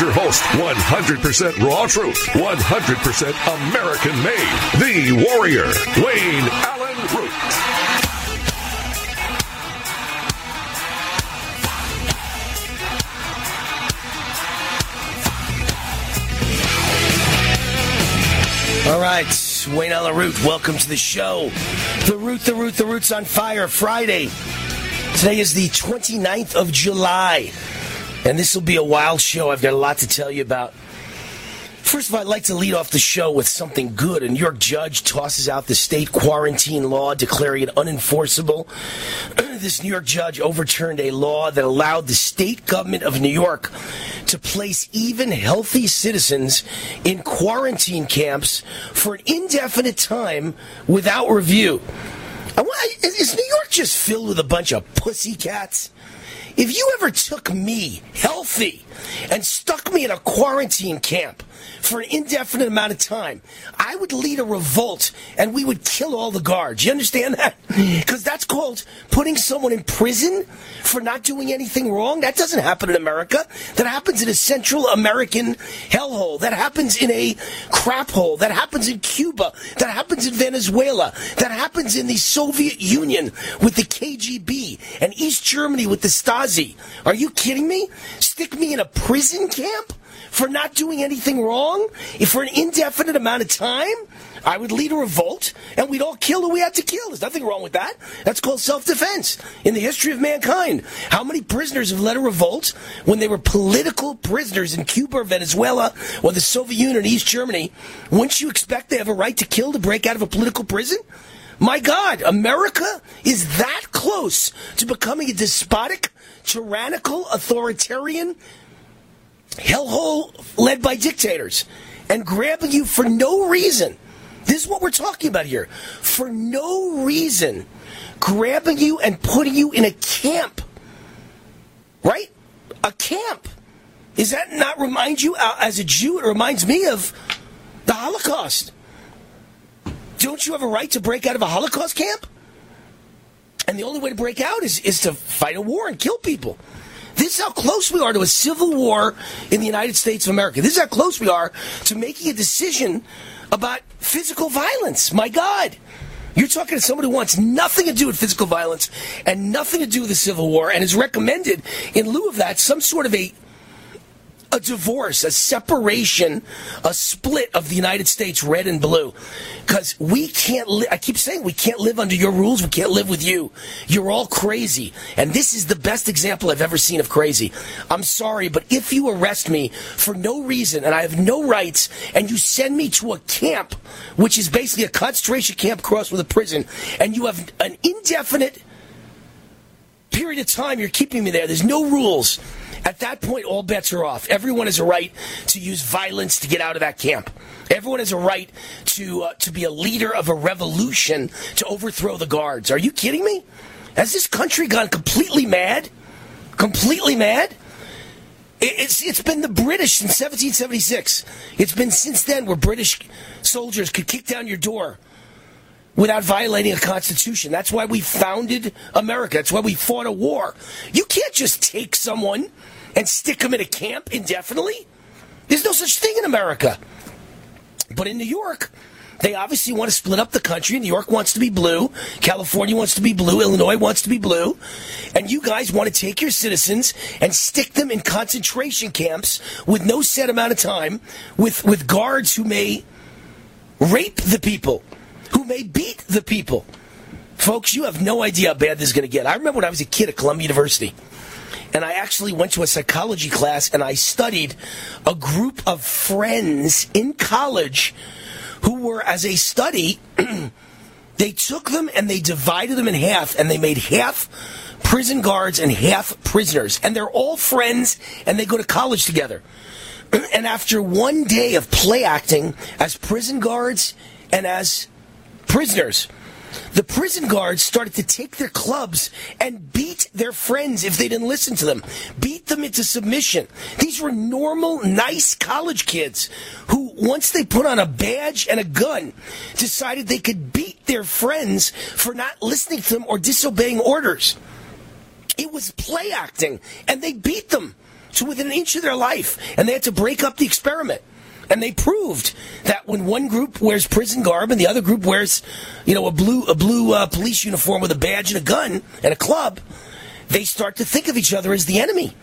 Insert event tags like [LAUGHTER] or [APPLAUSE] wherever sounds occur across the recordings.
Your host, 100% raw truth, 100% American made, the warrior, Wayne Allyn Root. All right, Wayne Allyn Root, welcome to the show. The Root, the Root, the Root's on fire. Friday. Today is the 29th of July. And this will be a wild show. I've got a lot to tell you about. First of all, I'd like to lead off the show with something good. A New York judge tosses out the state quarantine law, declaring it unenforceable. [CLEARS THROAT] this New York judge overturned a law that allowed the state government of New York to place even healthy citizens in quarantine camps for an indefinite time without review. Is New York just filled with a bunch of pussycats? If you ever took me, healthy, and stuck me in a quarantine camp for an indefinite amount of time, I would lead a revolt and we would kill all the guards. You understand that? Mm. Because that's called putting someone in prison for not doing anything wrong. That doesn't happen in America. That happens in a Central American hellhole. That happens in a crap hole. That happens in Cuba. That happens in Venezuela. That happens in the Soviet Union with the KGB and East Germany with the Stasi. Are you kidding me? Stick me in a prison camp? for not doing anything wrong if for an indefinite amount of time I would lead a revolt and we'd all kill who we had to kill. There's nothing wrong with that. That's called self defense in the history of mankind. How many prisoners have led a revolt when they were political prisoners in Cuba or Venezuela or the Soviet Union or East Germany? Wouldn't you expect they have a right to kill to break out of a political prison? My God, America is that close to becoming a despotic, tyrannical, authoritarian hellhole led by dictators and grabbing you for no reason. This is what we're talking about here. For no reason, grabbing you and putting you in a camp. Right? A camp. Is that not remind you, uh, as a Jew, it reminds me of the Holocaust. Don't you have a right to break out of a Holocaust camp? And the only way to break out is, is to fight a war and kill people. This is how close we are to a civil war in the United States of America. This is how close we are to making a decision about physical violence. My God. You're talking to someone who wants nothing to do with physical violence and nothing to do with the Civil War and is recommended, in lieu of that, some sort of a a divorce, a separation, a split of the United States, red and blue. Because we can't li- I keep saying we can't live under your rules. We can't live with you. You're all crazy. And this is the best example I've ever seen of crazy. I'm sorry, but if you arrest me for no reason and I have no rights and you send me to a camp, which is basically a concentration camp crossed with a prison, and you have an indefinite period of time you're keeping me there, there's no rules at that point, all bets are off. Everyone has a right to use violence to get out of that camp. Everyone has a right to uh, to be a leader of a revolution to overthrow the guards. Are you kidding me? Has this country gone completely mad? Completely mad? It's, it's been the British since 1776. It's been since then where British soldiers could kick down your door without violating a constitution. That's why we founded America. That's why we fought a war. You can't just take someone and stick them in a camp indefinitely. There's no such thing in America. But in New York, they obviously want to split up the country. New York wants to be blue. California wants to be blue. Illinois wants to be blue. And you guys want to take your citizens and stick them in concentration camps with no set amount of time with, with guards who may rape the people, who may beat the people. Folks, you have no idea how bad this is going to get. I remember when I was a kid at Columbia University, and I actually went to a psychology class and I studied a group of friends in college who were, as a study, [CLEARS THROAT] they took them and they divided them in half and they made half prison guards and half prisoners. And they're all friends and they go to college together. [CLEARS THROAT] and after one day of play acting as prison guards and as prisoners, the prison guards started to take their clubs and beat their friends if they didn't listen to them, beat them into submission. These were normal, nice college kids who, once they put on a badge and a gun, decided they could beat their friends for not listening to them or disobeying orders. It was play acting, and they beat them to within an inch of their life, and they had to break up the experiment. And they proved that when one group wears prison garb and the other group wears, you know, a blue a blue uh, police uniform with a badge and a gun and a club, they start to think of each other as the enemy.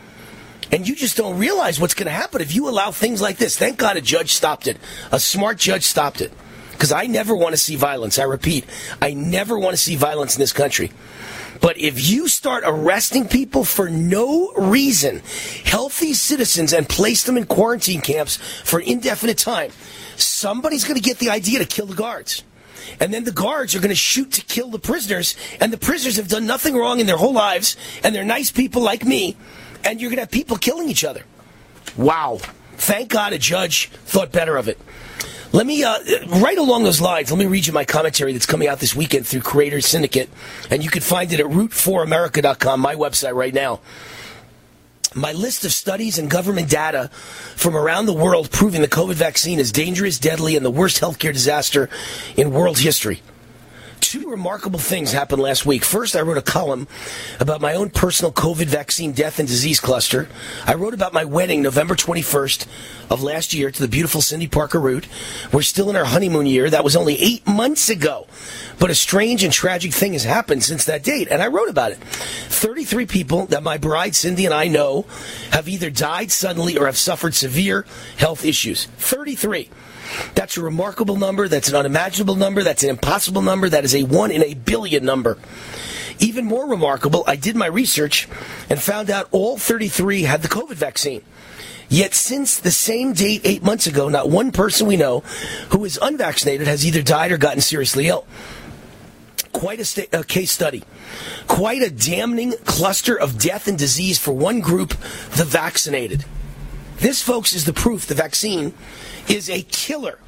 And you just don't realize what's going to happen if you allow things like this. Thank God a judge stopped it. A smart judge stopped it. Because I never want to see violence. I repeat, I never want to see violence in this country. But if you start arresting people for no reason, healthy citizens, and place them in quarantine camps for an indefinite time, somebody's going to get the idea to kill the guards. And then the guards are going to shoot to kill the prisoners, and the prisoners have done nothing wrong in their whole lives, and they're nice people like me, and you're going to have people killing each other. Wow. Thank God a judge thought better of it. Let me, uh, right along those lines, let me read you my commentary that's coming out this weekend through Creator Syndicate. And you can find it at root4america.com, my website right now. My list of studies and government data from around the world proving the COVID vaccine is dangerous, deadly, and the worst healthcare disaster in world history two remarkable things happened last week. First, I wrote a column about my own personal COVID vaccine death and disease cluster. I wrote about my wedding November 21st of last year to the beautiful Cindy Parker Root. We're still in our honeymoon year. That was only eight months ago. But a strange and tragic thing has happened since that date, and I wrote about it. 33 people that my bride Cindy and I know have either died suddenly or have suffered severe health issues. 33. That's a remarkable number. That's an unimaginable number. That's an impossible number. That is a one in a billion number. Even more remarkable, I did my research and found out all 33 had the COVID vaccine. Yet since the same date eight months ago, not one person we know who is unvaccinated has either died or gotten seriously ill. Quite a, sta- a case study. Quite a damning cluster of death and disease for one group, the vaccinated. This, folks, is the proof the vaccine is a killer.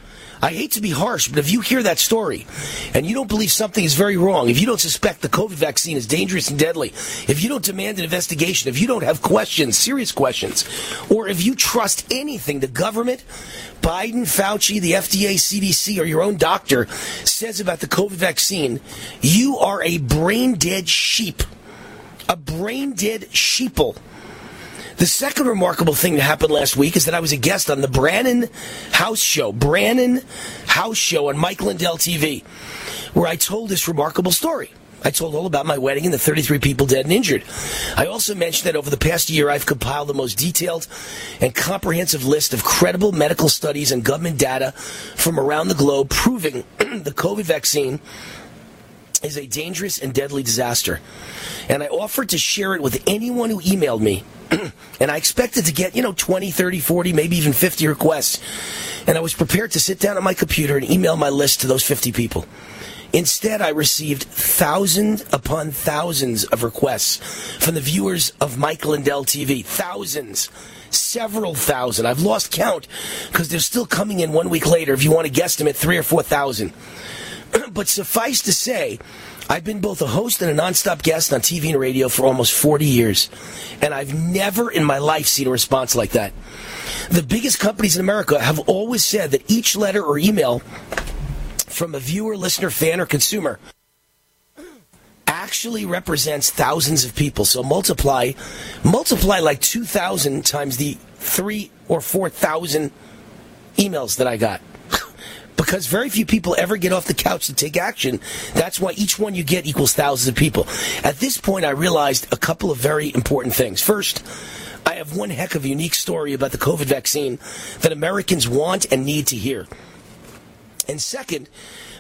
I hate to be harsh, but if you hear that story and you don't believe something is very wrong, if you don't suspect the COVID vaccine is dangerous and deadly, if you don't demand an investigation, if you don't have questions, serious questions, or if you trust anything the government, Biden, Fauci, the FDA, CDC, or your own doctor says about the COVID vaccine, you are a brain dead sheep. A brain dead sheeple. The second remarkable thing that happened last week is that I was a guest on the Brannon Howse Show, Brannon Howse Show on Mike Lindell TV, where I told this remarkable story. I told all about my wedding and the 33 people dead and injured. I also mentioned that over the past year, I've compiled the most detailed and comprehensive list of credible medical studies and government data from around the globe proving [CLEARS THROAT] the COVID vaccine is a dangerous and deadly disaster. And I offered to share it with anyone who emailed me. [CLEARS THROAT] and I expected to get, you know, 20, 30, 40, maybe even 50 requests. And I was prepared to sit down at my computer and email my list to those 50 people. Instead, I received thousands upon thousands of requests from the viewers of Mike Lindell TV. Thousands. Several thousand. I've lost count because they're still coming in one week later if you want to guesstimate three or four thousand. [CLEARS THROAT] but suffice to say, I've been both a host and a nonstop guest on TV and radio for almost 40 years, and I've never in my life seen a response like that. The biggest companies in America have always said that each letter or email from a viewer, listener, fan, or consumer actually represents thousands of people. So multiply, multiply like 2,000 times the three or 4,000 emails that I got because very few people ever get off the couch to take action. That's why each one you get equals thousands of people. At this point, I realized a couple of very important things. First, I have one heck of a unique story about the COVID vaccine that Americans want and need to hear. And second,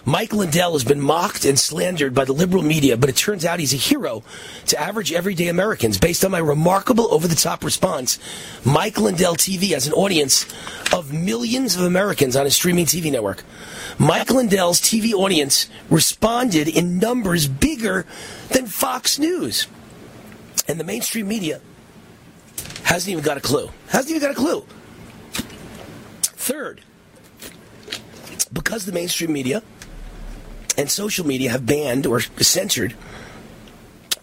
Mike Lindell has been mocked and slandered by the liberal media, but it turns out he's a hero to average everyday Americans. Based on my remarkable over the top response, Mike Lindell TV has an audience of millions of Americans on a streaming TV network. Mike Lindell's TV audience responded in numbers bigger than Fox News. And the mainstream media hasn't even got a clue. Hasn't even got a clue. Third, because the mainstream media and social media have banned or censored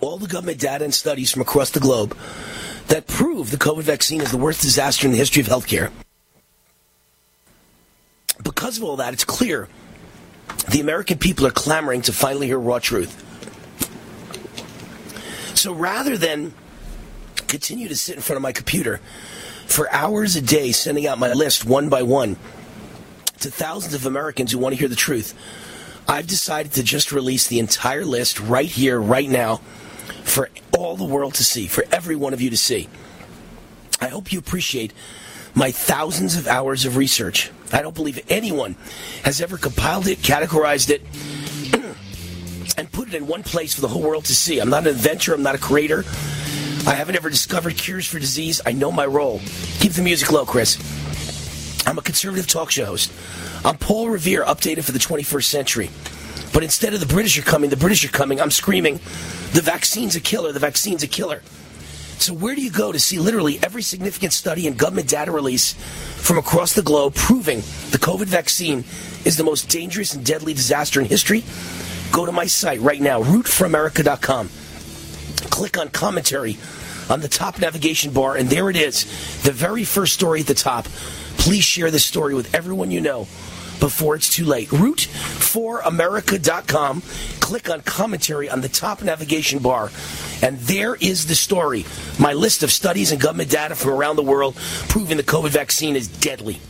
all the government data and studies from across the globe that prove the COVID vaccine is the worst disaster in the history of healthcare. Because of all that, it's clear the American people are clamoring to finally hear raw truth. So rather than continue to sit in front of my computer for hours a day sending out my list one by one to thousands of Americans who want to hear the truth, I've decided to just release the entire list right here, right now, for all the world to see, for every one of you to see. I hope you appreciate my thousands of hours of research. I don't believe anyone has ever compiled it, categorized it, [CLEARS THROAT] and put it in one place for the whole world to see. I'm not an inventor, I'm not a creator. I haven't ever discovered cures for disease. I know my role. Keep the music low, Chris. I'm a conservative talk show host. I'm Paul Revere, updated for the 21st century. But instead of the British are coming, the British are coming, I'm screaming, the vaccine's a killer, the vaccine's a killer. So, where do you go to see literally every significant study and government data release from across the globe proving the COVID vaccine is the most dangerous and deadly disaster in history? Go to my site right now, rootforamerica.com. Click on commentary on the top navigation bar, and there it is, the very first story at the top. Please share this story with everyone you know before it's too late. Root4America.com. Click on commentary on the top navigation bar. And there is the story. My list of studies and government data from around the world proving the COVID vaccine is deadly.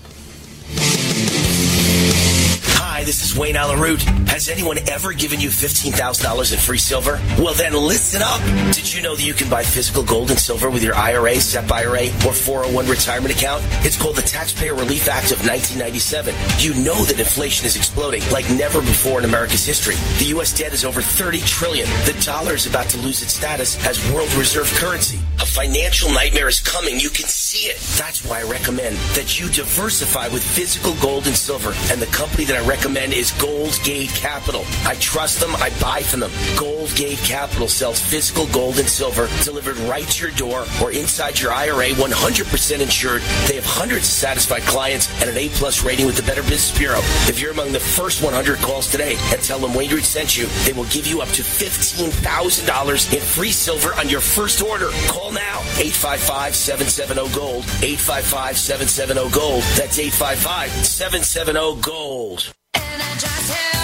Hi, this is Wayne Allyn Root. Has anyone ever given you $15,000 in free silver? Well, then listen up. Did you know that you can buy physical gold and silver with your IRA, SEP IRA, or 401 retirement account? It's called the Taxpayer Relief Act of 1997. You know that inflation is exploding like never before in America's history. The U.S. debt is over 30 trillion. The dollar is about to lose its status as world reserve currency. A financial nightmare is coming. You can see it. That's why I recommend that you diversify with physical gold and silver. And the company that I recommend is Gold Gate Capital. I trust them. I buy from them. Gold Gate Capital sells physical gold and silver delivered right to your door or inside your IRA, 100% insured. They have hundreds of satisfied clients and an A-plus rating with the Better Business Bureau. If you're among the first 100 calls today and tell them Wayne Root sent you, they will give you up to $15,000 in free silver on your first order. Call now. 855-770-GOLD. 855-770-GOLD. That's 855-770-GOLD. And I just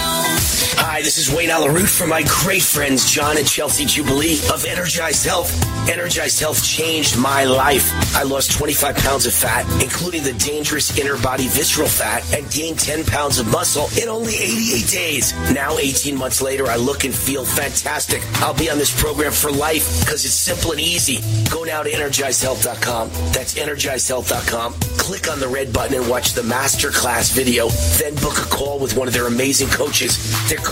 Hi, this is Wayne Allyn Root from my great friends John and Chelsea Jubilee of Energized Health. Energized Health changed my life. I lost 25 pounds of fat, including the dangerous inner body visceral fat, and gained 10 pounds of muscle in only 88 days. Now, 18 months later, I look and feel fantastic. I'll be on this program for life because it's simple and easy. Go now to energizedhealth.com. That's energizedhealth.com. Click on the red button and watch the masterclass video. Then book a call with one of their amazing coaches.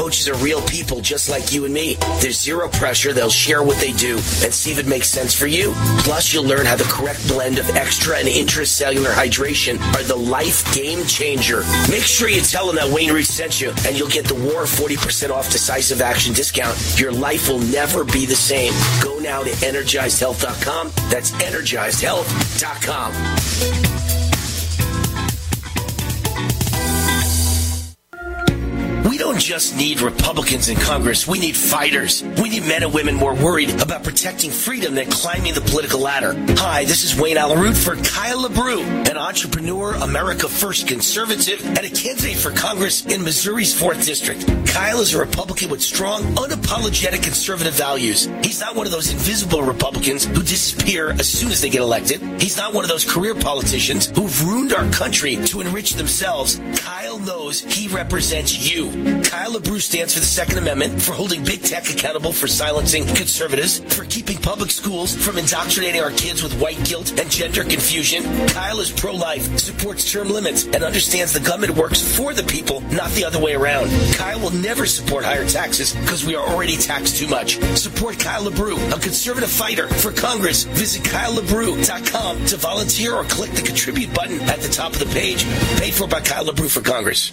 Coaches are real people just like you and me. There's zero pressure. They'll share what they do and see if it makes sense for you. Plus, you'll learn how the correct blend of extra and intracellular hydration are the life game changer. Make sure you tell them that Wayne Root sent you, and you'll get the War 40% off decisive action discount. Your life will never be the same. Go now to energizedhealth.com. That's energizedhealth.com. We don't just need Republicans in Congress. We need fighters. We need men and women more worried about protecting freedom than climbing the political ladder. Hi, this is Wayne Allyn Root for Kyle LaBrue, an entrepreneur, America First conservative, and a candidate for Congress in Missouri's 4th District. Kyle is a Republican with strong, unapologetic conservative values. He's not one of those invisible Republicans who disappear as soon as they get elected. He's not one of those career politicians who've ruined our country to enrich themselves. Kyle knows he represents you. Kyle LaBrue stands for the Second Amendment, for holding big tech accountable for silencing conservatives, for keeping public schools from indoctrinating our kids with white guilt and gender confusion. Kyle is pro-life, supports term limits, and understands the government works for the people, not the other way around. Kyle will never support higher taxes because we are already taxed too much. Support Kyle LaBrue, a conservative fighter for Congress. Visit KyleLaBrue.com to volunteer or click the contribute button at the top of the page. Paid for by Kyle LaBrue for Congress.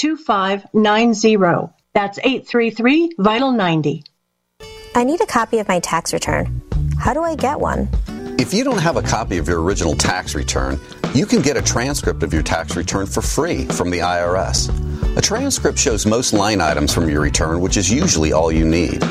2590. That's 833 Vital 90. I need a copy of my tax return. How do I get one? If you don't have a copy of your original tax return, you can get a transcript of your tax return for free from the IRS. A transcript shows most line items from your return, which is usually all you need.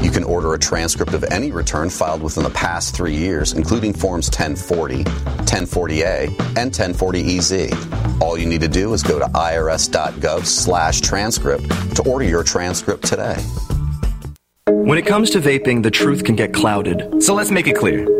You can order a transcript of any return filed within the past three years, including Forms 1040, 1040A, and 1040EZ. All you need to do is go to irs.gov slash transcript to order your transcript today. When it comes to vaping, the truth can get clouded. So let's make it clear.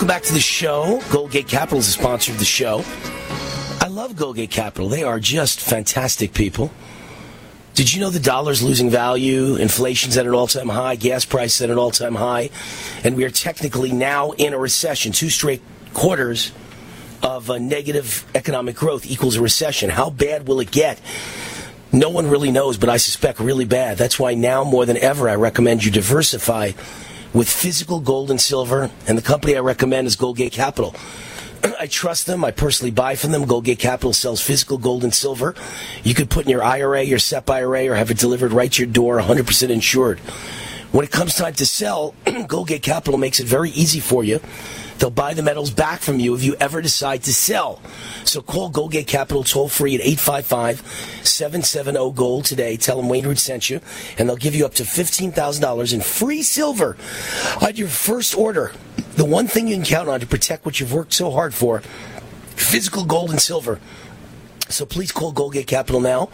Welcome back to the show. Goldgate Capital is a sponsor of the show. I love Goldgate Capital. They are just fantastic people. Did you know the dollar's losing value? Inflation's at an all time high, gas prices at an all time high, and we are technically now in a recession. Two straight quarters of a negative economic growth equals a recession. How bad will it get? No one really knows, but I suspect really bad. That's why now more than ever I recommend you diversify with physical gold and silver, and the company I recommend is Goldgate Capital. [CLEARS THROAT] I trust them. I personally buy from them. Goldgate Capital sells physical gold and silver. You could put in your IRA, your SEP IRA, or have it delivered right to your door, 100% insured. When it comes time to sell, [CLEARS THROAT] Goldgate Capital makes it very easy for you. They'll buy the metals back from you if you ever decide to sell. So call Goldgate Capital toll free at 855 770 Gold today. Tell them Wayne Root sent you, and they'll give you up to $15,000 in free silver on your first order. The one thing you can count on to protect what you've worked so hard for physical gold and silver. So please call Goldgate Capital now.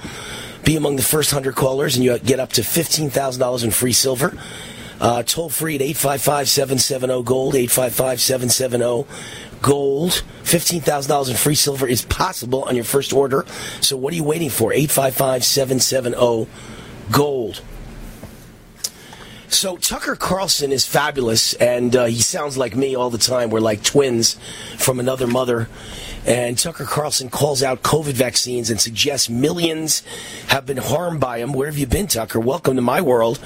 Be among the first 100 callers, and you get up to $15,000 in free silver. Uh, toll free at 855 770 Gold, 855 770 Gold. $15,000 in free silver is possible on your first order. So what are you waiting for? 855 770 Gold. So Tucker Carlson is fabulous, and uh, he sounds like me all the time. We're like twins from another mother. And Tucker Carlson calls out COVID vaccines and suggests millions have been harmed by them. Where have you been, Tucker? Welcome to my world.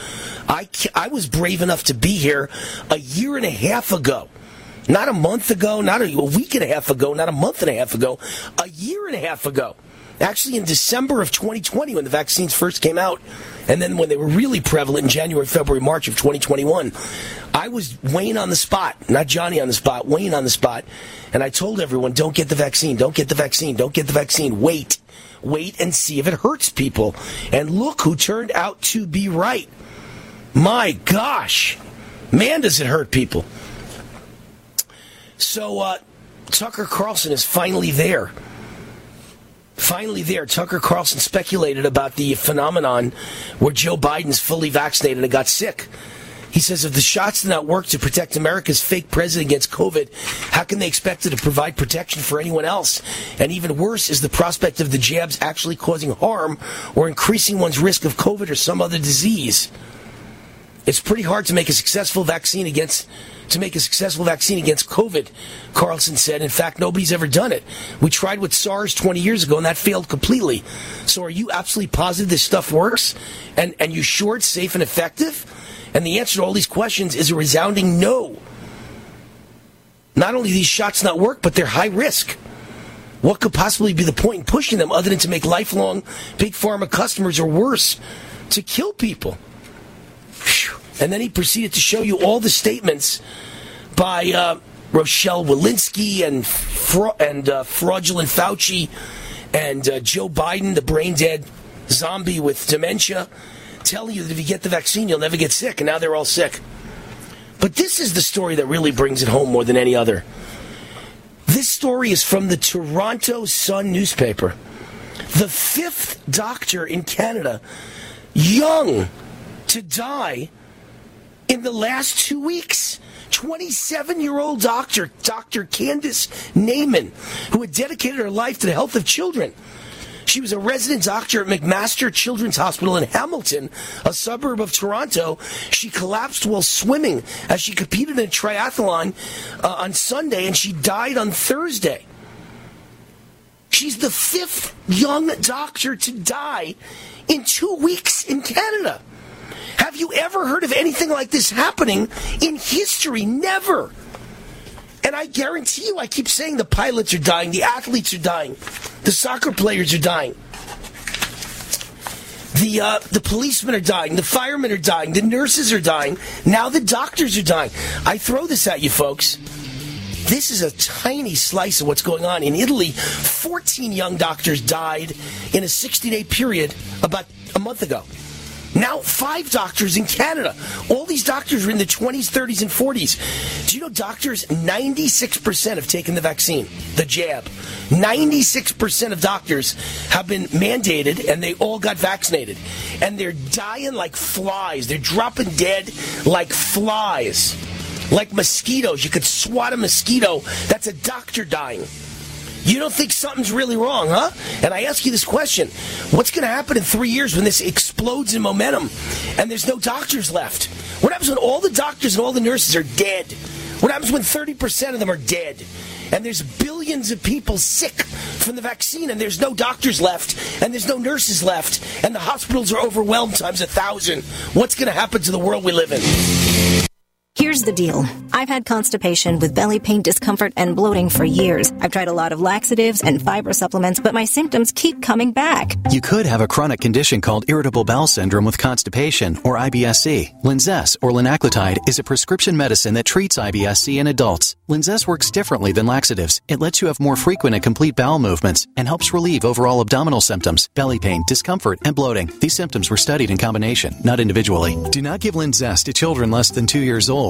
I, I was brave enough to be here a year and a half ago. Not a month ago, not a, a week and a half ago, not a month and a half ago, a year and a half ago. Actually, in December of 2020, when the vaccines first came out, And then when they were really prevalent in January, February, March of 2021, I was Wayne on the spot, not Johnny on the spot, Wayne on the spot. And I told everyone, don't get the vaccine, don't get the vaccine, don't get the vaccine, wait. Wait and see if it hurts people. And look who turned out to be right. My gosh. Man, does it hurt people. So, uh, Tucker Carlson is finally there. Finally, there, Tucker Carlson speculated about the phenomenon where Joe Biden's fully vaccinated and got sick. He says if the shots did not work to protect America's fake president against COVID, how can they expect it to provide protection for anyone else? And even worse is the prospect of the jabs actually causing harm or increasing one's risk of COVID or some other disease. It's pretty hard to make a successful vaccine against to make a successful vaccine against COVID, Carlson said. In fact, nobody's ever done it. We tried with SARS 20 years ago and that failed completely. So are you absolutely positive this stuff works? And, and you sure it's safe and effective? And the answer to all these questions is a resounding no. Not only these shots not work, but they're high risk. What could possibly be the point in pushing them other than to make lifelong big pharma customers or worse, to kill people? And then he proceeded to show you all the statements by uh, Rochelle Walensky and fra- and uh, fraudulent Fauci and uh, Joe Biden, the brain dead zombie with dementia, telling you that if you get the vaccine, you'll never get sick. And now they're all sick. But this is the story that really brings it home more than any other. This story is from the Toronto Sun newspaper. The fifth doctor in Canada, young to die in the last two weeks. 27 year old doctor, Dr. Candace Naiman, who had dedicated her life to the health of children. She was a resident doctor at McMaster Children's Hospital in Hamilton, a suburb of Toronto. She collapsed while swimming as she competed in a triathlon uh, on Sunday, and she died on Thursday. She's the fifth young doctor to die in two weeks in Canada. Have you ever heard of anything like this happening in history? Never. And I guarantee you, I keep saying the pilots are dying, the athletes are dying, the soccer players are dying. The, uh, the policemen are dying, the firemen are dying, the nurses are dying, now the doctors are dying. I throw this at you, folks. This is a tiny slice of what's going on. In Italy, 14 young doctors died in a 60 day period about a month ago. Now, five doctors in Canada. All these doctors are in the 20s, 30s, and 40s. Do you know doctors, 96% have taken the vaccine, the jab. 96% of doctors have been mandated and they all got vaccinated. And they're dying like flies. They're dropping dead like flies. Like mosquitoes. You could swat a mosquito. That's a doctor dying. You don't think something's really wrong, huh? And I ask you this question What's going to happen in three years when this explodes in momentum and there's no doctors left? What happens when all the doctors and all the nurses are dead? What happens when 30% of them are dead? And there's billions of people sick from the vaccine, and there's no doctors left, and there's no nurses left, and the hospitals are overwhelmed times a thousand. What's going to happen to the world we live in? Here's the deal. I've had constipation with belly pain, discomfort, and bloating for years. I've tried a lot of laxatives and fiber supplements, but my symptoms keep coming back. You could have a chronic condition called irritable bowel syndrome with constipation, or IBS-C. Linzess, or linaclotide, is a prescription medicine that treats IBS-C in adults. Linzess works differently than laxatives. It lets you have more frequent and complete bowel movements and helps relieve overall abdominal symptoms, belly pain, discomfort, and bloating. These symptoms were studied in combination, not individually. Do not give Linzess to children less than two years old.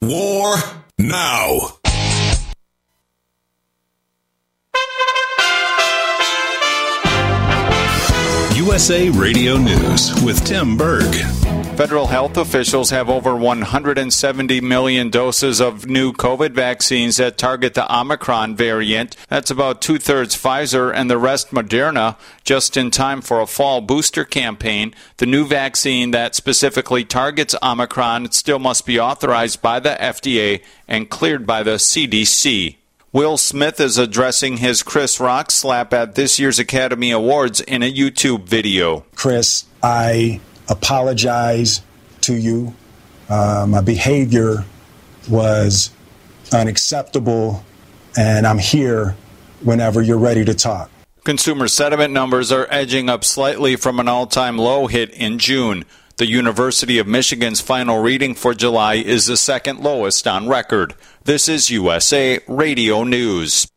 War now. USA Radio News with Tim Berg. Federal health officials have over 170 million doses of new COVID vaccines that target the Omicron variant. That's about two thirds Pfizer and the rest Moderna, just in time for a fall booster campaign. The new vaccine that specifically targets Omicron still must be authorized by the FDA and cleared by the CDC. Will Smith is addressing his Chris Rock slap at this year's Academy Awards in a YouTube video. Chris, I apologize to you. Uh, my behavior was unacceptable, and I'm here whenever you're ready to talk. Consumer sentiment numbers are edging up slightly from an all time low hit in June. The University of Michigan's final reading for July is the second lowest on record. This is USA Radio News.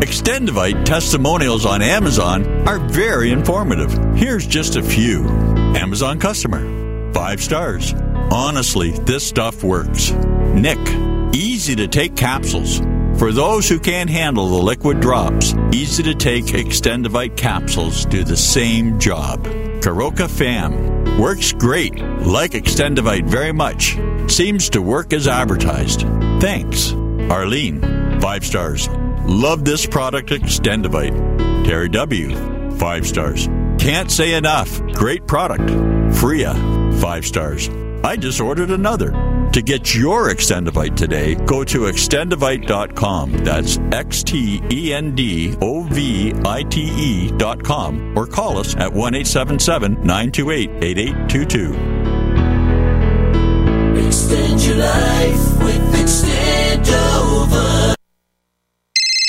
Extendivite testimonials on Amazon are very informative. Here's just a few. Amazon customer, five stars. Honestly, this stuff works. Nick, easy to take capsules. For those who can't handle the liquid drops, easy to take Extendivite capsules do the same job. Karoka Fam works great. Like Extendivite very much. Seems to work as advertised. Thanks. Arlene, five stars. Love this product Extendivite. Terry W, five stars. Can't say enough. Great product. Freya, five stars. I just ordered another. To get your Extendivite today, go to extendivite.com. That's X T E N D O V I T E.com or call us at 1 877 928 8822. Extend your life with Extendova.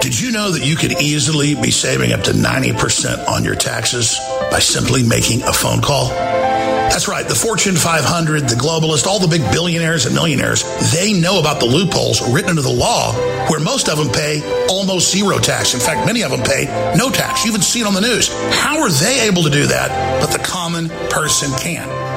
Did you know that you could easily be saving up to 90% on your taxes by simply making a phone call? That's right. The Fortune 500, the globalists, all the big billionaires and millionaires, they know about the loopholes written into the law where most of them pay almost zero tax. In fact, many of them pay no tax. You even see it on the news. How are they able to do that, but the common person can't?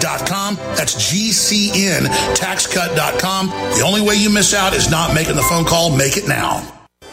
GCNTaxCut.com. That's GCNTaxCut.com. The only way you miss out is not making the phone call. Make it now.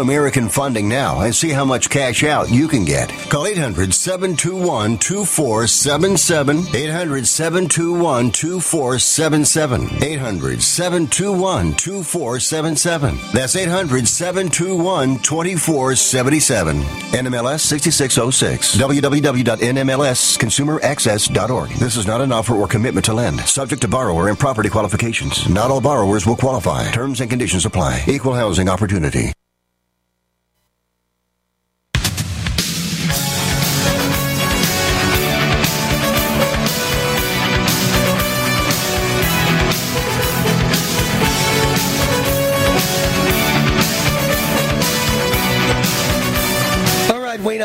American Funding now and see how much cash out you can get. Call 800 721 2477. 800 721 2477. 800 721 2477. That's 800 721 2477. NMLS 6606. www.nmlsconsumeraccess.org. This is not an offer or commitment to lend. Subject to borrower and property qualifications. Not all borrowers will qualify. Terms and conditions apply. Equal housing opportunity.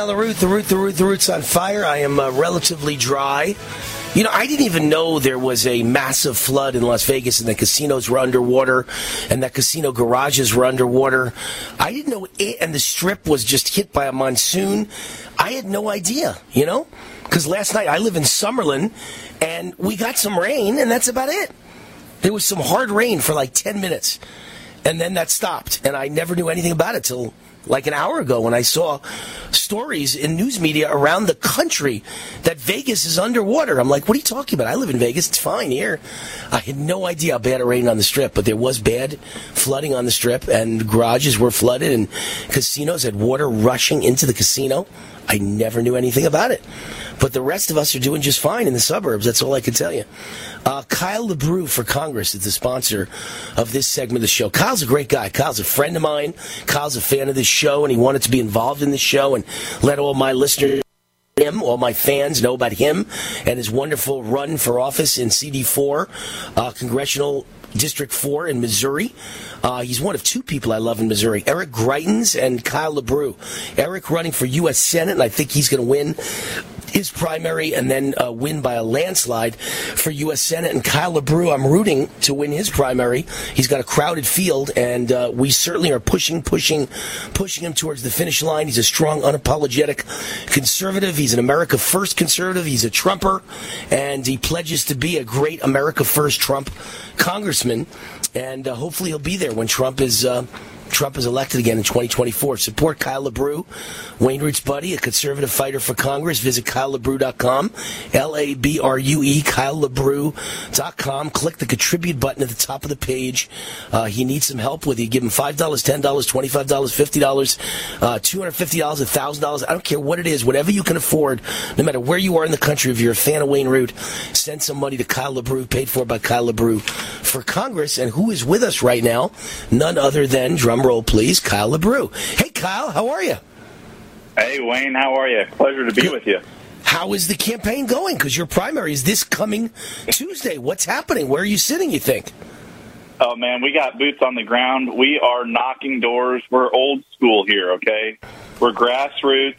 LaRoot, the root, the root, the root's on fire. I am uh, relatively dry. You know, I didn't even know there was a massive flood in Las Vegas and the casinos were underwater and that casino garages were underwater. I didn't know it, and the strip was just hit by a monsoon. I had no idea, you know? Because last night I live in Summerlin and we got some rain and that's about it. There was some hard rain for like 10 minutes and then that stopped and I never knew anything about it till like an hour ago when I saw stories in news media around the country that Vegas is underwater. I'm like, what are you talking about? I live in Vegas. It's fine here. I had no idea how bad it rained on the strip, but there was bad flooding on the strip and garages were flooded and casinos had water rushing into the casino. I never knew anything about it. But the rest of us are doing just fine in the suburbs. That's all I can tell you. Uh, Kyle LaBrue for Congress is the sponsor of this segment of the show. Kyle's a great guy. Kyle's a friend of mine. Kyle's a fan of this show, and he wanted to be involved in this show and let all my listeners him, all my fans know about him and his wonderful run for office in CD4, uh, congressional District 4 in Missouri. Uh, he's one of two people I love in Missouri Eric Greitens and Kyle LaBrue. Eric running for U.S. Senate, and I think he's going to win his primary and then uh, win by a landslide for U.S. Senate. And Kyle LaBrue, I'm rooting to win his primary. He's got a crowded field, and uh, we certainly are pushing, pushing, pushing him towards the finish line. He's a strong, unapologetic conservative. He's an America First conservative. He's a Trumper, and he pledges to be a great America First Trump congressman. And uh, hopefully he'll be there when Trump is uh, Trump is elected again in 2024. Support Kyle LaBrue, Wayne Root's buddy, a conservative fighter for Congress. Visit KyleLaBrue.com, L-A-B-R-U-E, KyleLaBrue.com. Click the contribute button at the top of the page. Uh, he needs some help with you. Give him $5, $10, $25, $50, uh, $250, $1,000. I don't care what it is, whatever you can afford, no matter where you are in the country. If you're a fan of Wayne Root, send some money to Kyle LaBrue, paid for by Kyle LaBrue for Congress. And who is with us right now? None other than, drum roll please, Kyle LaBrue. Hey, Kyle, how are you? Hey, Wayne, how are you? Pleasure to be with you. How is the campaign going? Because your primary is this coming Tuesday. What's happening? Where are you sitting, you think? Oh, man, we got boots on the ground. We are knocking doors. We're old school here, okay? We're grassroots.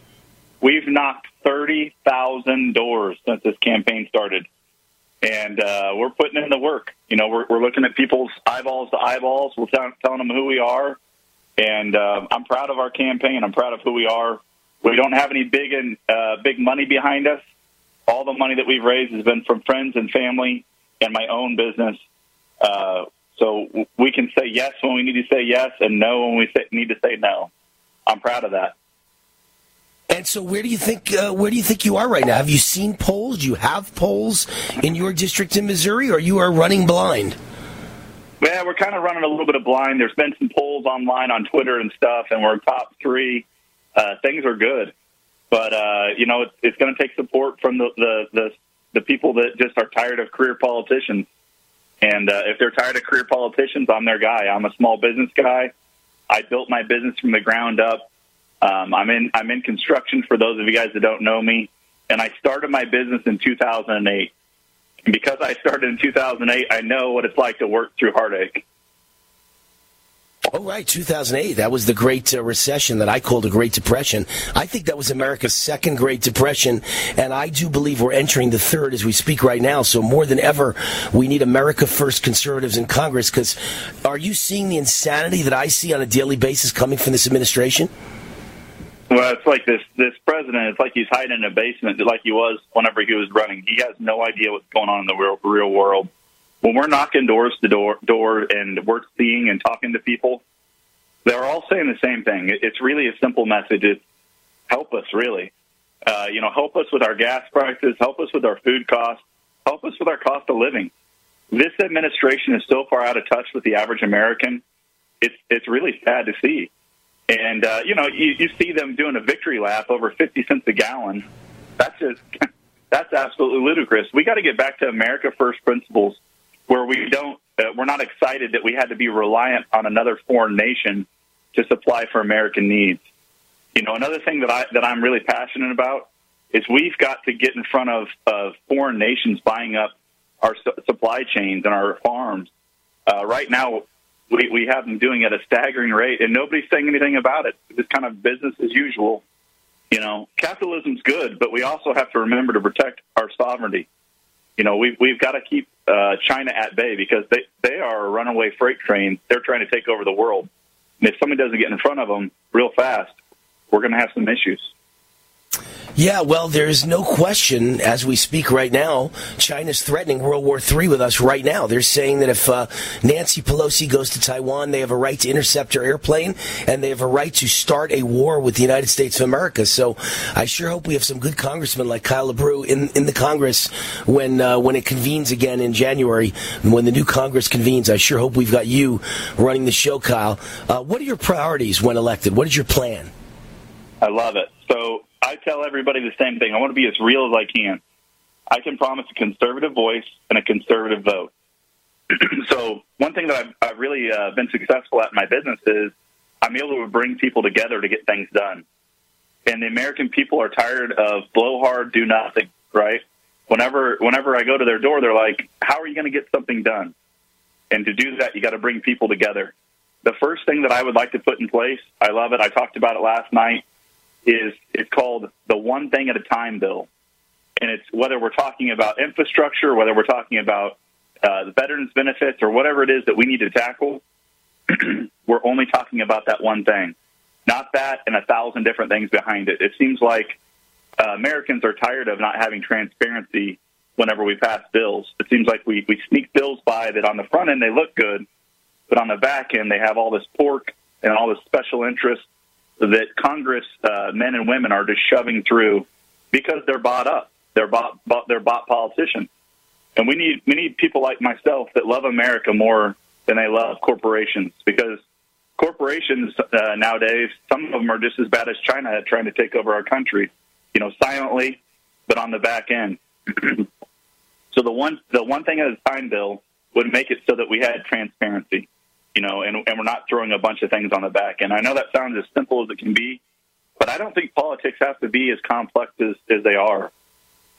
We've knocked 30,000 doors since this campaign started. And uh, we're putting in the work. You know, we're, we're looking at people's eyeballs to eyeballs. We're tell, telling them who we are. And uh, I'm proud of our campaign. I'm proud of who we are. We don't have any big and uh, big money behind us. All the money that we've raised has been from friends and family and my own business. Uh, so we can say yes when we need to say yes and no when we say, need to say no. I'm proud of that. And so, where do you think uh, where do you think you are right now? Have you seen polls? Do you have polls in your district in Missouri, or you are running blind? Yeah, we're kind of running a little bit of blind. There's been some polls online on Twitter and stuff, and we're top three. Uh, things are good, but uh, you know, it's, it's going to take support from the, the the the people that just are tired of career politicians. And uh, if they're tired of career politicians, I'm their guy. I'm a small business guy. I built my business from the ground up. Um, I'm in I'm in construction. For those of you guys that don't know me, and I started my business in 2008. Because I started in 2008, I know what it's like to work through heartache. Oh, right, 2008. That was the Great uh, Recession that I called a Great Depression. I think that was America's second Great Depression, and I do believe we're entering the third as we speak right now. So more than ever, we need America First conservatives in Congress. Because are you seeing the insanity that I see on a daily basis coming from this administration? Well, it's like this this president. It's like he's hiding in a basement, like he was whenever he was running. He has no idea what's going on in the real, real world. When we're knocking doors to door, door, and we're seeing and talking to people, they're all saying the same thing. It's really a simple message. It's help us, really. Uh, you know, help us with our gas prices, help us with our food costs, help us with our cost of living. This administration is so far out of touch with the average American. It's it's really sad to see. And uh, you know, you, you see them doing a victory lap over fifty cents a gallon. That's just [LAUGHS] that's absolutely ludicrous. We got to get back to America first principles, where we don't uh, we're not excited that we had to be reliant on another foreign nation to supply for American needs. You know, another thing that I that I'm really passionate about is we've got to get in front of of foreign nations buying up our su- supply chains and our farms. Uh, right now, we, we have them doing at a staggering rate, and nobody's saying anything about it. It's kind of business as usual. You know, capitalism's good, but we also have to remember to protect our sovereignty. You know, we've we've got to keep uh, China at bay because they they are a runaway freight train. They're trying to take over the world, and if somebody doesn't get in front of them real fast, we're going to have some issues. Yeah, well, there's no question as we speak right now, China's threatening World War III with us right now. They're saying that if uh, Nancy Pelosi goes to Taiwan, they have a right to intercept her airplane and they have a right to start a war with the United States of America. So I sure hope we have some good congressmen like Kyle LaBrue in, in the Congress when, uh, when it convenes again in January. When the new Congress convenes, I sure hope we've got you running the show, Kyle. Uh, what are your priorities when elected? What is your plan? I love it. So I tell everybody the same thing. I want to be as real as I can. I can promise a conservative voice and a conservative vote. [CLEARS THROAT] so one thing that I've, I've really uh, been successful at in my business is I'm able to bring people together to get things done. And the American people are tired of blow hard, do nothing. Right? Whenever whenever I go to their door, they're like, "How are you going to get something done?" And to do that, you got to bring people together. The first thing that I would like to put in place, I love it. I talked about it last night is it's called the one thing at a time bill, and it's whether we're talking about infrastructure, whether we're talking about uh, the veterans benefits, or whatever it is that we need to tackle. [CLEARS THROAT] we're only talking about that one thing, not that and a thousand different things behind it. It seems like uh, Americans are tired of not having transparency whenever we pass bills. It seems like we, we sneak bills by that on the front end they look good, but on the back end they have all this pork and all this special interest that Congress uh, men and women are just shoving through because they're bought up. They're bought, bought they're bought politicians, and we need we need people like myself that love America more than they love corporations because corporations uh, nowadays some of them are just as bad as China trying to take over our country, you know, silently, but on the back end. [CLEARS THROAT] so the one the one thing at a time bill would make it so that we had transparency you know, and, and we're not throwing a bunch of things on the back. And I know that sounds as simple as it can be, but I don't think politics have to be as complex as, as they are.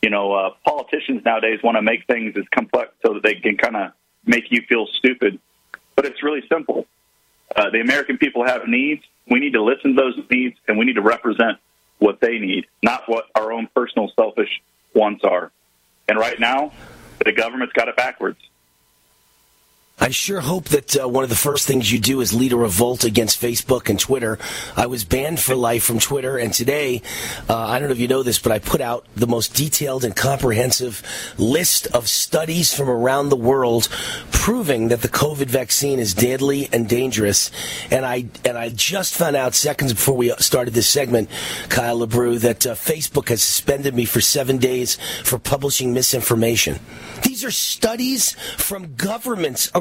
You know, uh, politicians nowadays want to make things as complex so that they can kind of make you feel stupid. But it's really simple. Uh, the American people have needs. We need to listen to those needs, and we need to represent what they need, not what our own personal selfish wants are. And right now, the government's got it backwards. I sure hope that uh, one of the first things you do is lead a revolt against Facebook and Twitter. I was banned for life from Twitter, and today, uh, I don't know if you know this, but I put out the most detailed and comprehensive list of studies from around the world proving that the COVID vaccine is deadly and dangerous. And I and I just found out seconds before we started this segment, Kyle LaBrue, that uh, Facebook has suspended me for seven days for publishing misinformation. These are studies from governments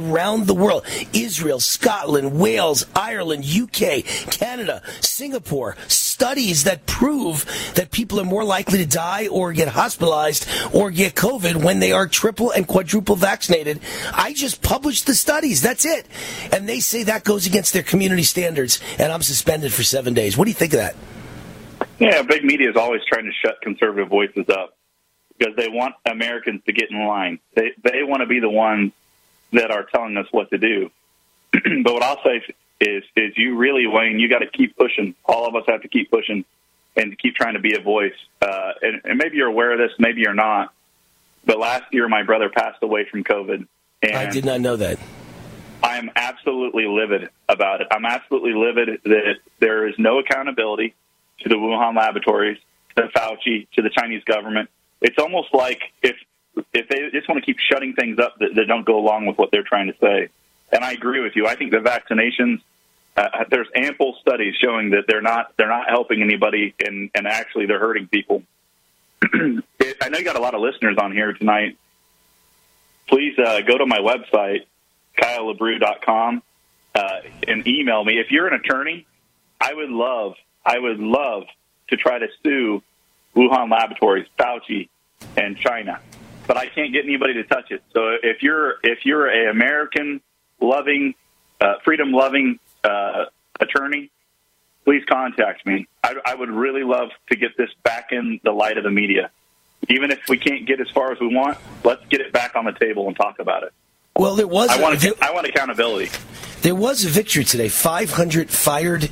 the world Israel, Scotland, Wales, Ireland, UK, Canada, Singapore. Studies that prove that people are more likely to die or get hospitalized or get COVID when they are triple and quadruple vaccinated. I just published the studies. That's it. And they say that goes against their community standards, and I'm suspended for seven days. What do you think of that? Yeah, big media is always trying to shut conservative voices up because they want Americans to get in line. They they want to be the ones that are telling us what to do. [CLEARS THROAT] but what I'll say is, is you really, Wayne, you got to keep pushing. All of us have to keep pushing and keep trying to be a voice. Uh, and, and maybe you're aware of this, maybe you're not. But last year, my brother passed away from COVID. And I did not know that. I'm absolutely livid about it. I'm absolutely livid that there is no accountability to the Wuhan laboratories, to Fauci, to the Chinese government. It's almost like if if they just want to keep shutting things up that, that don't go along with what they're trying to say. And I agree with you. I think the vaccinations uh, there's ample studies showing that they're not they're not helping anybody and and actually they're hurting people. [CLEARS THROAT] I know you got a lot of listeners on here tonight. Please uh, go to my website kylelabrue.com uh, and email me if you're an attorney. I would love I would love to try to sue Wuhan Laboratories, Fauci, and China but I can't get anybody to touch it. So if you're if you're a American loving, uh, freedom loving uh, attorney, please contact me. I, I would really love to get this back in the light of the media. Even if we can't get as far as we want, let's get it back on the table and talk about it. Well, there was. I want, I want accountability. There was a victory today. 500 fired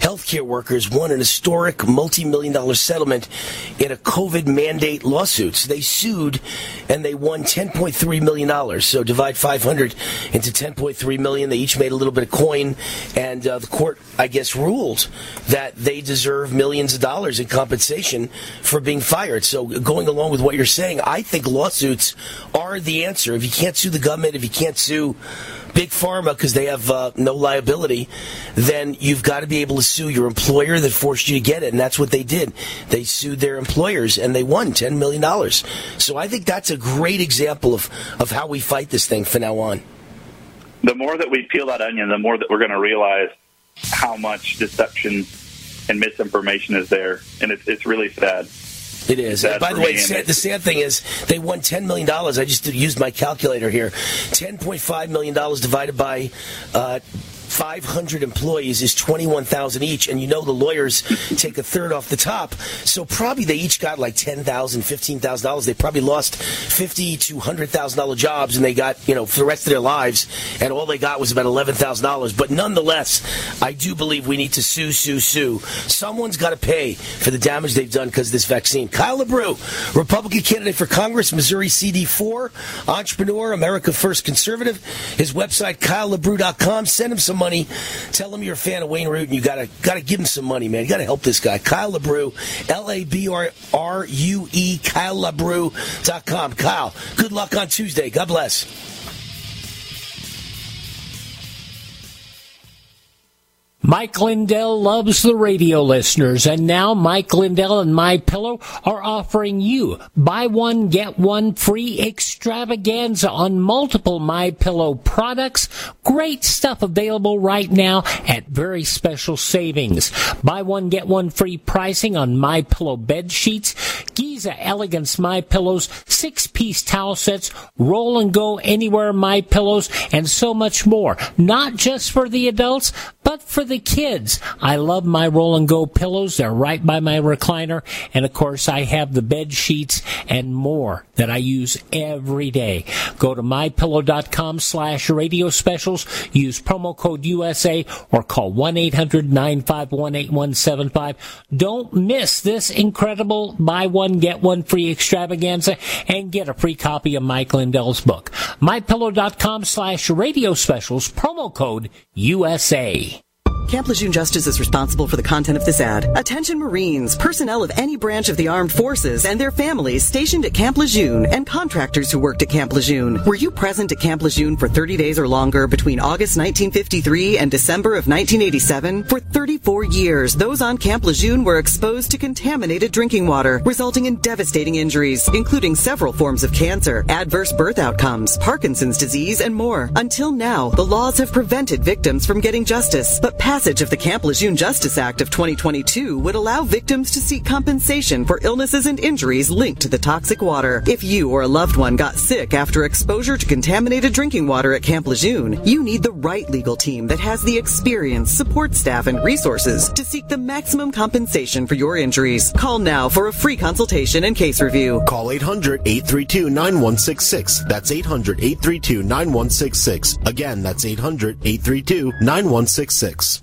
healthcare workers won an historic multi-million dollar settlement in a COVID mandate lawsuit. So they sued and they won 10.3 million dollars. So divide 500 into 10.3 million. They each made a little bit of coin, and uh, the court, I guess, ruled that they deserve millions of dollars in compensation for being fired. So going along with what you're saying, I think lawsuits are the answer. If you can't sue the government, if you can't sue big pharma because they have uh, no liability, then you've got to be able to sue your employer that forced you to get it, and that's what they did. They sued their employers and they won ten million dollars. So I think that's a great example of of how we fight this thing from now on. The more that we peel that onion, the more that we're going to realize how much deception and misinformation is there, and it's it's really sad. It is. Sad By the way, sad, the sad thing is they won ten million dollars. I just used my calculator here. Ten point five million dollars divided by. Uh, 500 employees is 21,000 each, and you know the lawyers take a third off the top. So probably they each got like $10,000, $15,000. They probably lost 50 to $100,000 jobs, and they got, you know, for the rest of their lives, and all they got was about $11,000. But nonetheless, I do believe we need to sue, sue, sue. Someone's got to pay for the damage they've done because of this vaccine. Kyle LaBrue, Republican candidate for Congress, Missouri CD4, entrepreneur, America First Conservative. His website, KyleLaBrue.com. Send him some money. Tell him you're a fan of Wayne Root, and you gotta gotta give him some money, man. You gotta help this guy, Kyle LaBrue, L A B R R U E, KyleLaBrue.com. Kyle, good luck on Tuesday. God bless. Mike Lindell loves the radio listeners, and now Mike Lindell and My Pillow are offering you buy one get one free extravaganza on multiple My Pillow products. Great stuff available right now at very special savings. Buy one get one free pricing on My Pillow bed sheets, Giza Elegance My Pillows, six piece towel sets, roll and go anywhere My Pillows, and so much more. Not just for the adults, but for the kids. I love my roll and go pillows. They're right by my recliner. And of course, I have the bed sheets and more that I use every day. Go to mypillow.com slash radio specials. Use promo code USA or call 1-800-951-8175. Don't miss this incredible buy one, get one free extravaganza and get a free copy of Mike Lindell's book. mypillow.com slash radio specials. Promo code USA. Camp Lejeune Justice is responsible for the content of this ad. Attention Marines, personnel of any branch of the armed forces and their families stationed at Camp Lejeune and contractors who worked at Camp Lejeune. Were you present at Camp Lejeune for 30 days or longer between August 1953 and December of 1987? For 34 years, those on Camp Lejeune were exposed to contaminated drinking water, resulting in devastating injuries, including several forms of cancer, adverse birth outcomes, Parkinson's disease, and more. Until now, the laws have prevented victims from getting justice, but passage of the Camp Lejeune Justice Act of 2022 would allow victims to seek compensation for illnesses and injuries linked to the toxic water. If you or a loved one got sick after exposure to contaminated drinking water at Camp Lejeune, you need the right legal team that has the experience, support staff, and resources to seek the maximum compensation for your injuries. Call now for a free consultation and case review. Call 800 832 9166. That's 800 832 9166. Again, that's 800 832 9166.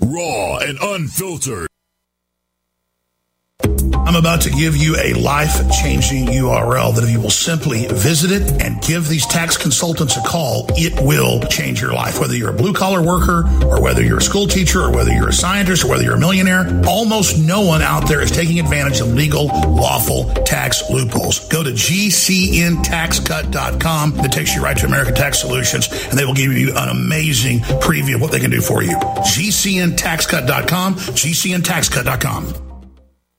Raw and unfiltered. I'm about to give you a life changing URL that if you will simply visit it and give these tax consultants a call, it will change your life. Whether you're a blue collar worker or whether you're a school teacher or whether you're a scientist or whether you're a millionaire, almost no one out there is taking advantage of legal, lawful tax loopholes. Go to gcntaxcut.com. That takes you right to American Tax Solutions and they will give you an amazing preview of what they can do for you. gcntaxcut.com, gcntaxcut.com.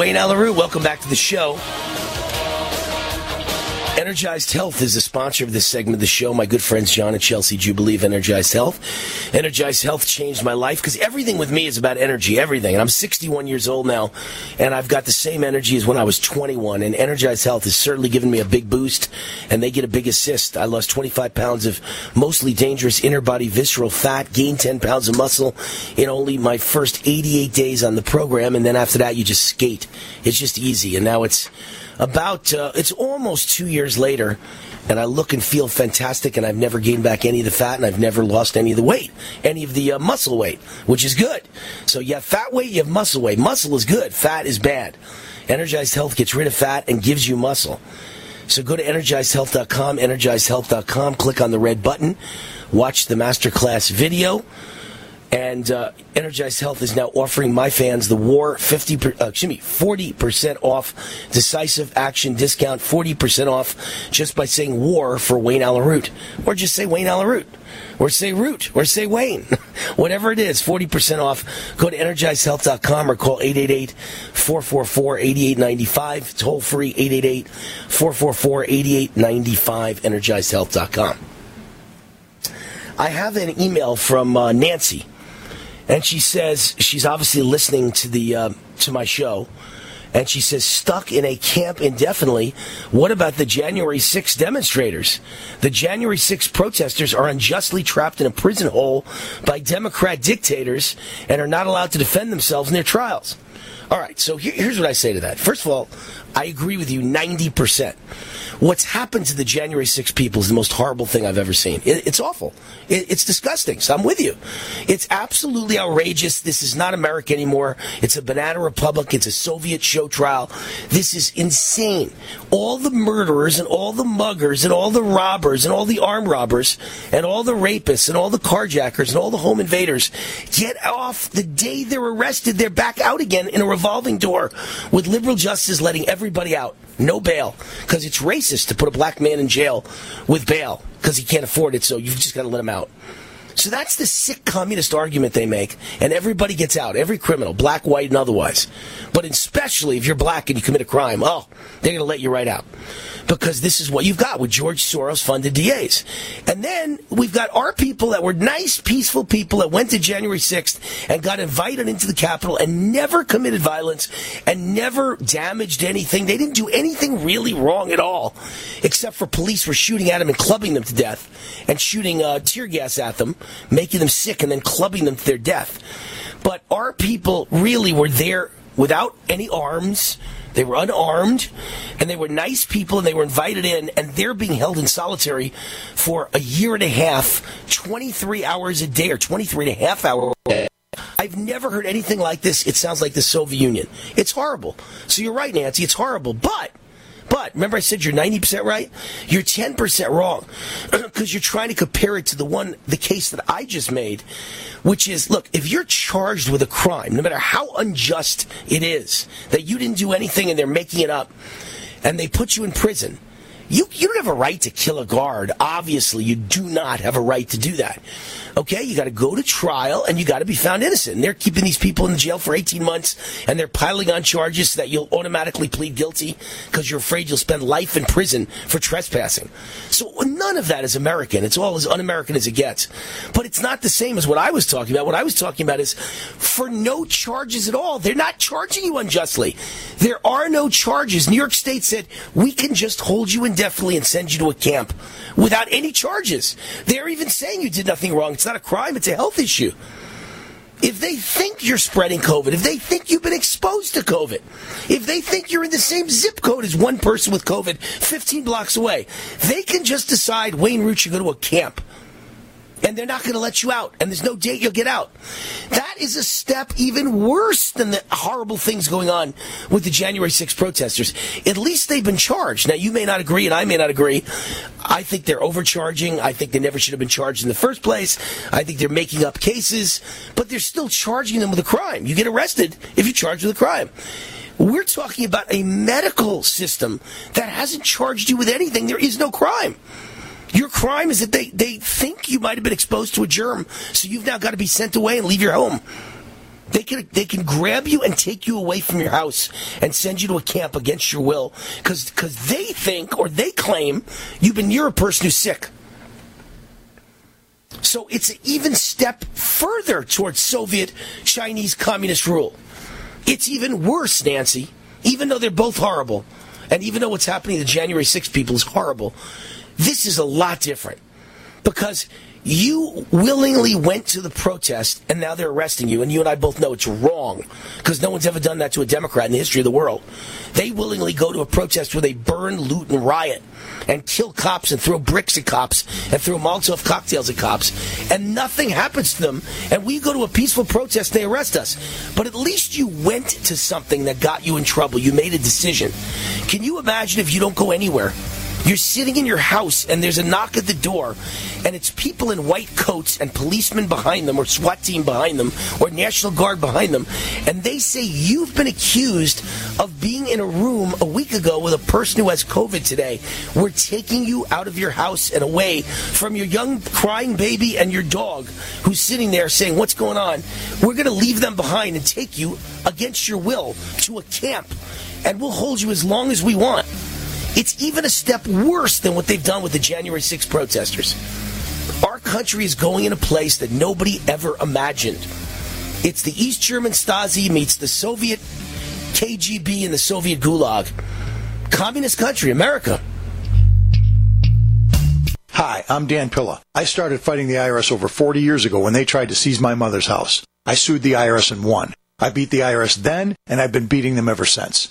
Wayne Allyn Root, welcome back to the show. Energized Health is the sponsor of this segment of the show. My good friends John and Chelsea do Jubilee of Energized Health. Energized Health changed my life because everything with me is about energy, everything. And I'm 61 years old now, and I've got the same energy as when I was 21. And Energized Health has certainly given me a big boost, and they get a big assist. I lost 25 pounds of mostly dangerous inner body visceral fat, gained 10 pounds of muscle in only my first 88 days on the program, and then after that, you just skate. It's just easy, and now it's about uh, it's almost two years later and i look and feel fantastic and i've never gained back any of the fat and i've never lost any of the weight any of the uh, muscle weight which is good. So you have fat weight you have muscle weight. Muscle is good. Fat is bad. Energized health gets rid of fat and gives you muscle. So go to energizedhealth.com energizedhealth.com click on the red button watch the masterclass video and uh, Energized Health is now offering my fans the War 50, per, uh, excuse me, 40% off decisive action discount, 40% off just by saying War for Wayne Allyn Root. Or just say Wayne Allyn Root. Or say Root. Or say Wayne. [LAUGHS] Whatever it is, 40% off. Go to energizedhealth.com or call 888-444-8895. Toll free 888-444-8895, energizedhealth.com. I have an email from uh, Nancy and she says she's obviously listening to the uh, to my show. And she says stuck in a camp indefinitely. What about the january 6 demonstrators? The january 6 protesters are unjustly trapped in a prison hole by democrat dictators and are not allowed to defend themselves in their trials. All right so here, here's what i say to that. First of all i agree with you 90% what's happened to the January 6 people is the most horrible thing I've ever seen. It, it's awful. It, it's disgusting. So I'm with you. It's absolutely outrageous. This is not America anymore. It's a banana republic. It's a Soviet show trial. This is insane. All the murderers and all the muggers and all the robbers and all the armed robbers and all the rapists and all the carjackers and all the home invaders get off the day they're arrested. They're back out again in a revolving door with liberal justice letting everybody out. No bail. Because it's racist to put a black man in jail with bail because he can't afford it, so you've just got to let him out. So that's the sick communist argument they make, and everybody gets out, every criminal, black, white, and otherwise. But especially if you're black and you commit a crime, oh, they're going to let you right out. because this is what you've got with George Soros funded DAs. And then we've got our people that were nice, peaceful people that went to January 6th and got invited into the Capitol and never committed violence and never damaged anything. They didn't do anything really wrong at all, except for police were shooting at them and clubbing them to death and shooting uh, tear gas at them, making them sick and then clubbing them to their death. But our people really were there without any arms. They were unarmed and they were nice people and they were invited in and they're being held in solitary for a year and a half, 23 hours a day or 23 and a half hours. I've never heard anything like this. It sounds like the Soviet Union. It's horrible. So you're right, Nancy. It's horrible. But but remember, I said you're 90% right? You're 10% wrong [CLEARS THROAT] because you're trying to compare it to the one, the case that I just made, which is look, if you're charged with a crime, no matter how unjust it is, that you didn't do anything and they're making it up, and they put you in prison, you, you don't have a right to kill a guard. Obviously, you do not have a right to do that. Okay, you got to go to trial and you got to be found innocent. And they're keeping these people in jail for 18 months and they're piling on charges so that you'll automatically plead guilty because you're afraid you'll spend life in prison for trespassing. So none of that is American. It's all as un American as it gets. But it's not the same as what I was talking about. What I was talking about is for no charges at all. They're not charging you unjustly. There are no charges. New York State said we can just hold you indefinitely and send you to a camp without any charges. They're even saying you did nothing wrong. It's not a crime, it's a health issue. If they think you're spreading COVID, if they think you've been exposed to COVID, if they think you're in the same zip code as one person with COVID 15 blocks away, they can just decide Wayne Root should go to a camp and they're not going to let you out, and there's no date you'll get out. That is a step even worse than the horrible things going on with the January 6 protesters. At least they've been charged. Now, you may not agree, and I may not agree. I think they're overcharging. I think they never should have been charged in the first place. I think they're making up cases, but they're still charging them with a crime. You get arrested if you're charged with a crime. We're talking about a medical system that hasn't charged you with anything. There is no crime. Your crime is that they, they think you might have been exposed to a germ, so you've now got to be sent away and leave your home. They can they can grab you and take you away from your house and send you to a camp against your will because because they think or they claim you've been near a person who's sick. So it's an even step further towards Soviet Chinese communist rule. It's even worse, Nancy. Even though they're both horrible, and even though what's happening to January 6 people is horrible, this is a lot different because you willingly went to the protest and now they're arresting you, and you and I both know it's wrong because no one's ever done that to a Democrat in the history of the world. They willingly go to a protest where they burn, loot, and riot and kill cops and throw bricks at cops and throw Molotov cocktails at cops, and nothing happens to them. And we go to a peaceful protest, they arrest us. But at least you went to something that got you in trouble. You made a decision. Can you imagine if you don't go anywhere? You're sitting in your house and there's a knock at the door, and it's people in white coats and policemen behind them, or SWAT team behind them, or National Guard behind them, and they say you've been accused of being in a room a week ago with a person who has COVID today. We're taking you out of your house and away from your young crying baby and your dog who's sitting there saying, What's going on? We're going to leave them behind and take you against your will to a camp, and we'll hold you as long as we want. It's even a step worse than what they've done with the January 6 protesters. Our country is going in a place that nobody ever imagined. It's the East German Stasi meets the Soviet KGB and the Soviet Gulag. Communist country, America. Hi, I'm Dan Pilla. I started fighting the IRS over 40 years ago when they tried to seize my mother's house. I sued the IRS and won. I beat the IRS then, and I've been beating them ever since.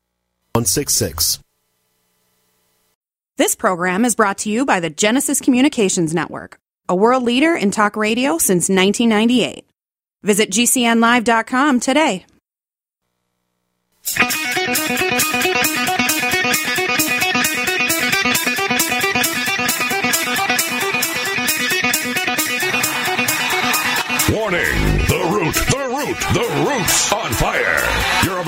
166. This program is brought to you by the Genesis Communications Network, a world leader in talk radio since 1998. Visit GCNlive.com today. Warning! The root, the root, the root's on fire.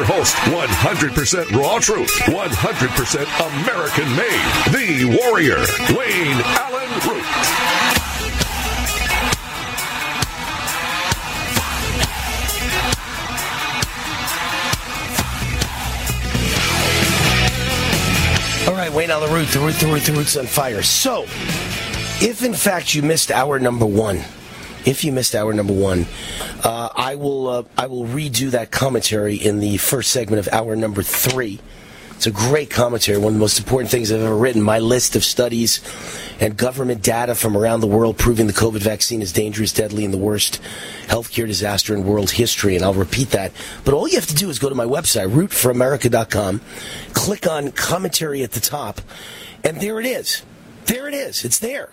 Your host, 100% raw truth, 100% American made, the warrior, Wayne Allyn Root. All right, Wayne on the root, the root, the root, the root's on fire. So, if in fact you missed hour number one, if you missed hour number one, uh, I will uh, I will redo that commentary in the first segment of hour number three. It's a great commentary, one of the most important things I've ever written. My list of studies and government data from around the world proving the COVID vaccine is dangerous, deadly, and the worst healthcare disaster in world history. And I'll repeat that. But all you have to do is go to my website, rootforamerica.com, click on commentary at the top, and there it is. There it is. It's there.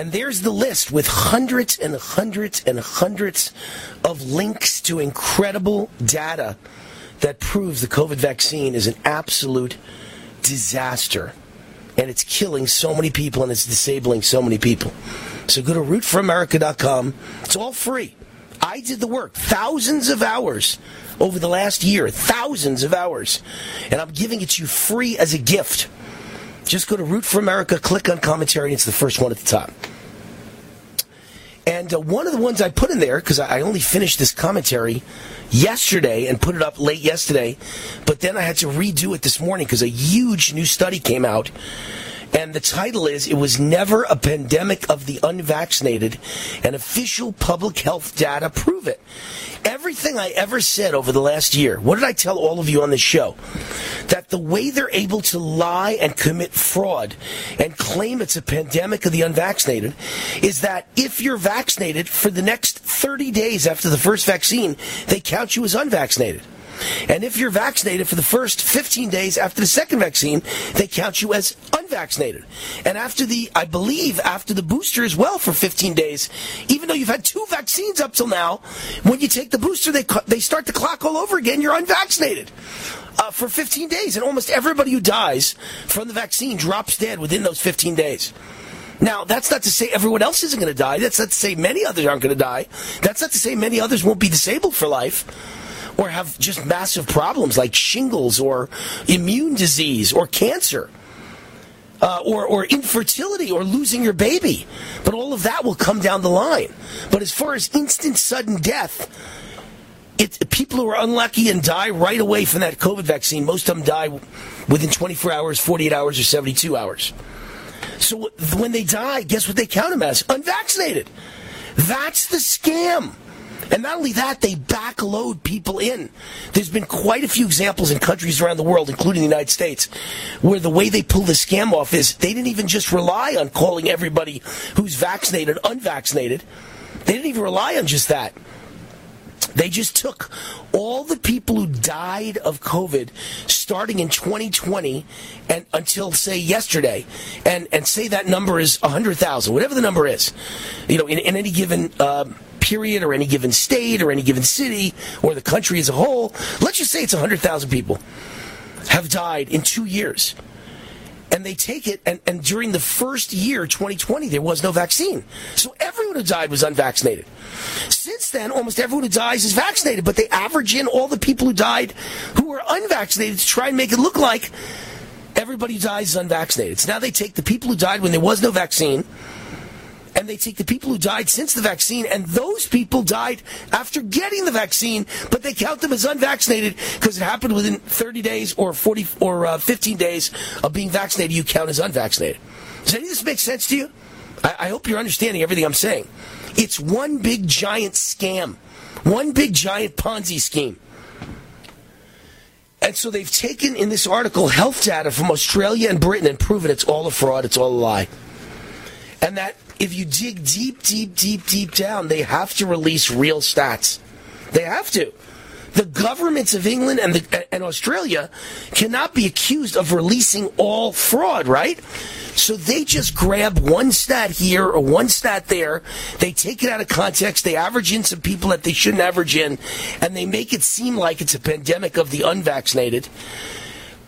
And there's the list with hundreds and hundreds and hundreds of links to incredible data that proves the COVID vaccine is an absolute disaster. And it's killing so many people and it's disabling so many people. So go to rootforamerica.com. It's all free. I did the work, thousands of hours over the last year, thousands of hours. And I'm giving it to you free as a gift. Just go to Root for America, click on commentary, and it's the first one at the top. And uh, one of the ones I put in there, because I only finished this commentary yesterday and put it up late yesterday, but then I had to redo it this morning because a huge new study came out. And the title is It Was Never a Pandemic of the Unvaccinated, and official public health data prove it. Everything I ever said over the last year, what did I tell all of you on the show? That the way they're able to lie and commit fraud and claim it's a pandemic of the unvaccinated is that if you're vaccinated for the next 30 days after the first vaccine, they count you as unvaccinated. And if you're vaccinated for the first 15 days after the second vaccine, they count you as unvaccinated. And after the, I believe, after the booster as well for 15 days, even though you've had two vaccines up till now, when you take the booster, they, they start the clock all over again. You're unvaccinated. Uh, for 15 days, and almost everybody who dies from the vaccine drops dead within those 15 days. Now, that's not to say everyone else isn't going to die. That's not to say many others aren't going to die. That's not to say many others won't be disabled for life or have just massive problems like shingles or immune disease or cancer. Uh, or, or infertility or losing your baby. But all of that will come down the line. But as far as instant sudden death, it, people who are unlucky and die right away from that COVID vaccine, most of them die within 24 hours, 48 hours, or 72 hours. So when they die, guess what they count them as? Unvaccinated. That's the scam. And not only that, they backload people in. There's been quite a few examples in countries around the world, including the United States, where the way they pull the scam off is they didn't even just rely on calling everybody who's vaccinated unvaccinated. They didn't even rely on just that. They just took all the people who died of COVID starting in 2020 and until say yesterday, and and say that number is 100,000, whatever the number is, you know, in, in any given. Um, period or any given state or any given city or the country as a whole let's just say it's 100,000 people have died in 2 years. And they take it and, and during the first year 2020 there was no vaccine. So everyone who died was unvaccinated. Since then almost everyone who dies is vaccinated but they average in all the people who died who were unvaccinated to try and make it look like everybody who dies is unvaccinated. So now they take the people who died when there was no vaccine and they take the people who died since the vaccine, and those people died after getting the vaccine, but they count them as unvaccinated because it happened within 30 days or 40 or uh, 15 days of being vaccinated. You count as unvaccinated. Does any of this make sense to you? I, I hope you're understanding everything I'm saying. It's one big giant scam, one big giant Ponzi scheme. And so they've taken in this article health data from Australia and Britain and proven it's all a fraud, it's all a lie. And that if you dig deep, deep, deep, deep down, they have to release real stats. They have to. The governments of England and, the, and Australia cannot be accused of releasing all fraud, right? So they just grab one stat here or one stat there. They take it out of context. They average in some people that they shouldn't average in, and they make it seem like it's a pandemic of the unvaccinated.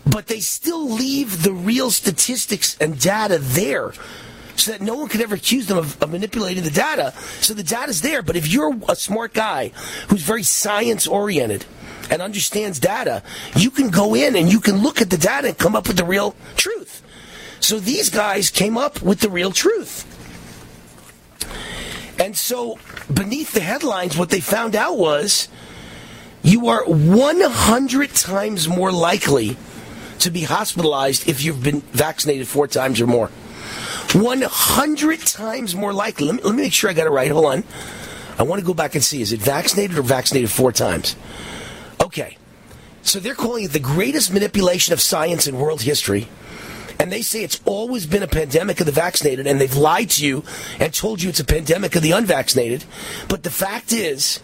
But they still leave the real statistics and data there so that no one could ever accuse them of, of, manipulating the data. So the data's there. But if you're a smart guy who's very science oriented and understands data, you can go in and you can look at the data and come up with the real truth. So these guys came up with the real truth. And so beneath the headlines, what they found out was you are 100 times more likely to be hospitalized if you've been vaccinated four times or more. 100 times more likely. Let me, let me make sure I got it right. Hold on. I want to go back and see. Is it vaccinated or vaccinated four times? Okay. So they're calling it the greatest manipulation of science in world history. And they say it's always been a pandemic of the vaccinated, and they've lied to you and told you it's a pandemic of the unvaccinated. But the fact is,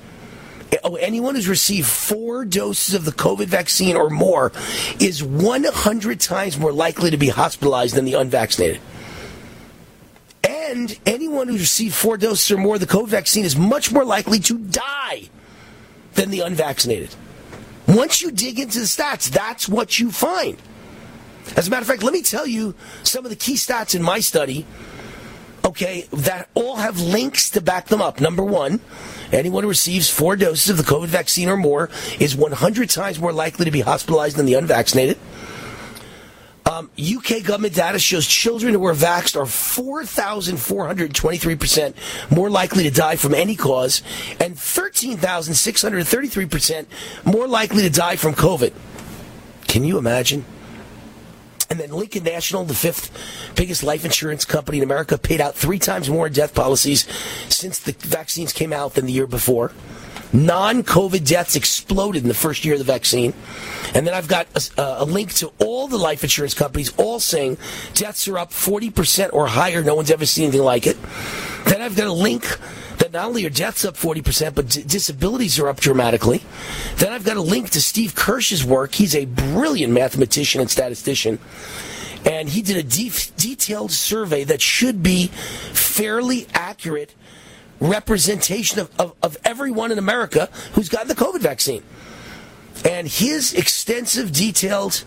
eh, oh, anyone who's received four doses of the COVID vaccine or more is 100 times more likely to be hospitalized than the unvaccinated. And anyone who's received four doses or more of the COVID vaccine is much more likely to die than the unvaccinated. Once you dig into the stats, that's what you find. As a matter of fact, let me tell you some of the key stats in my study, okay, that all have links to back them up. Number one, anyone who receives four doses of the COVID vaccine or more is 100 times more likely to be hospitalized than the unvaccinated. Um, UK government data shows children who are vaxxed are 4,423% more likely to die from any cause and 13,633% more likely to die from COVID. Can you imagine? And then Lincoln National, the fifth biggest life insurance company in America, paid out three times more death policies since the vaccines came out than the year before. Non COVID deaths exploded in the first year of the vaccine. And then I've got a, uh, a, link to all the life insurance companies all saying deaths are up 40% or higher. No one's ever seen anything like it. Then I've got a link that not only are deaths up 40%, but d- disabilities are up dramatically. Then I've got a link to Steve Kirsch's work. He's a brilliant mathematician and statistician. And he did a detailed survey that should be fairly accurate representation of, of, of everyone in America who's gotten the COVID vaccine. And his extensive, detailed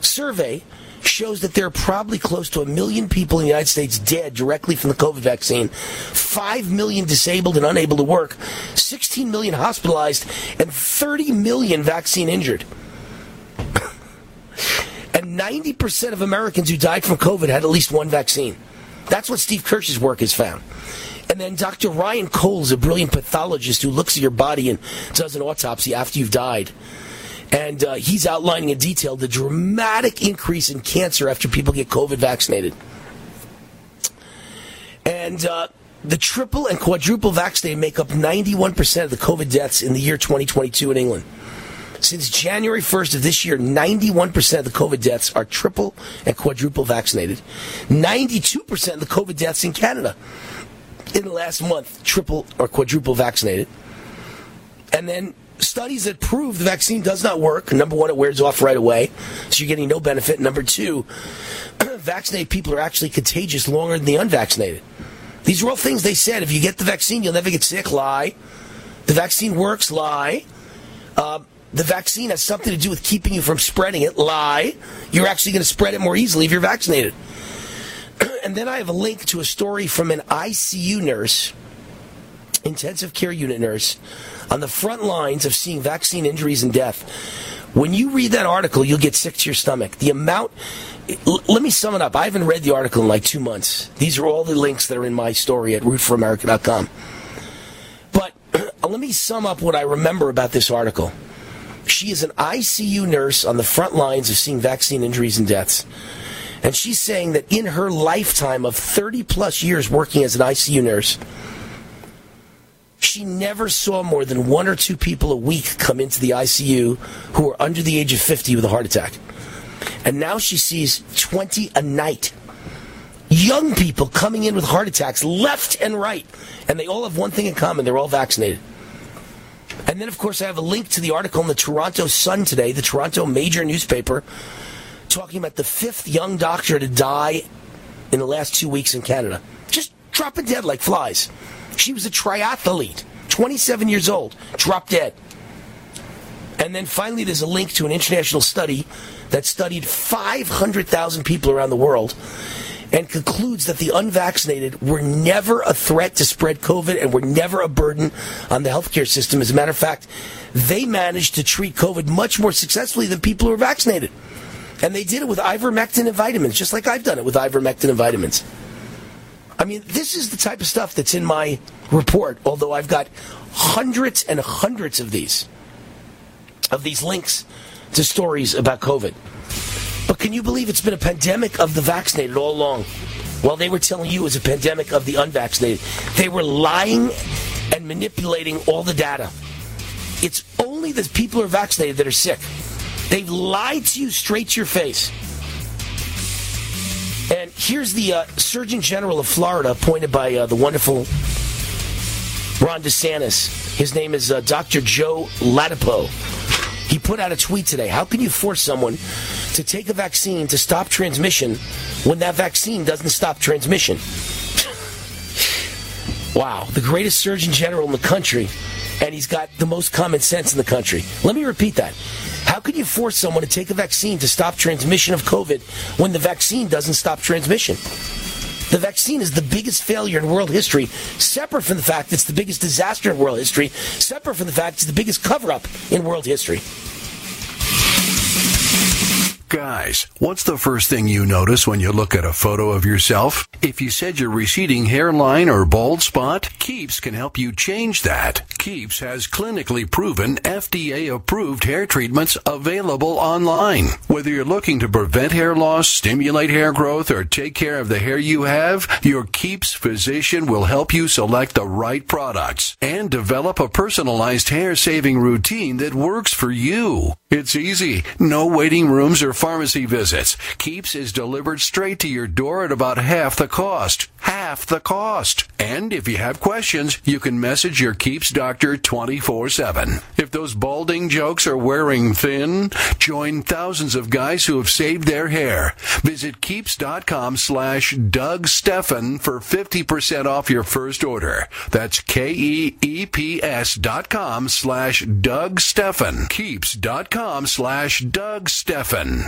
survey shows that there are probably close to a million people in the United States dead directly from the COVID vaccine, 5 million disabled and unable to work, 16 million hospitalized, and 30 million vaccine injured. [LAUGHS] and 90% of Americans who died from COVID had at least one vaccine. That's what Steve Kirsch's work has found. And then Dr. Ryan Cole is a brilliant pathologist who looks at your body and does an autopsy after you've died. And uh, he's outlining in detail the dramatic increase in cancer after people get COVID vaccinated. And uh, the triple and quadruple vaccinated make up 91% of the COVID deaths in the year 2022 in England. Since January 1st of this year, 91% of the COVID deaths are triple and quadruple vaccinated. 92% of the COVID deaths in Canada in the last month, triple or quadruple vaccinated. And then studies that prove the vaccine does not work. Number one, it wears off right away, so you're getting no benefit. Number two, [CLEARS THROAT] vaccinated people are actually contagious longer than the unvaccinated. These are all things they said. If you get the vaccine, you'll never get sick. Lie. The vaccine works. Lie. Uh, the vaccine has something to do with keeping you from spreading it. Lie. You're actually going to spread it more easily if you're vaccinated. [CLEARS THROAT] and then I have a link to a story from an ICU nurse, intensive care unit nurse, on the front lines of seeing vaccine injuries and death. When you read that article, you'll get sick to your stomach. The amount let me sum it up. I haven't read the article in like two months. These are all the links that are in my story at rootforamerica.com. But [CLEARS THROAT] let me sum up what I remember about this article. She is an ICU nurse on the front lines of seeing vaccine injuries and deaths. And she's saying that in her lifetime of 30 plus years working as an ICU nurse, she never saw more than one or two people a week come into the ICU who were under the age of 50 with a heart attack. And now she sees 20 a night. Young people coming in with heart attacks left and right. And they all have one thing in common they're all vaccinated. And then, of course, I have a link to the article in the Toronto Sun today, the Toronto major newspaper, talking about the fifth young doctor to die in the last two weeks in Canada. Just dropping dead like flies. She was a triathlete, 27 years old, dropped dead. And then finally, there's a link to an international study that studied 500,000 people around the world and concludes that the unvaccinated were never a threat to spread COVID and were never a burden on the healthcare system. As a matter of fact, they managed to treat COVID much more successfully than people who are vaccinated. And they did it with ivermectin and vitamins, just like I've done it with ivermectin and vitamins. I mean, this is the type of stuff that's in my report, although I've got hundreds and hundreds of these, of these links to stories about COVID. But can you believe it's been a pandemic of the vaccinated all along? While they were telling you it was a pandemic of the unvaccinated. They were lying and manipulating all the data. It's only the people who are vaccinated that are sick. They've lied to you straight to your face. And here's the uh, Surgeon General of Florida, appointed by uh, the wonderful Ron DeSantis. His name is uh, Dr. Joe Ladapo. He put out a tweet today. How can you force someone to take a vaccine to stop transmission when that vaccine doesn't stop transmission? wow, the greatest Surgeon General in the country, and he's got the most common sense in the country. Let me repeat that. How can you force someone to take a vaccine to stop transmission of COVID when the vaccine doesn't stop transmission? The vaccine is the biggest failure in world history, separate from the fact it's the biggest disaster in world history, separate from the fact it's the biggest cover up in world history. Guys, what's the first thing you notice when you look at a photo of yourself? If you said your receding hairline or bald spot, Keeps can help you change that. Keeps has clinically proven FDA approved hair treatments available online. Whether you're looking to prevent hair loss, stimulate hair growth, or take care of the hair you have, your Keeps physician will help you select the right products and develop a personalized hair saving routine that works for you. It's easy. No waiting rooms or pharmacy visits. Keeps is delivered straight to your door at about half the cost. Half the cost. And if you have questions, you can message your Keeps doctor 24-7. If those balding jokes are wearing thin, join thousands of guys who have saved their hair. Visit keeps.com slash Doug Stephan for 50% off your first order. That's K-E-E-P-S dot com slash Doug Stephan. Keeps.com slash Doug Stephan.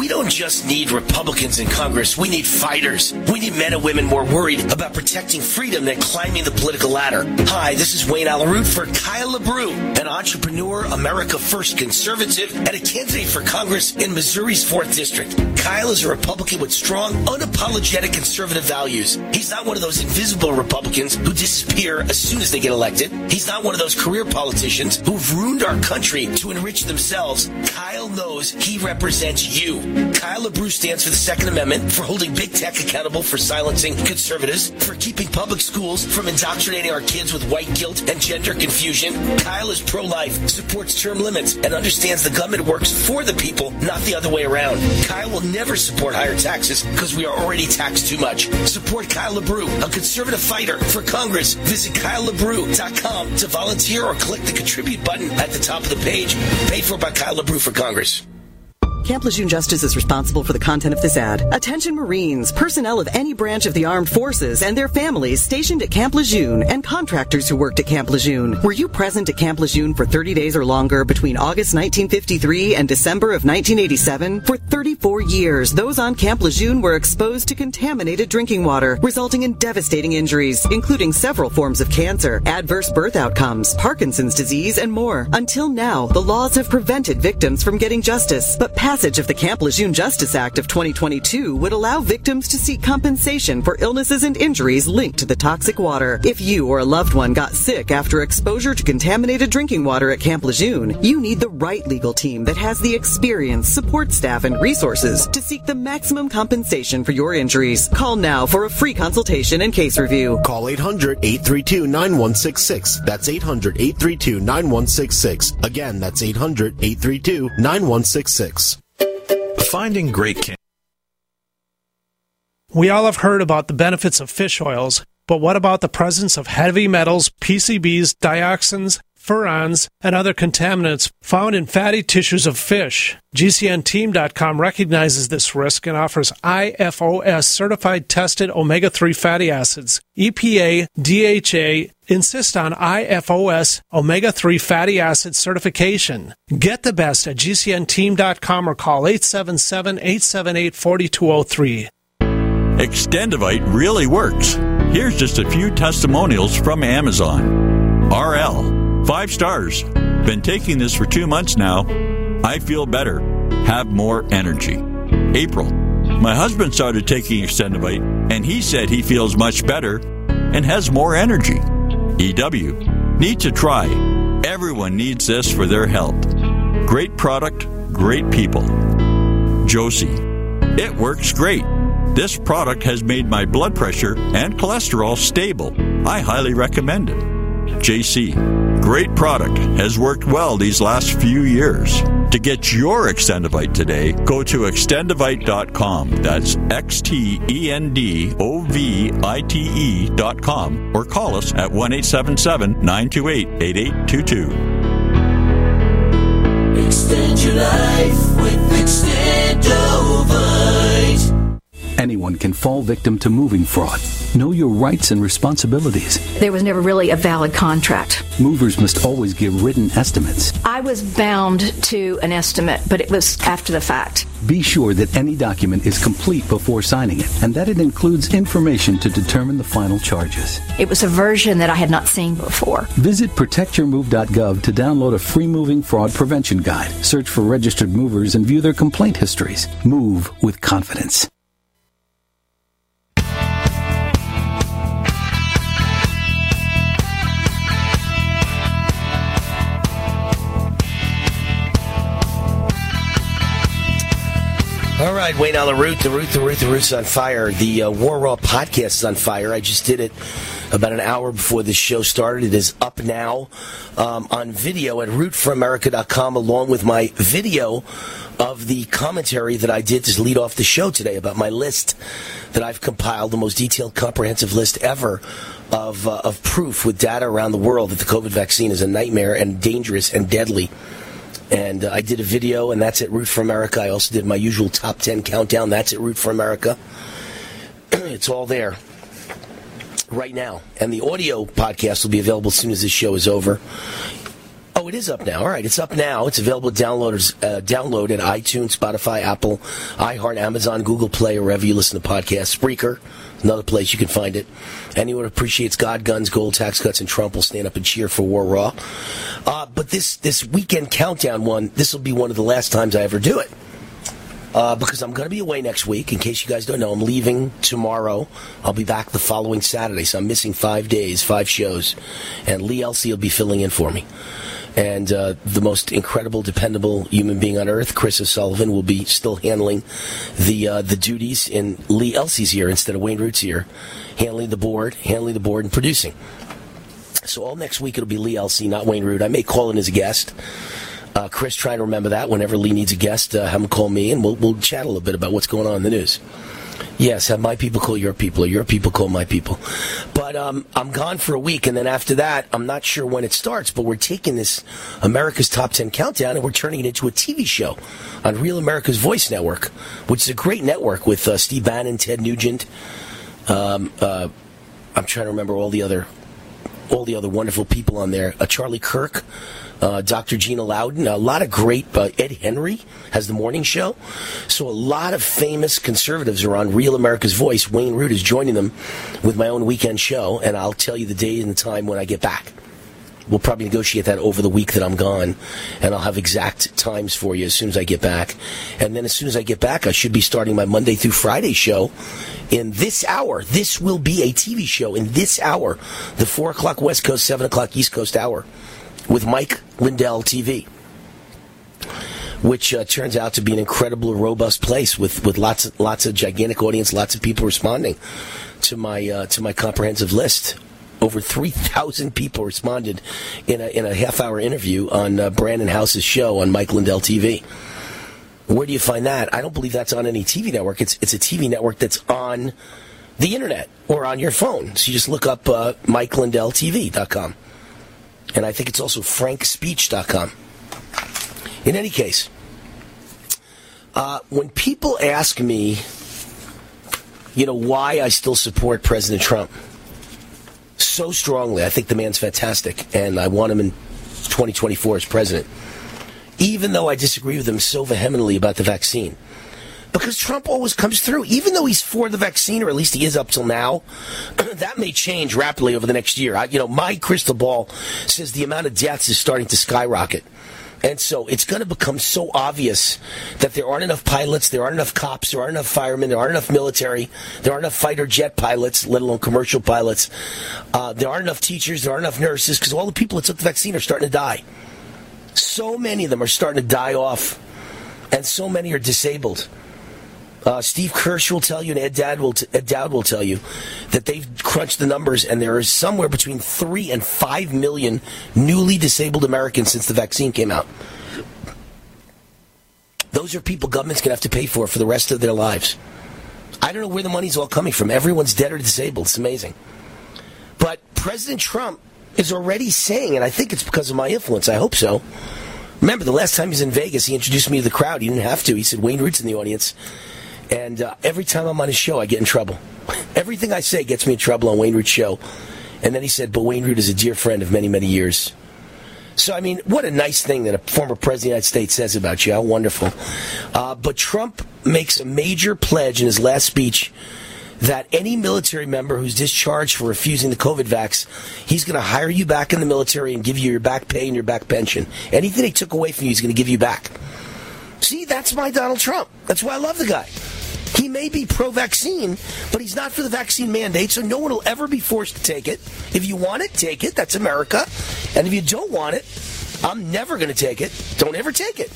We don't just need Republicans in Congress. We need fighters. We need men and women more worried about protecting freedom than climbing the political ladder. Hi, this is Wayne Allyn Root for Kyle LaBrue, an entrepreneur, America First conservative, and a candidate for Congress in Missouri's 4th District. Kyle is a Republican with strong, unapologetic conservative values. He's not one of those invisible Republicans who disappear as soon as they get elected. He's not one of those career politicians who've ruined our country to enrich themselves. Kyle knows he represents you. Kyle LaBrue stands for the Second Amendment, for holding big tech accountable for silencing conservatives, for keeping public schools from indoctrinating our kids with white guilt and gender confusion. Kyle is pro-life, supports term limits, and understands the government works for the people, not the other way around. Kyle will never support higher taxes because we are already taxed too much. Support Kyle LaBrue, a conservative fighter for Congress. Visit KyleLaBrue.com to volunteer or click the contribute button at the top of the page. Paid for by Kyle LaBrue for Congress. Camp Lejeune Justice is responsible for the content of this ad. Attention Marines, personnel of any branch of the armed forces and their families stationed at Camp Lejeune and contractors who worked at Camp Lejeune. Were you present at Camp Lejeune for 30 days or longer between August 1953 and December of 1987? For 34 years, those on Camp Lejeune were exposed to contaminated drinking water, resulting in devastating injuries, including several forms of cancer, adverse birth outcomes, Parkinson's disease, and more. Until now, the laws have prevented victims from getting justice, but past passage of the Camp Lejeune Justice Act of 2022 would allow victims to seek compensation for illnesses and injuries linked to the toxic water. If you or a loved one got sick after exposure to contaminated drinking water at Camp Lejeune, you need the right legal team that has the experience, support staff, and resources to seek the maximum compensation for your injuries. Call now for a free consultation and case review. Call 800 832 9166. That's 800 832 9166. Again, that's 800 832 9166. Finding great can- We all have heard about the benefits of fish oils, but what about the presence of heavy metals, PCBs, dioxins, furans, and other contaminants found in fatty tissues of fish? GCNteam.com recognizes this risk and offers IFOS certified tested omega 3 fatty acids. EPA, DHA insist on IFOS omega 3 fatty acid certification. Get the best at GCNteam.com or call 877 878 4203. Extendovite really works. Here's just a few testimonials from Amazon. RL, five stars. Been taking this for two months now. I feel better, have more energy. April, my husband started taking Extendovite and he said he feels much better and has more energy. EW, need to try. Everyone needs this for their health. Great product, great people. Josie, it works great. This product has made my blood pressure and cholesterol stable. I highly recommend it. JC, great product, has worked well these last few years. To get your Extendovite today, go to extendovite.com. That's X T E N D O V I T E.com or call us at 1 877 928 8822. Extend your life with Extendovite. Anyone can fall victim to moving fraud. Know your rights and responsibilities. There was never really a valid contract. Movers must always give written estimates. I was bound to an estimate, but it was after the fact. Be sure that any document is complete before signing it and that it includes information to determine the final charges. It was a version that I had not seen before. Visit protectyourmove.gov to download a free moving fraud prevention guide. Search for registered movers and view their complaint histories. Move with confidence. All right, Wayne on the route, the route, the route, the route's on fire. The uh, War Raw podcast is on fire. I just did it about an hour before this show started. It is up now um, on video at rootforamerica.com, along with my video of the commentary that I did to lead off the show today about my list that I've compiled, the most detailed, comprehensive list ever of, uh, of proof with data around the world that the COVID vaccine is a nightmare and dangerous and deadly. And uh, I did a video, and that's at Root for America. I also did my usual top 10 countdown. That's at Root for America. [CLEARS THROAT] it's all there right now. And the audio podcast will be available as soon as this show is over. Oh, it is up now. All right, it's up now. It's available downloaders. Uh, download at iTunes, Spotify, Apple, iHeart, Amazon, Google Play, wherever you listen to podcasts. Spreaker, another place you can find it. Anyone appreciates God, guns, gold, tax cuts, and Trump will stand up and cheer for War Raw. Uh, but this this weekend countdown one, this will be one of the last times I ever do it. Uh, because I'm going to be away next week. In case you guys don't know, I'm leaving tomorrow. I'll be back the following Saturday, so I'm missing five days, five shows, and Lee Elsey will be filling in for me. And uh, the most incredible, dependable human being on earth, Chris O'Sullivan, will be still handling the uh, the duties in Lee Elsey's year instead of Wayne Root's ear, handling the board, handling the board, and producing. So all next week it'll be Lee Elsey, not Wayne Root. I may call in as a guest. Uh, Chris, try to remember that. Whenever Lee needs a guest, uh, have him call me, and we'll, we'll chat a little bit about what's going on in the news. Yes, have my people call your people, or your people call my people. But um, I'm gone for a week, and then after that, I'm not sure when it starts, but we're taking this America's Top 10 Countdown and we're turning it into a TV show on Real America's Voice Network, which is a great network with uh, Steve Bannon, Ted Nugent. Um, uh, I'm trying to remember all the other all the other wonderful people on there. Uh, Charlie Kirk, uh, Dr. Gina Loudon, a lot of great. Uh, Ed Henry has the morning show. So a lot of famous conservatives are on Real America's Voice. Wayne Root is joining them with my own weekend show, and I'll tell you the day and the time when I get back. we'll probably negotiate that over the week that I'm gone, and I'll have exact times for you as soon as I get back. And then as soon as I get back, I should be starting my Monday through Friday show in this hour. This will be a TV show in this hour, the four o'clock West Coast, seven o'clock East Coast hour, with Mike Lindell TV which uh, turns out to be an incredible, robust place with, with lots of, lots of gigantic audience, lots of people responding to my uh, to my comprehensive list. Over three thousand people responded in a in a half hour interview on uh, Brannon Howse's show on Mike Lindell TV. Where do you find that? I don't believe that's on any TV network. It's it's a TV network that's on the internet or on your phone. So you just look up uh, MikeLindellTV.com. And I think it's also FrankSpeech.com. In any case, uh, when people ask me, you know, why I still support President Trump so strongly, I think the man's fantastic, and I want him in 2024 as president, even though I disagree with him so vehemently about the vaccine. Because Trump always comes through, even though he's for the vaccine, or at least he is up till now. [CLEARS THROAT] that may change rapidly over the next year. I, you know, my crystal ball says the amount of deaths is starting to skyrocket. And so it's going to become so obvious that there aren't enough pilots, there aren't enough cops, there aren't enough firemen, there aren't enough military, there aren't enough fighter jet pilots, let alone commercial pilots. Uh, there aren't enough teachers, there aren't enough nurses, because all the people that took the vaccine are starting to die. So many of them are starting to die off, and so many are disabled. Uh, Steve Kirsch will tell you, and Ed Dowd will t- Ed will tell you that they've crunched the numbers, and there is somewhere between three and five million newly disabled Americans since the vaccine came out. Those are people government's going to have to pay for for the rest of their lives. I don't know where the money's all coming from. Everyone's dead or disabled. It's amazing. But President Trump is already saying, and I think it's because of my influence. I hope so. Remember, the last time he was in Vegas, he introduced me to the crowd. He didn't have to. He said, Wayne Root's in the audience. And uh, every time I'm on his show, I get in trouble. Everything I say gets me in trouble on Wayne Root's show. And then he said, but Wayne Root is a dear friend of many, many years. So, I mean, what a nice thing that a former president of the United States says about you. How wonderful. Uh, but Trump makes a major pledge in his last speech that any military member who's discharged for refusing the COVID vax, he's going to hire you back in the military and give you your back pay and your back pension. Anything he took away from you, he's going to give you back. See, that's my Donald Trump. That's why I love the guy. May be pro vaccine, but he's not for the vaccine mandate, so no one will ever be forced to take it. If you want it, take it. That's America. And if you don't want it, I'm never going to take it. Don't ever take it.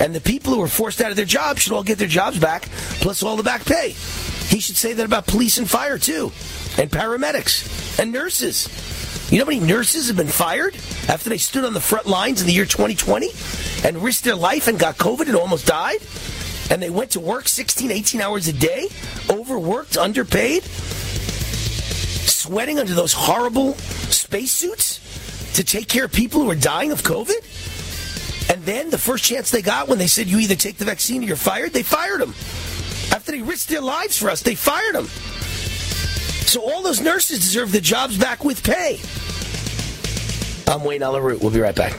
And the people who are forced out of their jobs should all get their jobs back, plus all the back pay. He should say that about police and fire, too, and paramedics and nurses. You know how many nurses have been fired after they stood on the front lines in the year 2020 and risked their life and got COVID and almost died? And they went to work 16, 18 hours a day, overworked, underpaid, sweating under those horrible spacesuits to take care of people who are dying of COVID. And then the first chance they got when they said you either take the vaccine or you're fired, they fired them. After they risked their lives for us, they fired them. So all those nurses deserve the jobs back with pay. I'm Wayne Allyn Root. We'll be right back.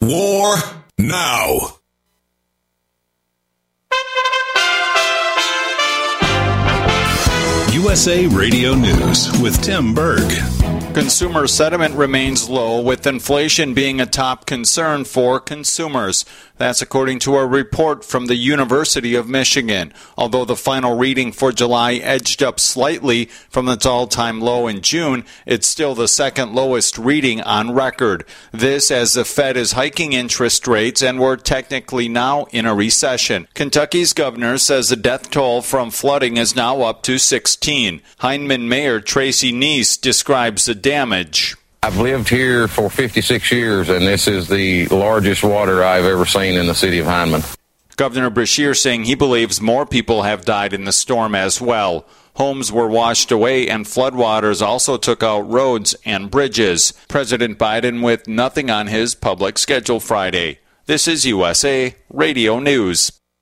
War now. USA Radio News with Tim Berg. Consumer sentiment remains low, with inflation being a top concern for consumers. That's according to a report from the University of Michigan. Although the final reading for July edged up slightly from its all time low in June, it's still the second lowest reading on record. This as the Fed is hiking interest rates and we're technically now in a recession. Kentucky's governor says the death toll from flooding is now up to 16. Hindman Mayor Tracy Neese describes the damage. I've lived here for 56 years, and this is the largest water I've ever seen in the city of Hindman. Governor Beshear saying he believes more people have died in the storm as well. Homes were washed away, and floodwaters also took out roads and bridges. President Biden with nothing on his public schedule Friday. This is USA Radio News.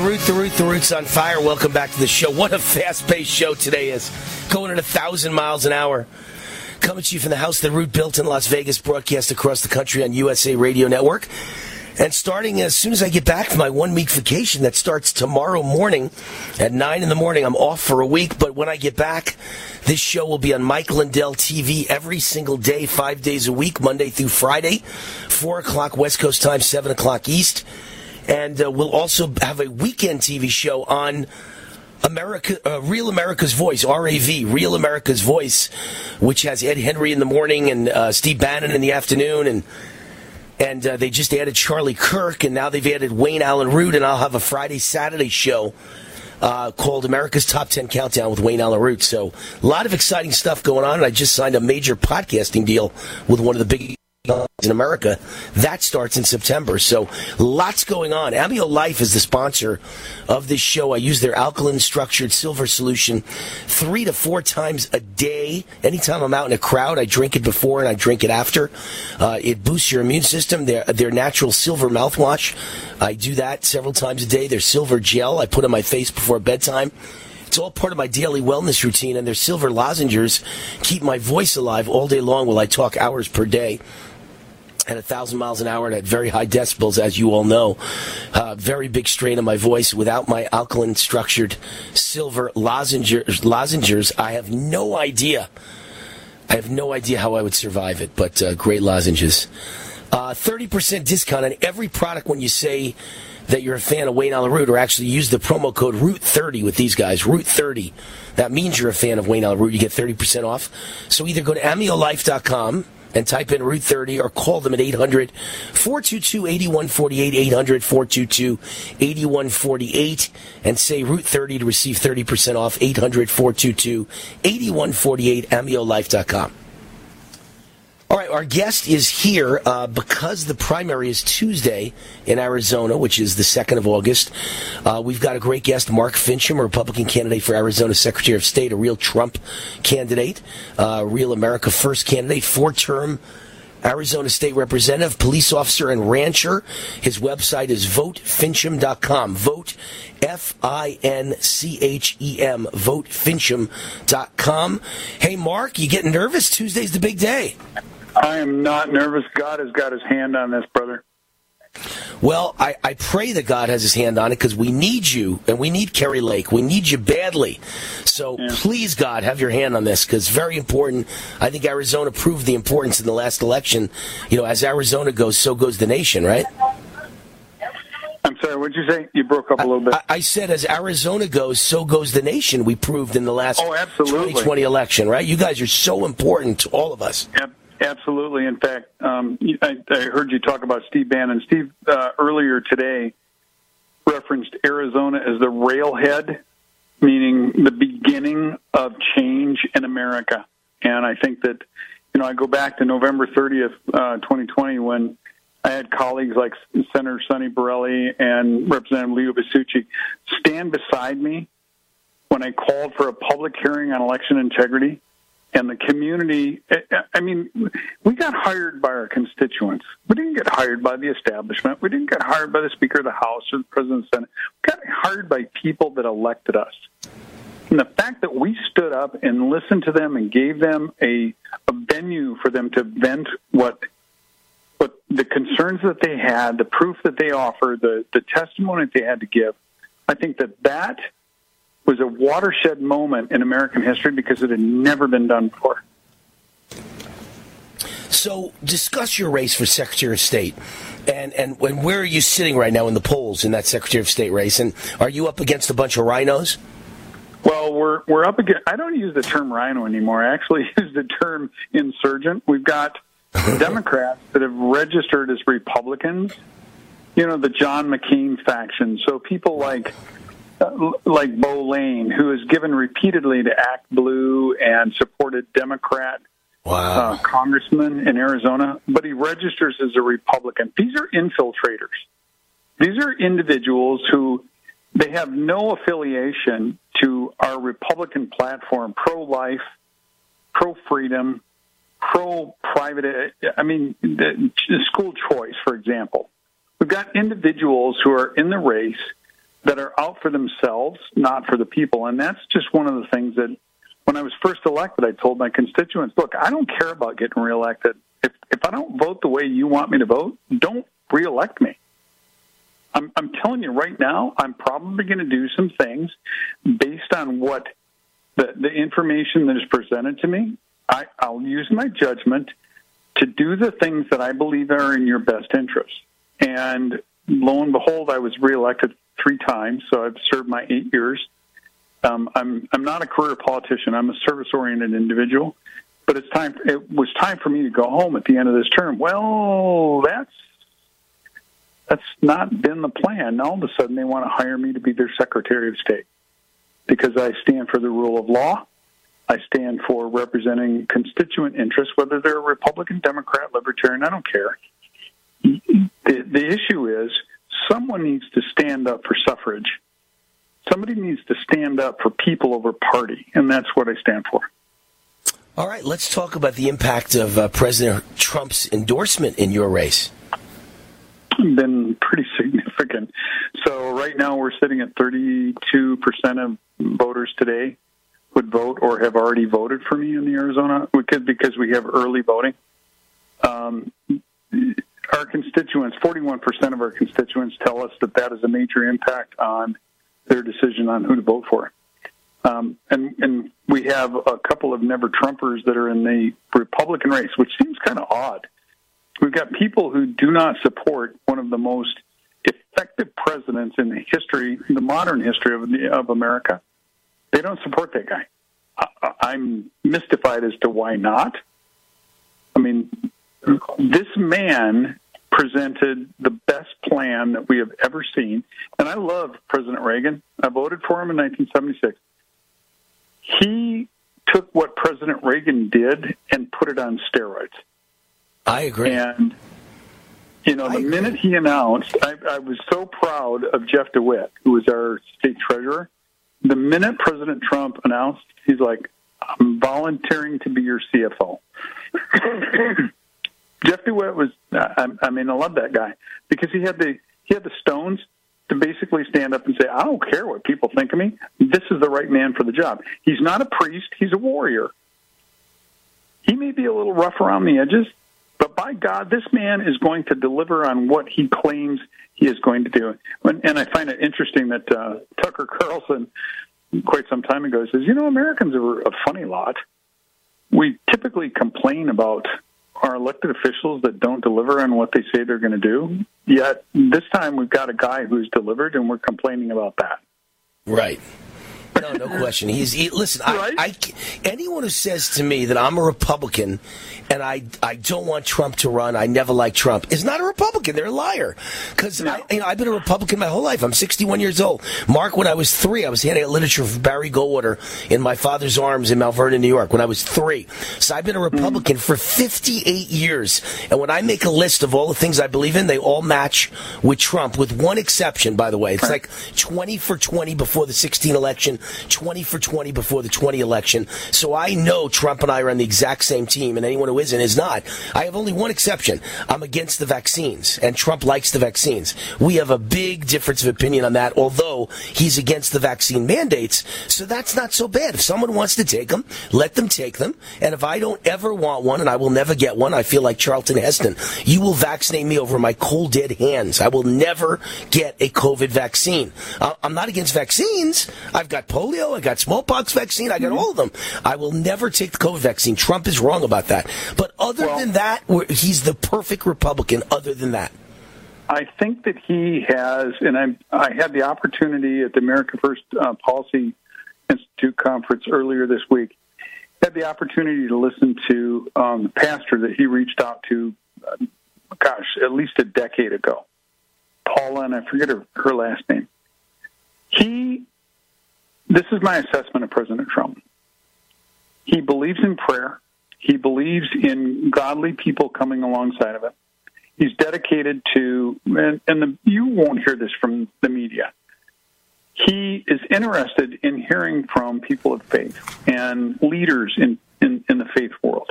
Roots on Fire. Welcome back to the show. What a fast paced show today is. Going at a thousand miles an hour. Coming to you from the house that Root built in Las Vegas, broadcast across the country on USA Radio Network. And starting as soon as I get back from my one week vacation that starts tomorrow morning at 9 in the morning, I'm off for a week. But when I get back, this show will be on Mike Lindell TV every single day, five days a week, Monday through Friday, 4 o'clock West Coast time, 7 o'clock East. And uh, we'll also have a weekend TV show on America, uh, Real America's Voice, RAV, Real America's Voice, which has Ed Henry in the morning and uh, Steve Bannon in the afternoon, and and uh, they just added Charlie Kirk, and now they've added Wayne Allyn Root, and I'll have a Friday Saturday show. Uh, called America's Top 10 Countdown with Wayne Allyn Root. So, a lot of exciting stuff going on. And I just signed a major podcasting deal with one of the big in America. That starts in September. So lots going on. Amio Life is the sponsor of this show. I use their alkaline structured silver solution three to four times a day. Anytime I'm out in a crowd, I drink it before and I drink it after. Uh, it boosts your immune system. Their, their natural silver mouthwash. I do that several times a day. Their silver gel I put on my face before bedtime. It's all part of my daily wellness routine, and their silver lozenges keep my voice alive all day long while I talk hours per day at a thousand miles an hour and at very high decibels, as you all know. Uh, very big strain on my voice. Without my alkaline structured silver lozenges, lozenges, I have no idea. I have no idea how I would survive it, but uh, great lozenges. Uh, 30% discount on every product when you say that you're a fan of Wayne Allyn Root, or actually use the promo code Root30 with these guys, Root30. That means you're a fan of Wayne Allyn Root. You get 30% off. So either go to AmioLife.com and type in Root 30 or call them at 800 422 8148, 800 422 8148, and say Root 30 to receive 30% off, 800 422 8148, AmioLife.com. All right, our guest is here uh, because the primary is Tuesday in Arizona, which is the 2nd of August. Uh, we've got a great guest, Mark Finchem, a Republican candidate for Arizona Secretary of State, a real Trump candidate, uh, real America First candidate, four term Arizona State Representative, police officer, and rancher. His website is votefinchem.com. Vote, F I N C H E M, votefinchem.com. Hey, Mark, you getting nervous? Tuesday's the big day. I am not nervous. God has got his hand on this, brother. Well, I, I pray that God has his hand on it because we need you and we need Kari Lake. We need you badly. So yeah. please, God, have your hand on this because very important. I think Arizona proved the importance in the last election. You know, as Arizona goes, so goes the nation, right? I'm sorry, what did you say? You broke up a little bit. I, I, said, as Arizona goes, so goes the nation. We proved in the last oh, absolutely. 2020 election, right? You guys are so important to all of us. Yep. Absolutely. In fact, um, I, I, heard you talk about Steve Bannon. Steve uh, earlier today referenced Arizona as the railhead, meaning the beginning of change in America. And I think that, you know, I go back to November 30th, uh, 2020, when I had colleagues like Senator Sonny Borrelli and Representative Leo Biasiucci stand beside me when I called for a public hearing on election integrity and the community. I mean, we got hired by our constituents. We didn't get hired by the establishment. We didn't get hired by the Speaker of the House or the President of the Senate. We got hired by people that elected us. And the fact that we stood up and listened to them and gave them a, a venue for them to vent what what the concerns that they had, the proof that they offered, the, the testimony that they had to give, I think that that was a watershed moment in American history because it had never been done before. So, discuss your race for Secretary of State, and, and and where are you sitting right now in the polls in that Secretary of State race? And are you up against a bunch of rhinos? Well, we're we're up against. I don't use the term rhino anymore. I actually [LAUGHS] use the term insurgent. We've got [LAUGHS] Democrats that have registered as Republicans. You know, the John McCain faction. So people like like Beau Lane, who has given repeatedly to ActBlue and supported Democrat wow. uh, congressman in Arizona, but he registers as a Republican. These are infiltrators. These are individuals who they have no affiliation to our Republican platform, pro-life, pro-freedom, pro-private. I mean, the school choice, for example. We've got individuals who are in the race that are out for themselves, not for the people. And that's just one of the things that when I was first elected, I told my constituents, look, I don't care about getting reelected. If, if I don't vote the way you want me to vote, don't reelect me. I'm, I'm telling you right now, I'm probably going to do some things based on what the, the information that is presented to me. I, I'll use my judgment to do the things that I believe are in your best interest. And lo and behold, I was reelected three times, so I've served my eight years. Um, I'm I'm not a career politician. I'm a service oriented individual. But it's time. It was time for me to go home at the end of this term. Well, that's that's not been the plan. Now all of a sudden, they want to hire me to be their Secretary of State because I stand for the rule of law. I stand for representing constituent interests, whether they're Republican, Democrat, Libertarian. I don't care. The, the issue is someone needs to stand up for suffrage. Somebody needs to stand up for people over party, and that's what I stand for. All right, let's talk about the impact of uh, President Trump's endorsement in your race. Been pretty significant. So right now we're sitting at 32% of voters today would vote or have already voted for me in the Arizona because because we have early voting. Um, our constituents, 41% of our constituents tell us that that is a major impact on their decision on who to vote for. Um, and, and we have a couple of never Trumpers that are in the Republican race, which seems kind of odd. We've got people who do not support one of the most effective presidents in the history, the modern history of, of America. They don't support that guy. I, I'm mystified as to why not. I mean, this man presented the best plan that we have ever seen. And I love President Reagan. I voted for him in 1976. He took what President Reagan did and put it on steroids. I agree. And, you know, the minute he announced, I, I was so proud of Jeff DeWitt, who was our state treasurer. The minute President Trump announced, he's like, I'm volunteering to be your CFO. [LAUGHS] Jeff DeWitt was, I, I mean, I love that guy because he had the he had the stones to basically stand up and say, I don't care what people think of me. This is the right man for the job. He's not a priest, he's a warrior. He may be a little rough around the edges, but by God, this man is going to deliver on what he claims he is going to do. And I find it interesting that uh, Tucker Carlson, quite some time ago, says, You know, Americans are a funny lot. We typically complain about our elected officials that don't deliver on what they say they're going to do. Yet this time we've got a guy who's delivered, and we're complaining about that. Right. No, no question. He's he, listen. I, I, anyone who says to me that I'm a Republican and I I don't want Trump to run, I never like Trump, is not a Republican. They're a liar. Because no. you know I've been a Republican my whole life. I'm 61 years old. Mark, when I was three, I was handing out literature for Barry Goldwater in my father's arms in Mount Vernon, New York. When I was three, so I've been a Republican mm. for 58 years. And when I make a list of all the things I believe in, they all match with Trump, with one exception. By the way, it's like 20 for 20 before the 16 election. 20 for 20 before the 20 election. So I know Trump and I are on the exact same team, and anyone who isn't is not. I have only one exception. I'm against the vaccines, and Trump likes the vaccines. We have a big difference of opinion on that, although he's against the vaccine mandates. So that's not so bad. If someone wants to take them, let them take them. And if I don't ever want one, and I will never get one, I feel like Charlton Heston. You will vaccinate me over my cold dead hands. I will never get a COVID vaccine. I'm not against vaccines. I've got polio, I got smallpox vaccine, I got mm-hmm. all of them. I will never take the COVID vaccine. Trump is wrong about that. But other well, than that, he's the perfect Republican. Other than that. I think that he has, and I, I had the opportunity at the America First uh, Policy Institute conference earlier this week. Had the opportunity to listen to um, the pastor that he reached out to, uh, gosh, at least a decade ago, Paula, and I forget her, her last name. He this is my assessment of President Trump. He believes in prayer. He believes in godly people coming alongside of him. He's dedicated to, and, and the, you won't hear this from the media. He is interested in hearing from people of faith and leaders in, in, in the faith world.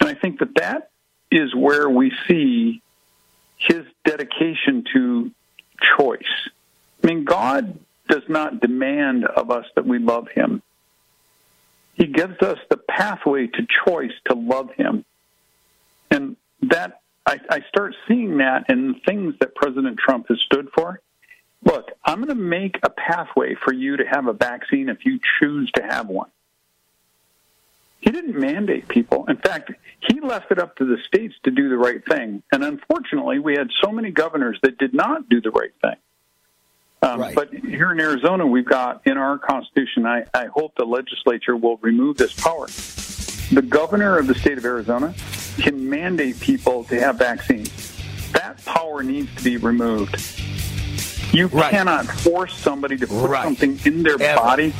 And I think that that is where we see his dedication to choice I mean, God does not demand of us that we love Him. He gives us the pathway to choice to love Him. And that, I, I start seeing that in things that President Trump has stood for. Look, I'm going to make a pathway for you to have a vaccine if you choose to have one. He didn't mandate people. In fact, he left it up to the states to do the right thing. And unfortunately, we had so many governors that did not do the right thing. Um, right. But here in Arizona, we've got in our Constitution, I, I hope the legislature will remove this power. The governor of the state of Arizona can mandate people to have vaccines. That power needs to be removed. You right. cannot force somebody to put right. something in their Ever. body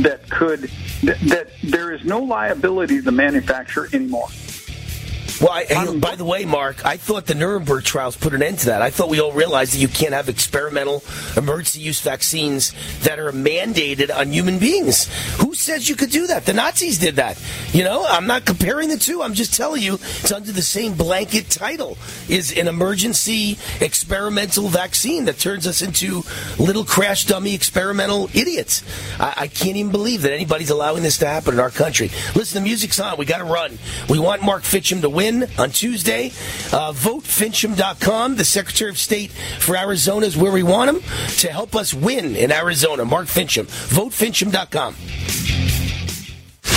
that could that, that there is no liability to the manufacturer anymore. Well, I, by the way, Mark, I thought the Nuremberg trials put an end to that. I thought we all realized that you can't have experimental emergency use vaccines that are mandated on human beings. Who says you could do that? The Nazis did that. You know, I'm not comparing the two. I'm just telling you it's under the same blanket title is an emergency experimental vaccine that turns us into little crash dummy experimental idiots. I, I can't even believe that anybody's allowing this to happen in our country. Listen, the music's on. We got to run. We want Mark Finchem to win on Tuesday. Uh, VoteFinchem.com. The Secretary of State for Arizona is where we want him to help us win in Arizona. Mark Finchem. VoteFinchem.com.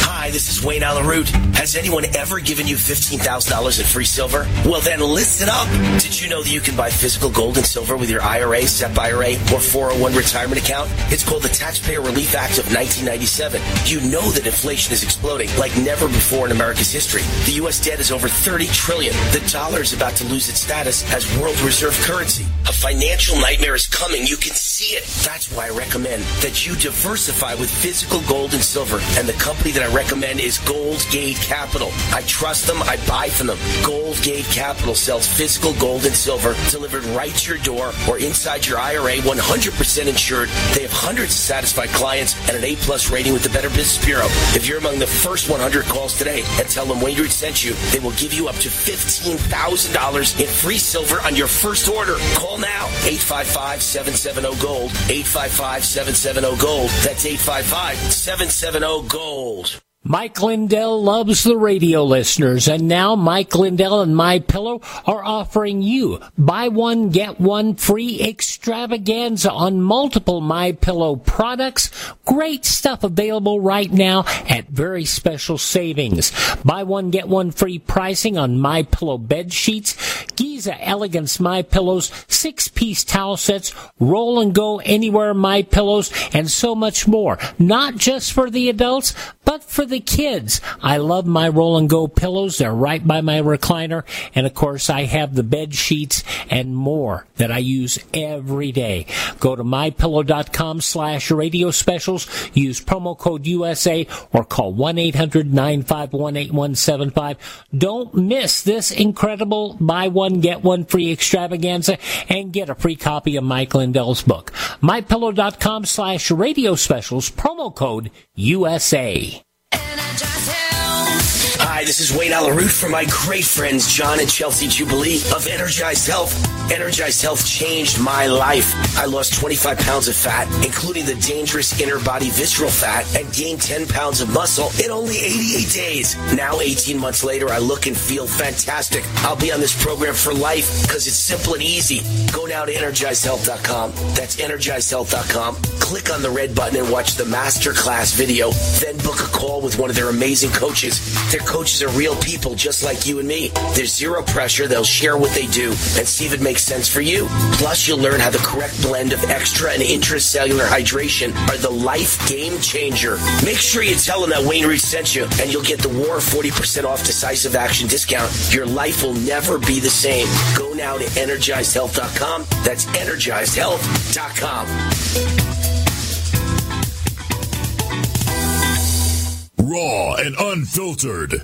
Hi, this is Wayne Allyn Root. Has anyone ever given you $15,000 in free silver? Well, then listen up. Did you know that you can buy physical gold and silver with your IRA, SEP IRA, or 401 retirement account? It's called the Taxpayer Relief Act of 1997. You know that inflation is exploding like never before in America's history. The U.S. debt is over 30 trillion. The dollar is about to lose its status as world reserve currency. A financial nightmare is coming. You can see it. That's why I recommend that you diversify with physical gold and silver. And the company that I recommend is Gold Gate Capital. I trust them. I buy from them. Gold Gate Capital sells physical gold and silver delivered right to your door or inside your IRA, 100% insured. They have hundreds of satisfied clients and an A-plus rating with the Better Business Bureau. If you're among the first 100 calls today and tell them Wayne Root sent you, they will give you up to $15,000 in free silver on your first order. Call now. 855-770-GOLD. 855-770-GOLD. That's 855-770-GOLD. Mike Lindell loves the radio listeners, and now Mike Lindell and My Pillow are offering you buy one get one free extravaganza on multiple My Pillow products. Great stuff available right now at very special savings. Buy one get one free pricing on My Pillow bed sheets, Giza Elegance My Pillows, six piece towel sets, roll and go anywhere My Pillows, and so much more. Not just for the adults, but for the kids. I love my roll and go pillows. They're right by my recliner. And of course, I have the bed sheets and more that I use every day. Go to mypillow.com slash radio specials. Use promo code USA or call 1-800-951-8175. Don't miss this incredible buy one, get one free extravaganza and get a free copy of Mike Lindell's book. mypillow.com slash radio specials. Promo code USA and I just Hi, this is Wayne Allyn Root from my great friends John and Chelsea Jubilee of Energized Health. Energized Health changed my life. I lost 25 pounds of fat, including the dangerous inner body visceral fat, and gained 10 pounds of muscle in only 88 days. Now, 18 months later, I look and feel fantastic. I'll be on this program for life because it's simple and easy. Go now to energizedhealth.com. That's energizedhealth.com. Click on the red button and watch the masterclass video. Then book a call with one of their amazing coaches. Their coaches are real people just like you and me. There's zero pressure. They'll share what they do and see if it makes sense for you. Plus, you'll learn how the correct blend of extra and intracellular hydration are the life game changer. Make sure you tell them that Wayne Root sent you, and you'll get the War 40% off decisive action discount. Your life will never be the same. Go now to energizedhealth.com. That's energizedhealth.com. Raw and unfiltered.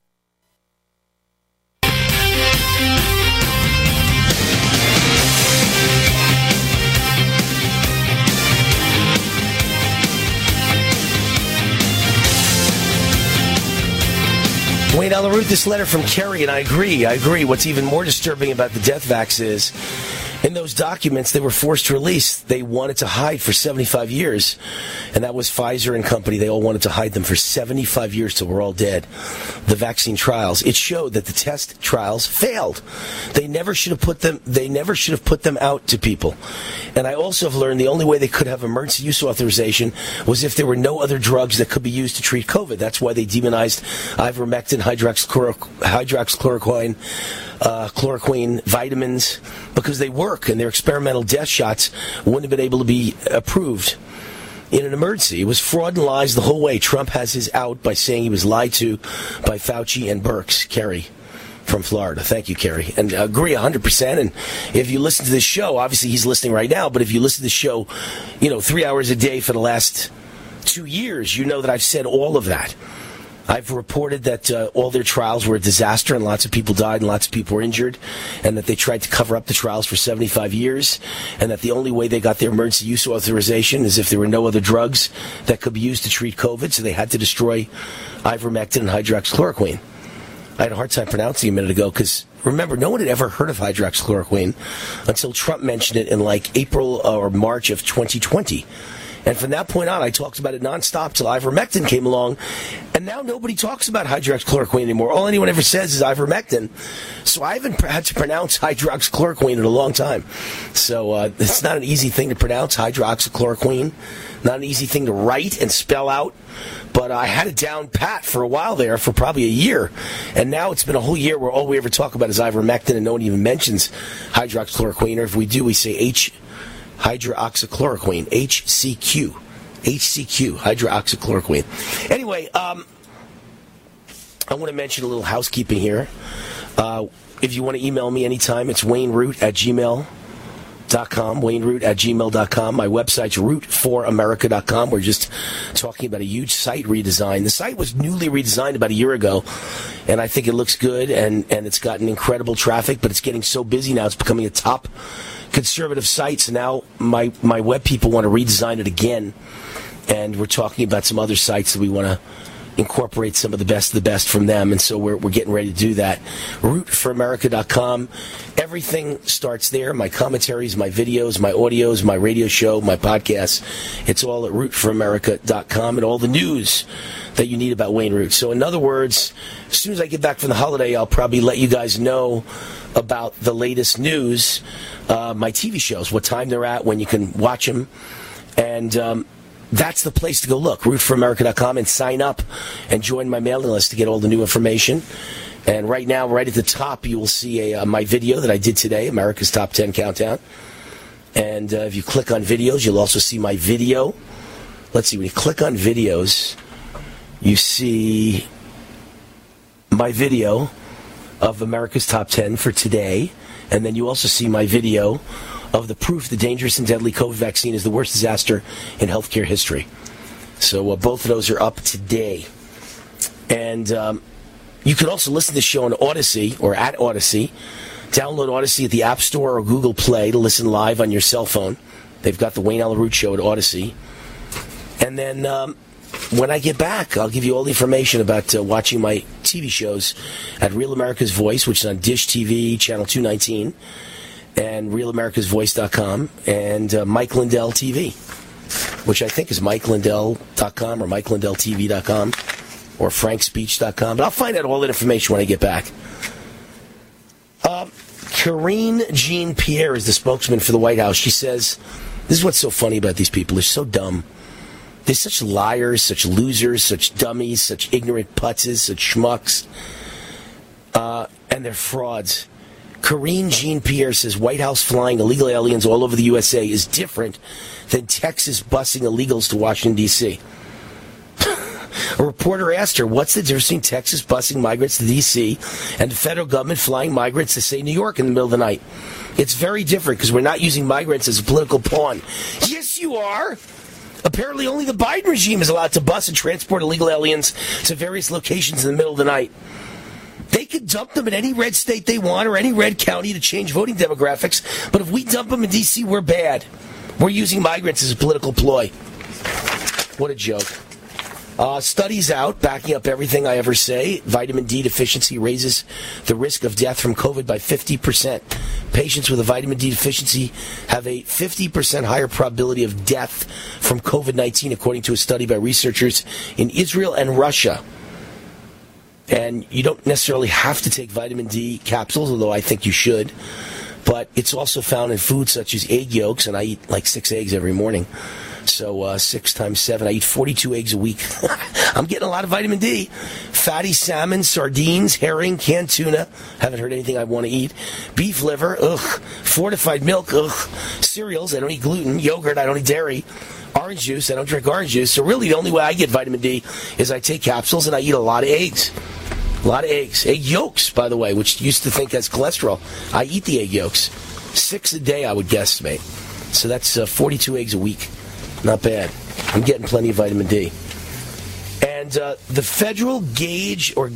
Wayne Allyn Root, this letter from Kerry, and I agree. I agree. What's even more disturbing about the death vax is in those documents they were forced to release, they wanted to hide for 75 years. And that was Pfizer and company. They all wanted to hide them for 75 years till we're all dead. The vaccine trials. It showed that the test trials failed. They never should have put them, they never should have put them out to people. And I also have learned the only way they could have emergency use authorization was if there were no other drugs that could be used to treat COVID. That's why they demonized ivermectin, hydroxychloroquine, hydroxychloroquine uh, chloroquine, vitamins, because they work and their experimental death shots wouldn't have been able to be approved in an emergency. It was fraud and lies the whole way. Trump has his out by saying he was lied to by Fauci and Birx. Kerry from Florida. Thank you, Kerry. And I agree 100%. And if you listen to this show, obviously he's listening right now, but if you listen to the show, you know, three hours a day for the last two years, you know that I've said all of that. I've reported that uh, all their trials were a disaster and lots of people died and lots of people were injured, and that they tried to cover up the trials for 75 years, and that the only way they got their emergency use authorization is if there were no other drugs that could be used to treat COVID, so they had to destroy ivermectin and hydroxychloroquine. I had a hard time pronouncing a minute ago because remember, no one had ever heard of hydroxychloroquine until Trump mentioned it in like April or March of 2020. And from that point on, I talked about it nonstop till ivermectin came along. And now nobody talks about hydroxychloroquine anymore. All anyone ever says is ivermectin. So I haven't had to pronounce [LAUGHS] hydroxychloroquine in a long time. So uh, it's not an easy thing to pronounce, hydroxychloroquine. Not an easy thing to write and spell out. But I had it down pat for a while there, for probably a year. And now it's been a whole year where all we ever talk about is ivermectin and no one even mentions hydroxychloroquine. Or if we do, we say H hydroxychloroquine, HCQ. HCQ, hydroxychloroquine. Anyway, um, I want to mention a little housekeeping here. Uh, if you want to email me anytime, it's wayneroot at gmail gmail.com, wayneroot at gmail.com. My website's root4america.com. We're just talking about a huge site redesign. The site was newly redesigned about a year ago, and I think it looks good, and, and it's gotten incredible traffic, but it's getting so busy now, it's becoming a top conservative sites. Now my my web people want to redesign it again, and we're talking about some other sites that we want to incorporate some of the best of the best from them. And so we're, we're getting ready to do that. Rootforamerica.com. Everything starts there. My commentaries, my videos, my audios, my radio show, my podcasts. It's all at rootforamerica.com and all the news that you need about Wayne Root. So in other words, as soon as I get back from the holiday, I'll probably let you guys know about the latest news, uh, my TV shows, what time they're at, when you can watch them. And, um, that's the place to go look, rootforamerica.com, and sign up and join my mailing list to get all the new information. And right now, right at the top, you will see a, uh, my video that I did today, America's Top 10 Countdown. And uh, if you click on videos, you'll also see my video. Let's see, when you click on videos, you see my video of America's Top 10 for today. And then you also see my video of the proof the dangerous and deadly COVID vaccine is the worst disaster in healthcare history. So uh, both of those are up today. And um, you can also listen to the show on Odysee or at Odysee. Download Odysee at the App Store or Google Play to listen live on your cell phone. They've got the Wayne Allyn Root Show at Odysee. And then um, when I get back, I'll give you all the information about uh, watching my TV shows at Real America's Voice, which is on Dish TV, Channel 219 and RealAmericasVoice.com and uh, Mike Lindell TV, which I think is MikeLindell.com or MikeLindellTV.com or FrankSpeech.com. But I'll find out all that information when I get back. Uh, Karine Jean Pierre is the spokesman for the White House. She says, This is what's so funny about these people. They're so dumb. They're such liars, such losers, such dummies, such ignorant putzes, such schmucks. Uh, and they're frauds. Karine Jean Pierre says White House flying illegal aliens all over the USA is different than Texas busing illegals to Washington, D.C. [LAUGHS] A reporter asked her, What's the difference between Texas busing migrants to D.C. and the federal government flying migrants to, say, New York in the middle of the night? It's very different because we're not using migrants as a political pawn. Yes, you are. Apparently, only the Biden regime is allowed to bus and transport illegal aliens to various locations in the middle of the night. They could dump them in any red state they want or any red county to change voting demographics. But if we dump them in D.C., we're bad. We're using migrants as a political ploy. What a joke. Uh, studies out backing up everything I ever say. Vitamin D deficiency raises the risk of death from COVID by 50%. Patients with a vitamin D deficiency have a 50% higher probability of death from COVID 19, according to a study by researchers in Israel and Russia. And you don't necessarily have to take vitamin D capsules, although I think you should. But it's also found in foods such as egg yolks, and I eat like six eggs every morning. So uh, six times seven, I eat 42 eggs a week. [LAUGHS] I'm getting a lot of vitamin D. Fatty salmon, sardines, herring, canned tuna. Haven't heard anything I want to eat. Beef liver, ugh. Fortified milk, ugh. Cereals, I don't eat gluten. Yogurt, I don't eat dairy. Orange juice, I don't drink orange juice. So really, the only way I get vitamin D is I take capsules and I eat a lot of eggs. A lot of eggs. Egg yolks, by the way, which used to think has cholesterol. I eat the egg yolks. Six a day, I would guesstimate. So that's uh, 42 eggs a week. Not bad. I'm getting plenty of vitamin D. And uh, the federal gauge or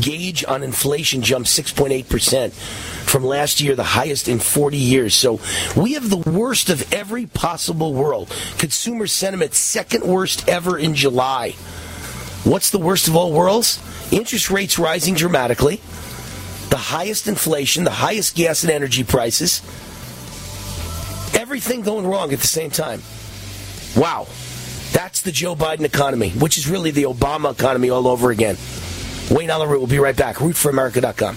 gauge on inflation jumped 6.8% from last year, the highest in 40 years. So we have the worst of every possible world. Consumer sentiment, second worst ever in July. What's the worst of all worlds? Interest rates rising dramatically, the highest inflation, the highest gas and energy prices, everything going wrong at the same time. Wow. That's the Joe Biden economy, which is really the Obama economy all over again. Wayne Root will be right back. RootForAmerica.com.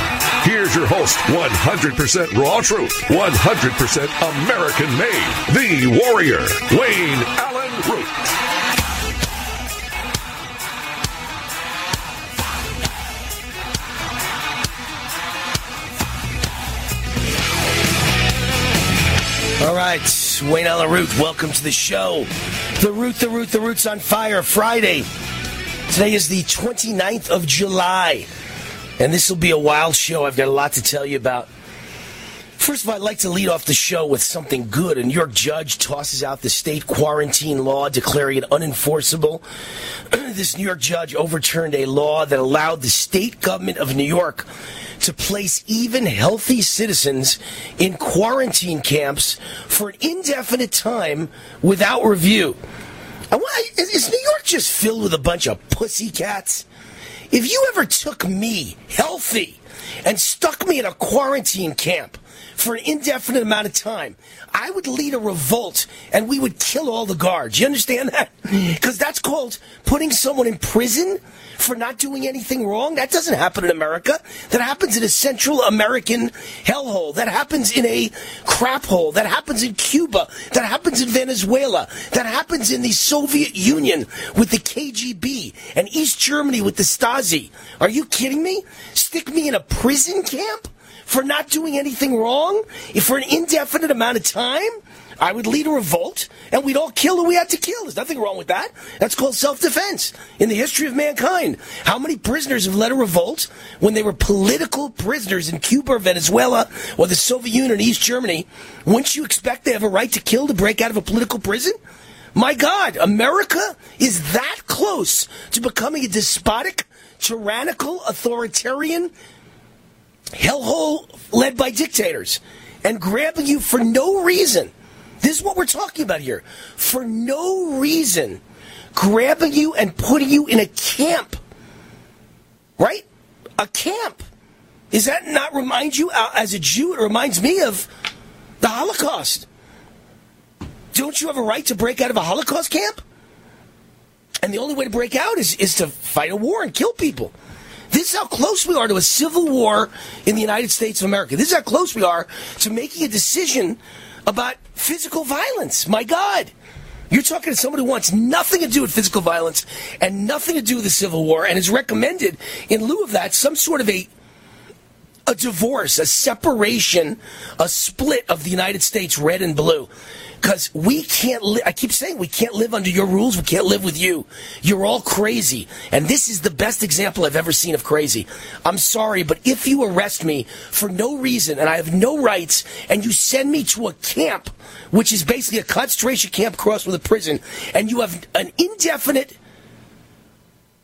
Here's your host, 100% raw truth, 100% American made, the warrior, Wayne Allyn Root. All right, Wayne Allyn Root, welcome to the show. The Root, the Root, the Root's on fire. Friday. Today is the 29th of July. And this will be a wild show. I've got a lot to tell you about. First of all, I'd like to lead off the show with something good. A New York judge tosses out the state quarantine law, declaring it unenforceable. [CLEARS THROAT] this New York judge overturned a law that allowed the state government of New York to place even healthy citizens in quarantine camps for an indefinite time without review. Is New York just filled with a bunch of pussycats? If you ever took me, healthy, and stuck me in a quarantine camp for an indefinite amount of time, I would lead a revolt and we would kill all the guards. You understand that? Because that's called putting someone in prison for not doing anything wrong. That doesn't happen in America. That happens in a Central American hellhole. That happens in a crap hole. That happens in Cuba. That happens in Venezuela. That happens in the Soviet Union with the KGB and East Germany with the Stasi. Are you kidding me? Stick me in a prison camp for not doing anything wrong for an indefinite amount of time? I would lead a revolt, and we'd all kill who we had to kill. There's nothing wrong with that. That's called self-defense in the history of mankind. How many prisoners have led a revolt when they were political prisoners in Cuba or Venezuela or the Soviet Union or East Germany? Wouldn't you expect they have a right to kill to break out of a political prison? My God, America is that close to becoming a despotic, tyrannical, authoritarian hellhole led by dictators and grabbing you for no reason this is what we're talking about here. For no reason, grabbing you and putting you in a camp. Right? A camp. Does that not remind you, uh, as a Jew, it reminds me of the Holocaust. Don't you have a right to break out of a Holocaust camp? And the only way to break out is, is to fight a war and kill people. This is how close we are to a civil war in the United States of America. This is how close we are to making a decision about physical violence. My God. You're talking to somebody who wants nothing to do with physical violence and nothing to do with the Civil War and has recommended, in lieu of that, some sort of a a divorce, a separation, a split of the United States, red and blue because we can't. Li- I keep saying we can't live under your rules. We can't live with you. You're all crazy, and this is the best example I've ever seen of crazy. I'm sorry, but if you arrest me for no reason and I have no rights, and you send me to a camp, which is basically a concentration camp crossed with a prison, and you have an indefinite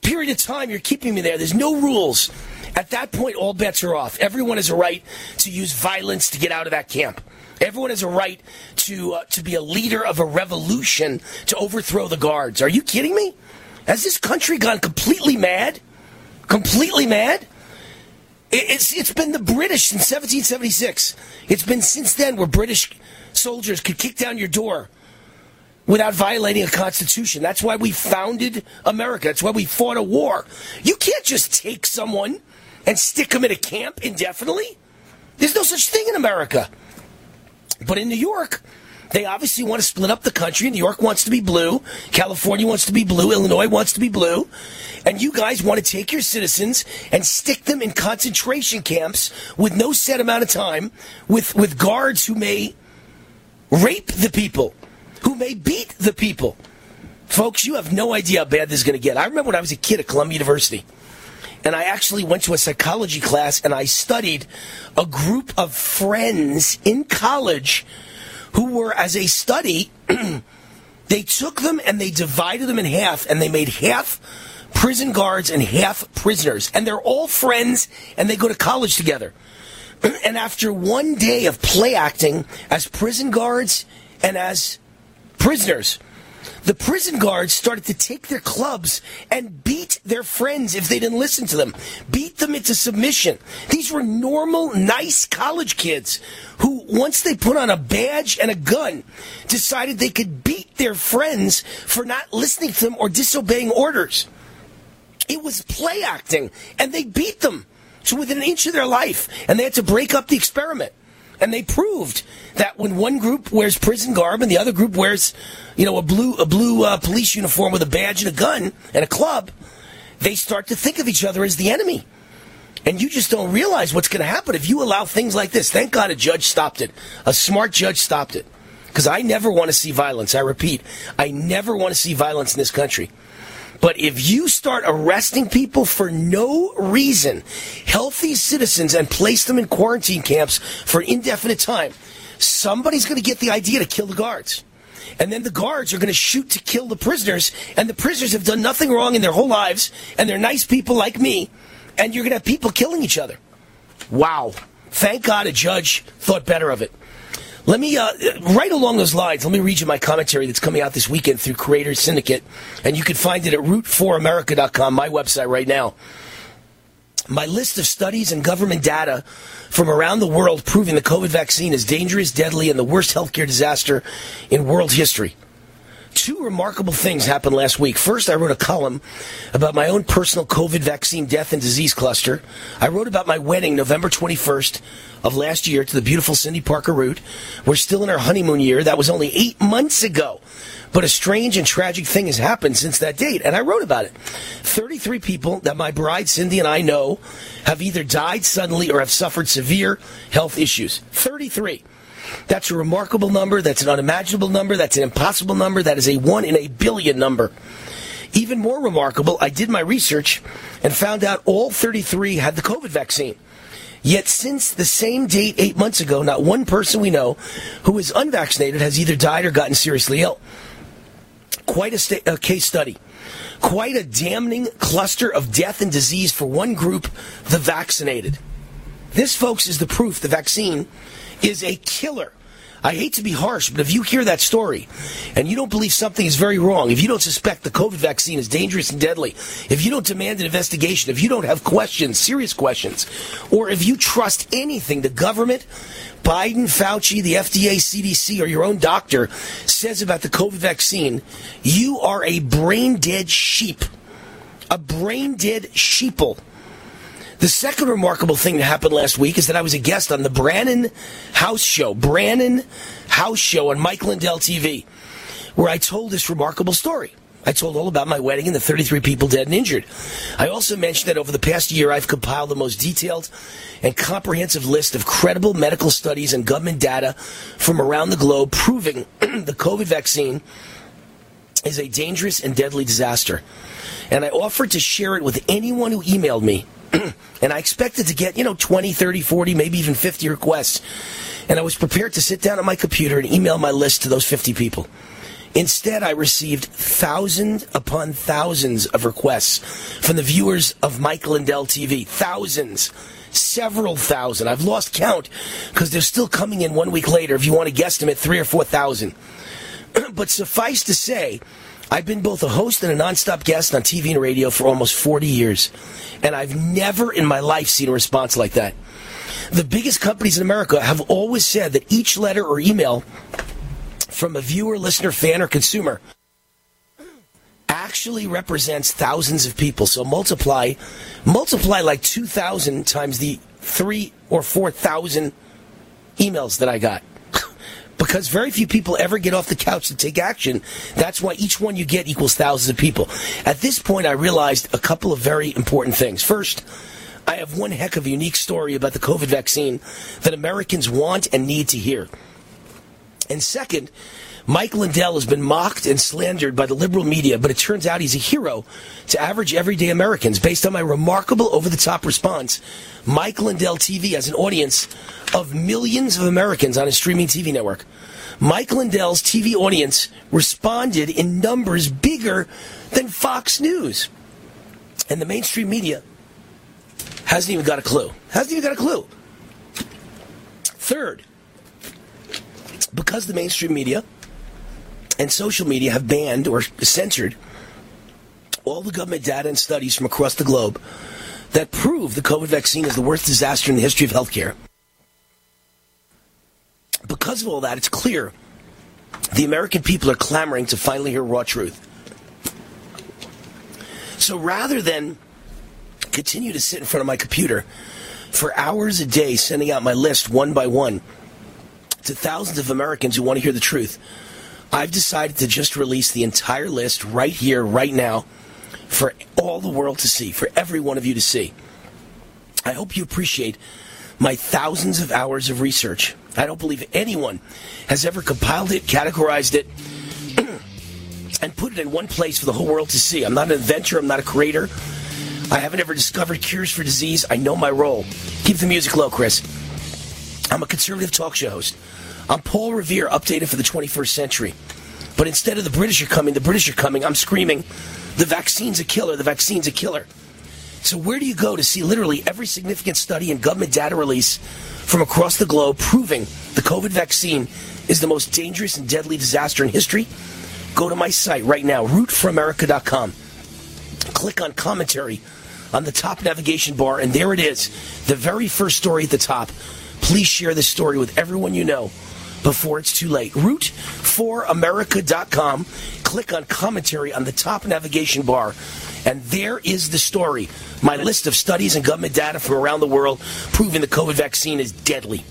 period of time you're keeping me there. There's no rules. At that point, all bets are off. Everyone has a right to use violence to get out of that camp. Everyone has a right to uh, to be a leader of a revolution to overthrow the guards. Are you kidding me? Has this country gone completely mad? Completely mad? It's it's been the British since 1776. It's been since then where British soldiers could kick down your door without violating a constitution. That's why we founded America. That's why we fought a war. You can't just take someone and stick them in a camp indefinitely. There's no such thing in America. But in New York, they obviously want to split up the country. New York wants to be blue. California wants to be blue. Illinois wants to be blue. And you guys want to take your citizens and stick them in concentration camps with no set amount of time, with, with guards who may rape the people, who may beat the people. Folks, you have no idea how bad this is going to get. I remember when I was a kid at Columbia University, and I actually went to a psychology class and I studied a group of friends in college who were, as a study, [CLEARS THROAT] they took them and they divided them in half and they made half prison guards and half prisoners. And they're all friends and they go to college together. [CLEARS THROAT] And after one day of play acting as prison guards and as prisoners, the prison guards started to take their clubs and beat their friends if they didn't listen to them, beat them into submission. These were normal, nice college kids who, once they put on a badge and a gun, decided they could beat their friends for not listening to them or disobeying orders. It was play acting, and they beat them to within an inch of their life, and they had to break up the experiment. And they proved that when one group wears prison garb and the other group wears, you know, a blue a blue uh, police uniform with a badge and a gun and a club, they start to think of each other as the enemy. And you just don't realize what's going to happen if you allow things like this. Thank God a judge stopped it. A smart judge stopped it. Because I never want to see violence. I repeat, I never want to see violence in this country. But if you start arresting people for no reason, healthy citizens, and place them in quarantine camps for an indefinite time, somebody's going to get the idea to kill the guards. And then the guards are going to shoot to kill the prisoners, and the prisoners have done nothing wrong in their whole lives, and they're nice people like me, and you're going to have people killing each other. Wow. Thank God a judge thought better of it. Let me, uh, right along those lines, let me read you my commentary that's coming out this weekend through Creator Syndicate, and you can find it at root4america.com, my website right now. My list of studies and government data from around the world proving the COVID vaccine is dangerous, deadly, and the worst healthcare disaster in world history two remarkable things happened last week. First, I wrote a column about my own personal COVID vaccine death and disease cluster. I wrote about my wedding November 21st of last year to the beautiful Cindy Parker Root. We're still in our honeymoon year. That was only eight months ago. But a strange and tragic thing has happened since that date, and I wrote about it. 33 people that my bride Cindy and I know have either died suddenly or have suffered severe health issues. 33. That's a remarkable number. That's an unimaginable number. That's an impossible number. That is a one in a billion number. Even more remarkable, I did my research and found out all 33 had the COVID vaccine. Yet since the same date eight months ago, not one person we know who is unvaccinated has either died or gotten seriously ill. Quite a, a case study. Quite a damning cluster of death and disease for one group, the vaccinated. This, folks, is the proof the vaccine is a killer. I hate to be harsh, but if you hear that story and you don't believe something is very wrong, if you don't suspect the COVID vaccine is dangerous and deadly, if you don't demand an investigation, if you don't have questions, serious questions, or if you trust anything the government, Biden, Fauci, the FDA, CDC, or your own doctor says about the COVID vaccine, you are a brain dead sheep. A brain dead sheeple. The second remarkable thing that happened last week is that I was a guest on the Brannon Howse Show, Brannon Howse Show on Mike Lindell TV, where I told this remarkable story. I told all about my wedding and the 33 people dead and injured. I also mentioned that over the past year, I've compiled the most detailed and comprehensive list of credible medical studies and government data from around the globe proving [CLEARS THROAT] the COVID vaccine is a dangerous and deadly disaster. And I offered to share it with anyone who emailed me [CLEARS THROAT] and I expected to get, you know, 20, 30, 40, maybe even 50 requests. And I was prepared to sit down at my computer and email my list to those 50 people. Instead, I received thousands upon thousands of requests from the viewers of Mike Lindell TV. Thousands. Several thousand. I've lost count because they're still coming in one week later if you want to guesstimate three or four thousand. [CLEARS THROAT] but suffice to say, I've been both a host and a nonstop guest on TV and radio for almost 40 years, and I've never in my life seen a response like that. The biggest companies in America have always said that each letter or email from a viewer, listener, fan, or consumer actually represents thousands of people. So multiply, multiply like 2,000 times the three or 4,000 emails that I got. Because very few people ever get off the couch to take action. That's why each one you get equals thousands of people. At this point, I realized a couple of very important things. First, I have one heck of a unique story about the COVID vaccine that Americans want and need to hear. And second, Mike Lindell has been mocked and slandered by the liberal media, but it turns out he's a hero to average everyday Americans. Based on my remarkable over the top response, Mike Lindell TV has an audience of millions of Americans on a streaming TV network. Mike Lindell's TV audience responded in numbers bigger than Fox News. And the mainstream media hasn't even got a clue. Hasn't even got a clue. Third, because the mainstream media and social media have banned or censored all the government data and studies from across the globe that prove the COVID vaccine is the worst disaster in the history of healthcare. Because of all that, it's clear the American people are clamoring to finally hear raw truth. So rather than continue to sit in front of my computer for hours a day sending out my list one by one to thousands of Americans who want to hear the truth, I've decided to just release the entire list right here, right now, for all the world to see, for every one of you to see. I hope you appreciate my thousands of hours of research. I don't believe anyone has ever compiled it, categorized it, [CLEARS THROAT] and put it in one place for the whole world to see. I'm not an inventor, I'm not a creator. I haven't ever discovered cures for disease. I know my role. Keep the music low, Chris. I'm a conservative talk show host. I'm Paul Revere, updated for the 21st century. But instead of the British are coming, the British are coming, I'm screaming, the vaccine's a killer, the vaccine's a killer. So, where do you go to see literally every significant study and government data release from across the globe proving the COVID vaccine is the most dangerous and deadly disaster in history? Go to my site right now, rootforamerica.com. Click on commentary on the top navigation bar, and there it is, the very first story at the top. Please share this story with everyone you know before it's too late. Root4America.com. Click on commentary on the top navigation bar, and there is the story. My list of studies and government data from around the world proving the COVID vaccine is deadly.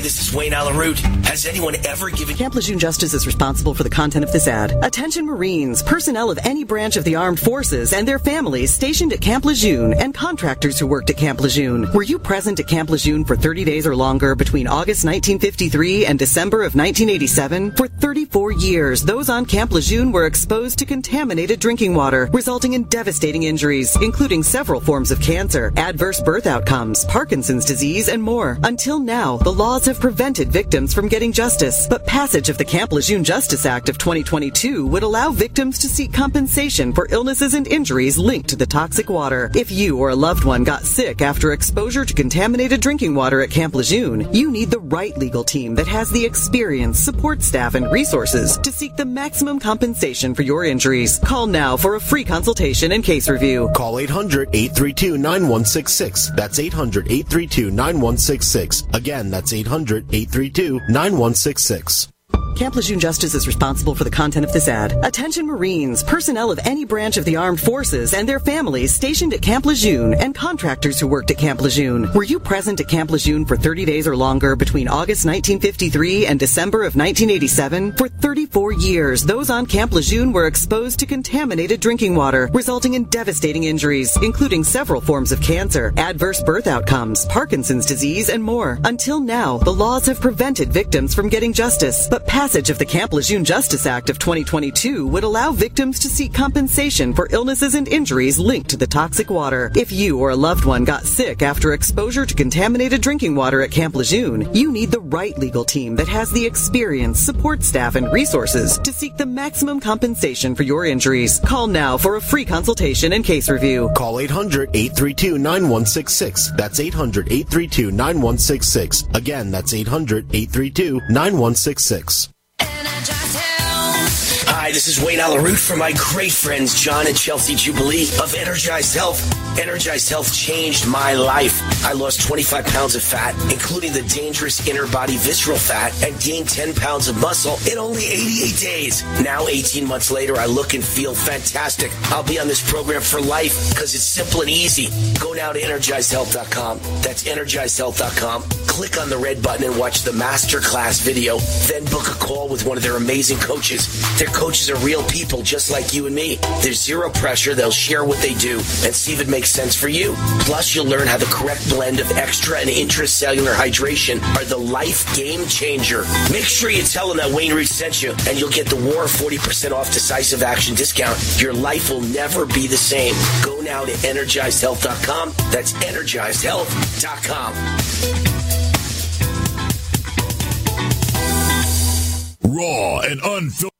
Hi, this is Wayne Allyn Root. Has anyone ever given Camp Lejeune Justice is responsible for the content of this ad. Attention Marines, personnel of any branch of the armed forces and their families stationed at Camp Lejeune and contractors who worked at Camp Lejeune. Were you present at Camp Lejeune for 30 days or longer between August 1953 and December of 1987? For 34 years, those on Camp Lejeune were exposed to contaminated drinking water, resulting in devastating injuries, including several forms of cancer, adverse birth outcomes, Parkinson's disease, and more. Until now, the laws have prevented victims from getting justice, but passage of the Camp Lejeune Justice Act of 2022 would allow victims to seek compensation for illnesses and injuries linked to the toxic water. If you or a loved one got sick after exposure to contaminated drinking water at Camp Lejeune, you need the right legal team that has the experience, support staff, and resources to seek the maximum compensation for your injuries. Call now for a free consultation and case review. Call 800 832 9166. That's 800 832 9166. Again, that's 800 832 9166. Camp Lejeune Justice is responsible for the content of this ad. Attention Marines, personnel of any branch of the armed forces and their families stationed at Camp Lejeune and contractors who worked at Camp Lejeune. Were you present at Camp Lejeune for 30 days or longer between August 1953 and December of 1987? For 34 years, those on Camp Lejeune were exposed to contaminated drinking water, resulting in devastating injuries, including several forms of cancer, adverse birth outcomes, Parkinson's disease, and more. Until now, the laws have prevented victims from getting justice, but passage of the Camp Lejeune Justice Act of 2022 would allow victims to seek compensation for illnesses and injuries linked to the toxic water. If you or a loved one got sick after exposure to contaminated drinking water at Camp Lejeune, you need the right legal team that has the experience, support staff, and resources to seek the maximum compensation for your injuries. Call now for a free consultation and case review. Call 800 832 9166. That's 800 832 9166. Again, that's 800 832 9166. Hi, this is Wayne Allyn Root from my great friends John and Chelsea Jubilee of Energized Health. Energized Health changed my life. I lost 25 pounds of fat, including the dangerous inner body visceral fat, and gained 10 pounds of muscle in only 88 days. Now, 18 months later, I look and feel fantastic. I'll be on this program for life because it's simple and easy. Go now to energizedhealth.com. That's energizedhealth.com. Click on the red button and watch the masterclass video. Then book a call with one of their amazing coaches. Their coaches are real people just like you and me. There's zero pressure. They'll share what they do and see if it makes sense for you. Plus, you'll learn how the correct blend of extra and intracellular hydration are the life game changer. Make sure you tell them that Wayne Root sent you, and you'll get the War 40% off decisive action discount. Your life will never be the same. Go now to energizedhealth.com. That's energizedhealth.com. Raw and unfiltered.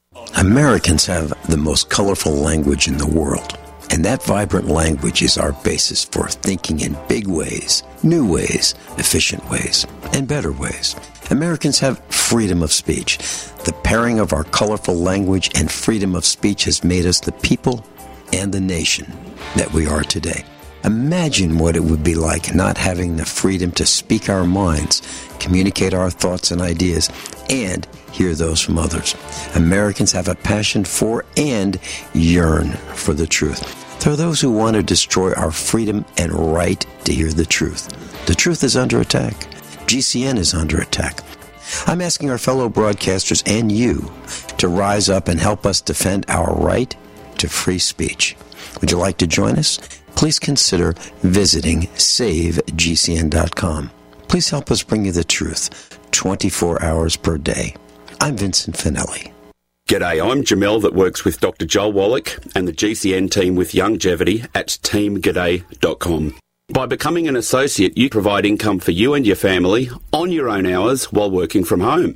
Americans have the most colorful language in the world. And that vibrant language is our basis for thinking in big ways, new ways, efficient ways, and better ways. Americans have freedom of speech. The pairing of our colorful language and freedom of speech has made us the people and the nation that we are today. Imagine what it would be like not having the freedom to speak our minds, communicate our thoughts and ideas, and hear those from others. Americans have a passion for and yearn for the truth. There are those who want to destroy our freedom and right to hear the truth. The truth is under attack. GCN is under attack. I'm asking our fellow broadcasters and you to rise up and help us defend our right to free speech. Would you like to join us? Please consider visiting savegcn.com. Please help us bring you the truth 24 hours per day. I'm Vincent Finelli. G'day, I'm Jamel that works with Dr. Joel Wallach and the GCN team with Longevity at teamg'day.com. By becoming an associate, you provide income for you and your family on your own hours while working from home.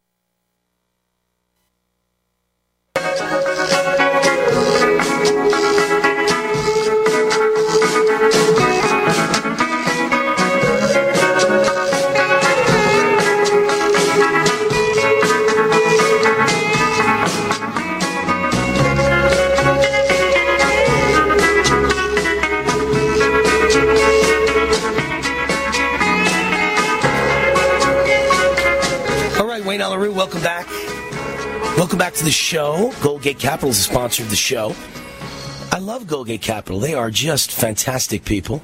welcome back. Welcome back to the show. Goldgate Capital is a sponsor of the show. I love Goldgate Capital. They are just fantastic people.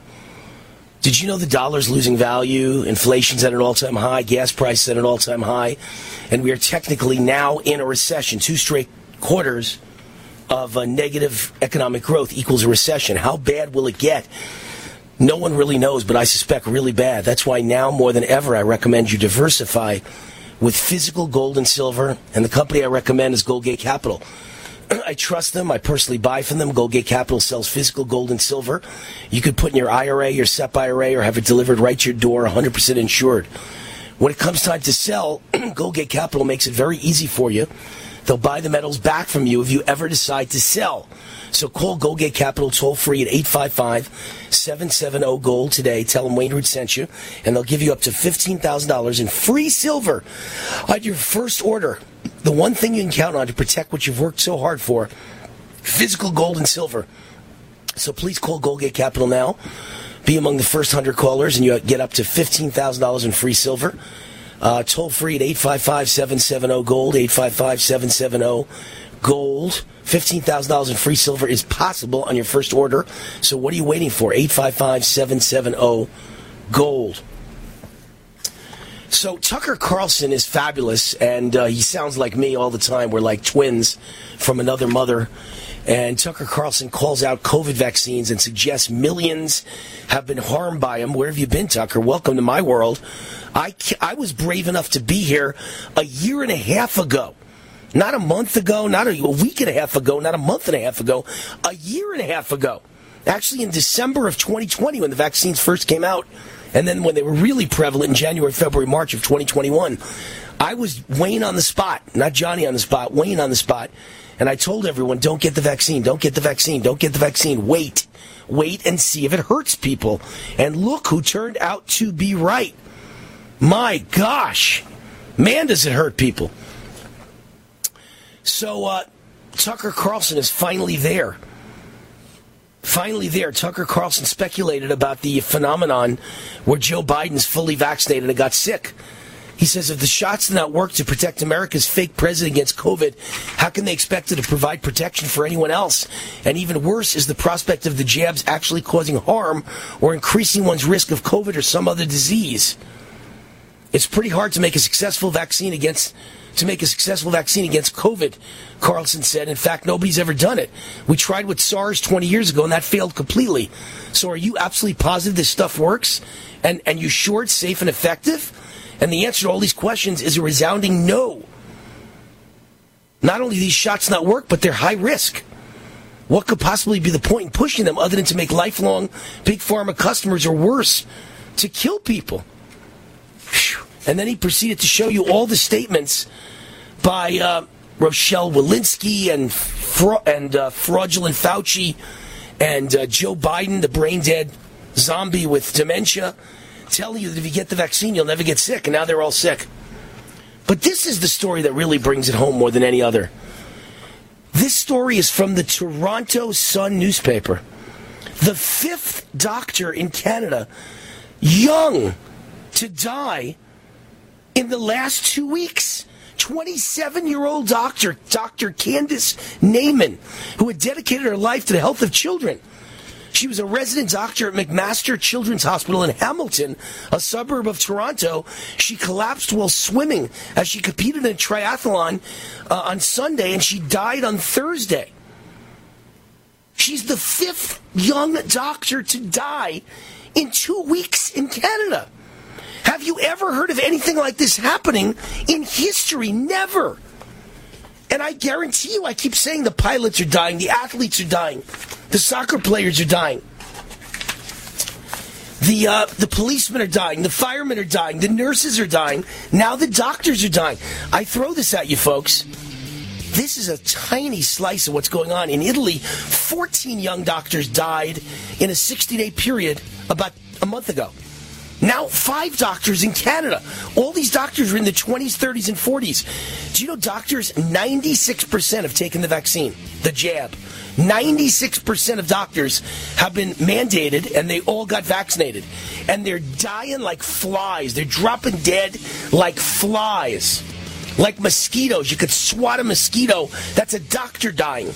Did you know the dollar's losing value? Inflation's at an all time high, gas prices at an all time high, and we are technically now in a recession. Two straight quarters of a negative economic growth equals a recession. How bad will it get? No one really knows, but I suspect really bad. That's why now more than ever I recommend you diversify with physical gold and silver, and the company I recommend is Goldgate Capital. [CLEARS THROAT] I trust them. I personally buy from them. Goldgate Capital sells physical gold and silver. You could put in your IRA, your SEP IRA, or have it delivered right to your door, 100% insured. When it comes time to sell, [CLEARS THROAT] Goldgate Capital makes it very easy for you. They'll buy the metals back from you if you ever decide to sell. So call Goldgate Capital toll free at 855 770 Gold today. Tell them Wayne Root sent you, and they'll give you up to $15,000 in free silver on your first order. The one thing you can count on to protect what you've worked so hard for physical gold and silver. So please call Goldgate Capital now. Be among the first 100 callers, and you get up to $15,000 in free silver. Uh, toll free at 855 770 Gold, 855 770 Gold. $15,000 in free silver is possible on your first order. So what are you waiting for? 855 770 Gold. So Tucker Carlson is fabulous, and uh, he sounds like me all the time. We're like twins from another mother. And Tucker Carlson calls out COVID vaccines and suggests millions have been harmed by them. Where have you been, Tucker? Welcome to my world. I, I was brave enough to be here a year and a half ago. Not a month ago, not a, a week and a half ago, not a month and a half ago, a year and a half ago. Actually, in December of 2020, when the vaccines first came out, and then when they were really prevalent in January, February, March of 2021, I was Wayne on the spot, not Johnny on the spot, Wayne on the spot. And I told everyone, don't get the vaccine, don't get the vaccine, don't get the vaccine. Wait, wait and see if it hurts people. And look who turned out to be right. My gosh, man, does it hurt people. So, uh, Tucker Carlson is finally there. Finally, there, Tucker Carlson speculated about the phenomenon where Joe Biden's fully vaccinated and got sick. He says if the shots did not work to protect America's fake president against COVID, how can they expect it to provide protection for anyone else? And even worse is the prospect of the jabs actually causing harm or increasing one's risk of COVID or some other disease. It's pretty hard to make a successful vaccine against to make a successful vaccine against COVID, Carlson said. In fact, nobody's ever done it. We tried with SARS 20 years ago and that failed completely. So are you absolutely positive this stuff works? And, and you sure it's safe and effective? And the answer to all these questions is a resounding no. Not only these shots not work, but they're high risk. What could possibly be the point in pushing them other than to make lifelong big pharma customers or worse, to kill people? Whew. And then he proceeded to show you all the statements by uh, Rochelle Walensky and fra- and uh, fraudulent Fauci and uh, Joe Biden, the brain dead zombie with dementia, telling you that if you get the vaccine, you'll never get sick. And now they're all sick. But this is the story that really brings it home more than any other. This story is from the Toronto Sun newspaper. The fifth doctor in Canada, young to die in the last two weeks. 27 year old doctor, Dr. Candace Naiman, who had dedicated her life to the health of children. She was a resident doctor at McMaster Children's Hospital in Hamilton, a suburb of Toronto. She collapsed while swimming as she competed in a triathlon uh, on Sunday, and she died on Thursday. She's the fifth young doctor to die in two weeks in Canada. Have you ever heard of anything like this happening in history? Never. And I guarantee you, I keep saying the pilots are dying, the athletes are dying, the soccer players are dying. The uh, the policemen are dying, the firemen are dying, the nurses are dying. Now the doctors are dying. I throw this at you, folks. This is a tiny slice of what's going on in Italy. 14 young doctors died in a 60 day period about a month ago. Now, five doctors in Canada. All these doctors are in the 20s, 30s, and 40s. Do you know doctors, 96% have taken the vaccine, the jab. 96% of doctors have been mandated and they all got vaccinated. And they're dying like flies. They're dropping dead like flies. Like mosquitoes. You could swat a mosquito. That's a doctor dying.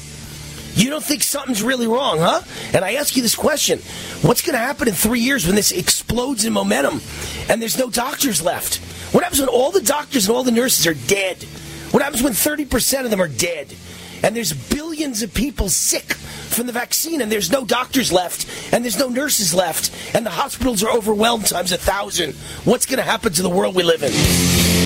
You don't think something's really wrong, huh? And I ask you this question What's going to happen in three years when this explodes in momentum and there's no doctors left? What happens when all the doctors and all the nurses are dead? What happens when 30% of them are dead? And there's billions of people sick from the vaccine, and there's no doctors left, and there's no nurses left, and the hospitals are overwhelmed times a thousand. What's going to happen to the world we live in?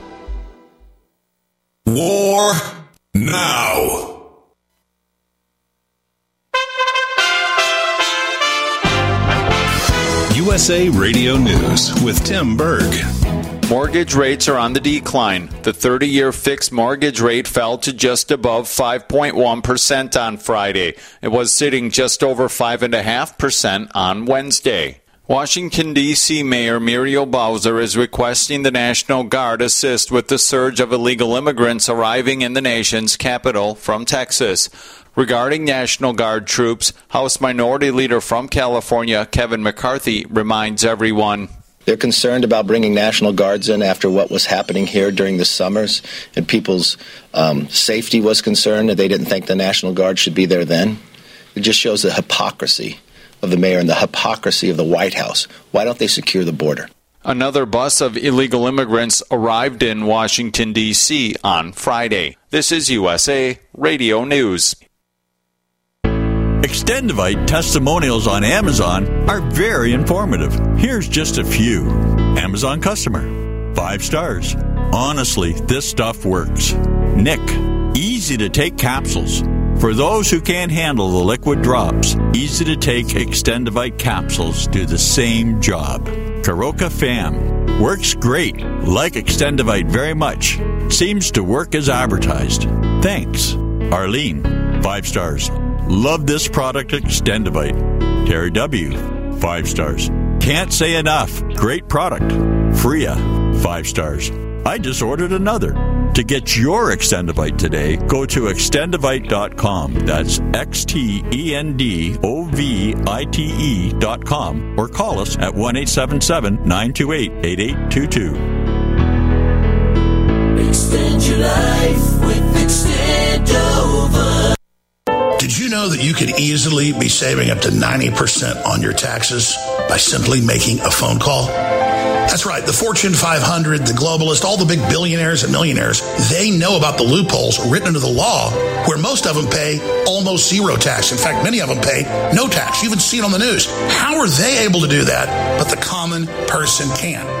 War now! USA Radio News with Tim Berg. Mortgage rates are on the decline. The 30 year fixed mortgage rate fell to just above 5.1% on Friday. It was sitting just over 5.5% on Wednesday. Washington, D.C. Mayor Muriel Bowser is requesting the National Guard assist with the surge of illegal immigrants arriving in the nation's capital from Texas. Regarding National Guard troops, House Minority Leader from California, Kevin McCarthy, reminds everyone they're concerned about bringing National Guards in after what was happening here during the summers, and people's um, safety was concerned, and they didn't think the National Guard should be there then. It just shows the hypocrisy of the mayor and the hypocrisy of the White House. Why don't they secure the border? Another bus of illegal immigrants arrived in Washington, D.C. on Friday. This is USA Radio News. Extendovite testimonials on Amazon are very informative. Here's just a few Amazon customer, five stars. Honestly, this stuff works. Nick, easy to take capsules. For those who can't handle the liquid drops, easy to take Extendovite capsules do the same job. Karoka Fam works great. Like Extendovite very much. Seems to work as advertised. Thanks. Arlene, five stars. Love this product, Extendovite. Terry W., five stars. Can't say enough. Great product. Freya, five stars. I just ordered another. To get your Extendovite today, go to extendovite.com. That's X T E N D O V I T E.com or call us at 1 877 928 8822. Extend your life with Extendovite. Did you know that you could easily be saving up to 90% on your taxes by simply making a phone call? That's right. The Fortune 500, the globalists, all the big billionaires and millionaires, they know about the loopholes written into the law where most of them pay almost zero tax. In fact, many of them pay no tax. You even see it on the news. How are they able to do that, but the common person can?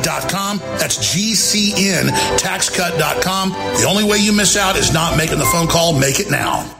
GCNTaxCut.com. That's GCNTaxCut.com. The only way you miss out is not making the phone call. Make it now.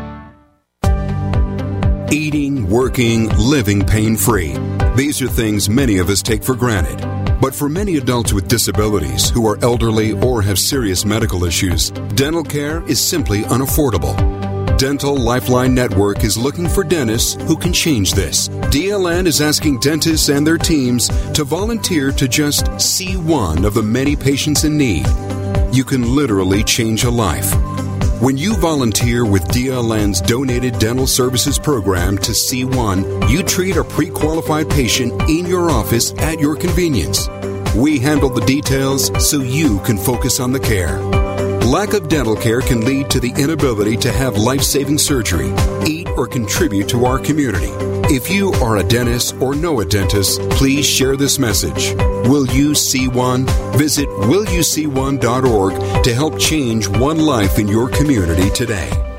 Eating, working, living pain free. These are things many of us take for granted. But for many adults with disabilities who are elderly or have serious medical issues, dental care is simply unaffordable. Dental Lifeline Network is looking for dentists who can change this. DLN is asking dentists and their teams to volunteer to just see one of the many patients in need. You can literally change a life. When you volunteer with DLN's Donated Dental Services Program to C1, you treat a pre qualified patient in your office at your convenience. We handle the details so you can focus on the care. Lack of dental care can lead to the inability to have life saving surgery, eat, or contribute to our community. If you are a dentist or know a dentist, please share this message. Will you see one? Visit willyouseeone.org to help change one life in your community today.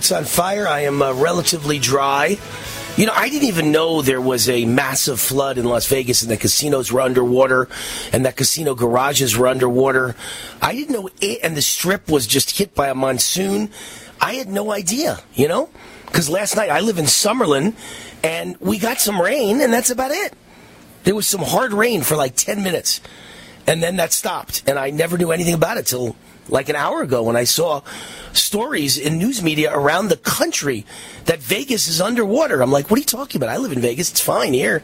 Root's on fire. I am uh, relatively dry. You know, I didn't even know there was a massive flood in Las Vegas and the casinos were underwater and that casino garages were underwater. I didn't know it, and the strip was just hit by a monsoon. I had no idea, you know? Because last night I live in Summerlin and we got some rain and that's about it. There was some hard rain for like 10 minutes and then that stopped and I never knew anything about it till like an hour ago when I saw stories in news media around the country that Vegas is underwater. I'm like, what are you talking about? I live in Vegas. It's fine here.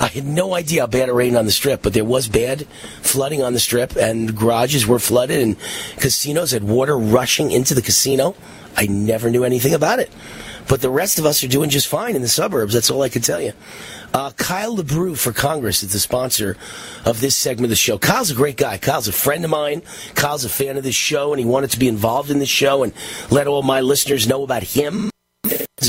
I had no idea how bad it rained on the strip, but there was bad flooding on the strip and garages were flooded and casinos had water rushing into the casino. I never knew anything about it. But the rest of us are doing just fine in the suburbs. That's all I can tell you. Uh, Kyle LaBrue for Congress is the sponsor of this segment of the show. Kyle's a great guy. Kyle's a friend of mine. Kyle's a fan of this show, and he wanted to be involved in this show and let all my listeners know about him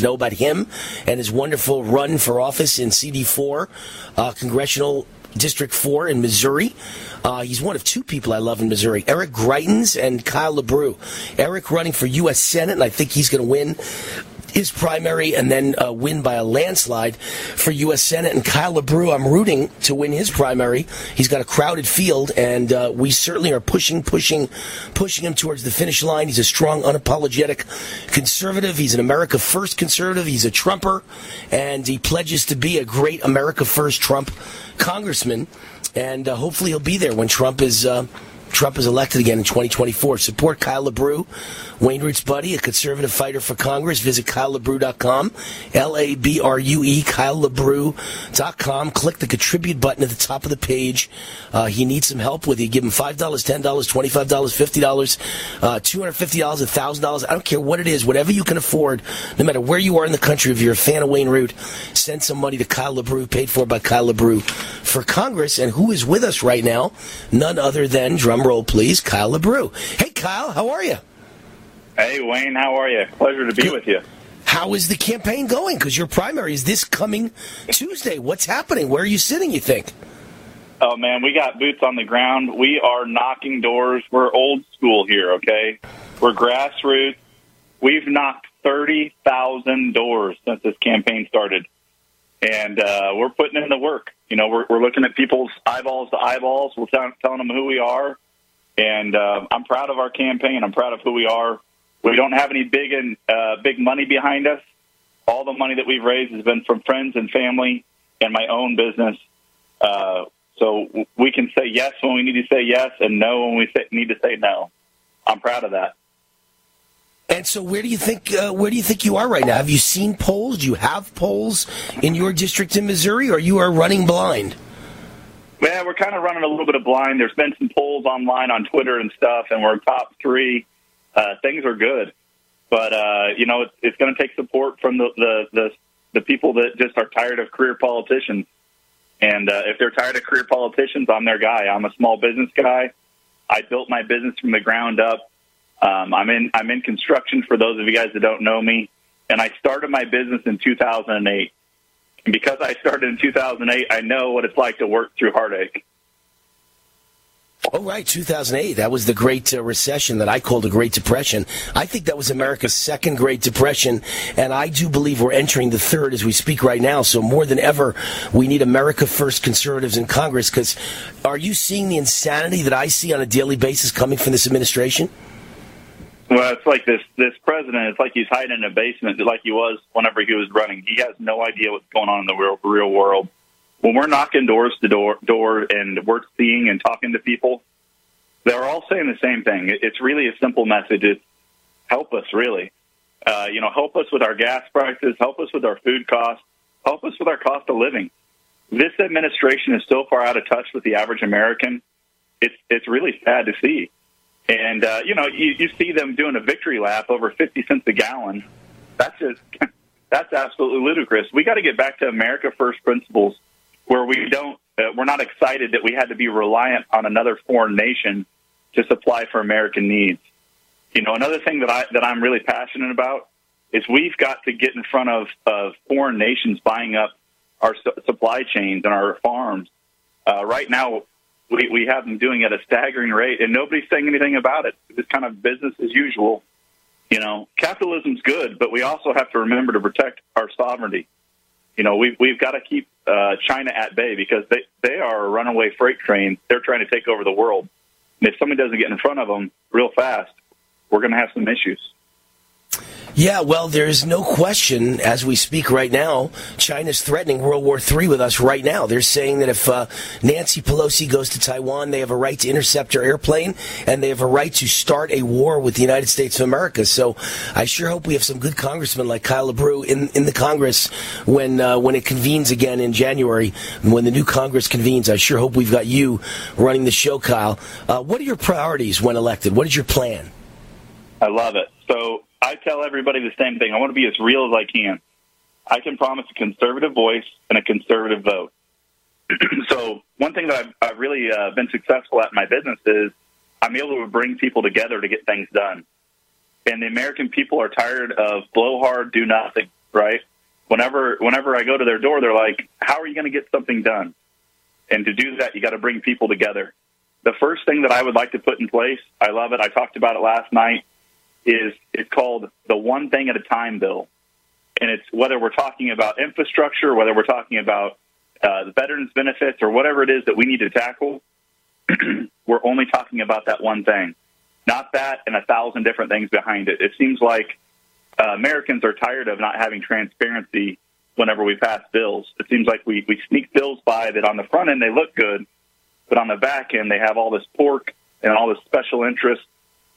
know about him and his wonderful run for office in CD4, uh, congressional District 4 in Missouri. Uh, he's one of two people I love in Missouri Eric Greitens and Kyle LaBrue. Eric running for U.S. Senate, and I think he's going to win his primary and then uh, win by a landslide for U.S. Senate. And Kyle LaBrue, I'm rooting to win his primary. He's got a crowded field, and uh, we certainly are pushing, pushing, pushing him towards the finish line. He's a strong, unapologetic conservative. He's an America First conservative. He's a Trumper, and he pledges to be a great America First Trump congressman. And uh, hopefully he'll be there when Trump is uh, Trump is elected again in 2024. Support Kyle LaBrue, Wayne Root's buddy, a conservative fighter for Congress. Visit KyleLaBrue.com, L-A-B-R-U-E, KyleLaBrue.com. Click the contribute button at the top of the page. Uh, he needs some help with you. Give him $5, $10, $25, $50, uh, $250, $1,000. I don't care what it is, whatever you can afford, no matter where you are in the country. If you're a fan of Wayne Root, send some money to Kyle LaBrue, paid for by Kyle LaBrue for Congress. And who is with us right now? None other than, drum roll please, Kyle LaBrue. Hey, Kyle, how are you? Hey, Wayne, how are you? Pleasure to be with you. How is the campaign going? Because your primary is this coming Tuesday. What's happening? Where are you sitting, you think? Oh, man, we got boots on the ground. We are knocking doors. We're old school here, okay? We're grassroots. We've knocked 30,000 doors since this campaign started. And uh, we're putting in the work. You know, we're, we're looking at people's eyeballs to eyeballs. We're telling, telling them who we are. And uh, I'm proud of our campaign. I'm proud of who we are. We don't have any big and uh, big money behind us. All the money that we've raised has been from friends and family and my own business. Uh, so we can say yes when we need to say yes and no when we say, need to say no. I'm proud of that. And so, where do you think uh, where do you think you are right now? Have you seen polls? Do you have polls in your district in Missouri, or you are running blind? Yeah, we're kind of running a little bit of blind. There's been some polls online on Twitter and stuff, and we're top three uh, things are good. But uh, you know, it's, it's going to take support from the, the the the people that just are tired of career politicians. And uh, if they're tired of career politicians, I'm their guy. I'm a small business guy. I built my business from the ground up. Um, I'm in I'm in construction. For those of you guys that don't know me, and I started my business in 2008. And because I started in 2008, I know what it's like to work through heartache. Oh, right, 2008. That was the Great uh, Recession that I called a Great Depression. I think that was America's second Great Depression, and I do believe we're entering the third as we speak right now. So more than ever, we need America First conservatives in Congress. Because are you seeing the insanity that I see on a daily basis coming from this administration? Well, it's like this this president. It's like he's hiding in a basement, like he was whenever he was running. He has no idea what's going on in the real real world when we're knocking doors to door, door and we're seeing and talking to people, they're all saying the same thing. It's really a simple message. It's help us, really. Uh, you know, help us with our gas prices, help us with our food costs, help us with our cost of living. This administration is so far out of touch with the average American. It's it's really sad to see. And uh, you know, you, you see them doing a victory lap over fifty cents a gallon. That's just [LAUGHS] that's absolutely ludicrous. We got to get back to America first principles where we don't, uh, we're not excited that we had to be reliant on another foreign nation to supply for American needs. You know, another thing that I that I'm really passionate about is we've got to get in front of of foreign nations buying up our su- supply chains and our farms. Uh, right now, we we have them doing at a staggering rate, and nobody's saying anything about it. It's kind of business as usual. You know, capitalism's good, but we also have to remember to protect our sovereignty. You know, we've we've got to keep uh, China at bay because they they are a runaway freight train. They're trying to take over the world. And if somebody doesn't get in front of them real fast, we're going to have some issues. Yeah, well, there's no question as we speak right now, China's threatening World War III with us right now. They're saying that if uh, Nancy Pelosi goes to Taiwan, they have a right to intercept her airplane and they have a right to start a war with the United States of America. So I sure hope we have some good congressmen like Kyle LaBrue in, in the Congress when, uh, when it convenes again in January. When the new Congress convenes, I sure hope we've got you running the show, Kyle. Uh, what are your priorities when elected? What is your plan? I love it. So I tell everybody the same thing. I want to be as real as I can. I can promise a conservative voice and a conservative vote. [CLEARS THROAT] so one thing that I've, I've really uh, been successful at in my business is I'm able to bring people together to get things done. And the American people are tired of blow hard, do nothing. Right? Whenever whenever I go to their door, they're like, "How are you going to get something done?" And to do that, you got to bring people together. The first thing that I would like to put in place, I love it. I talked about it last night is it's called the one thing at a time bill. And it's whether we're talking about infrastructure, whether we're talking about uh, the veterans benefits or whatever it is that we need to tackle, [CLEARS THROAT] we're only talking about that one thing, not that and a thousand different things behind it. It seems like uh, Americans are tired of not having transparency whenever we pass bills. It seems like we, we sneak bills by that on the front end they look good, but on the back end they have all this pork and all this special interest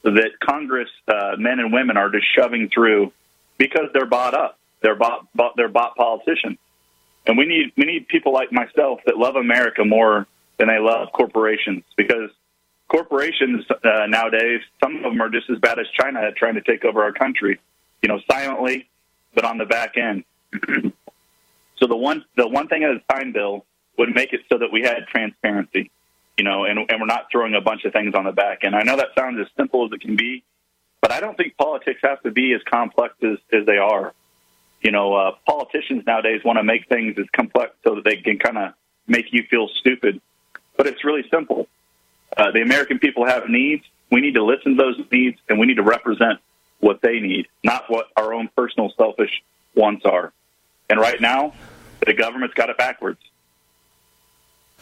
that Congress uh, men and women are just shoving through because they're bought up. They're bought, bought they're bought politicians, and we need we need people like myself that love America more than they love corporations because corporations uh, nowadays some of them are just as bad as China at trying to take over our country, you know, silently, but on the back end. [CLEARS THROAT] so the one the one thing at a time bill would make it so that we had transparency you know, and, and we're not throwing a bunch of things on the back. And I know that sounds as simple as it can be, but I don't think politics have to be as complex as, as they are. You know, uh, politicians nowadays want to make things as complex so that they can kind of make you feel stupid, but it's really simple. Uh, the American people have needs. We need to listen to those needs, and we need to represent what they need, not what our own personal selfish wants are. And right now, the government's got it backwards.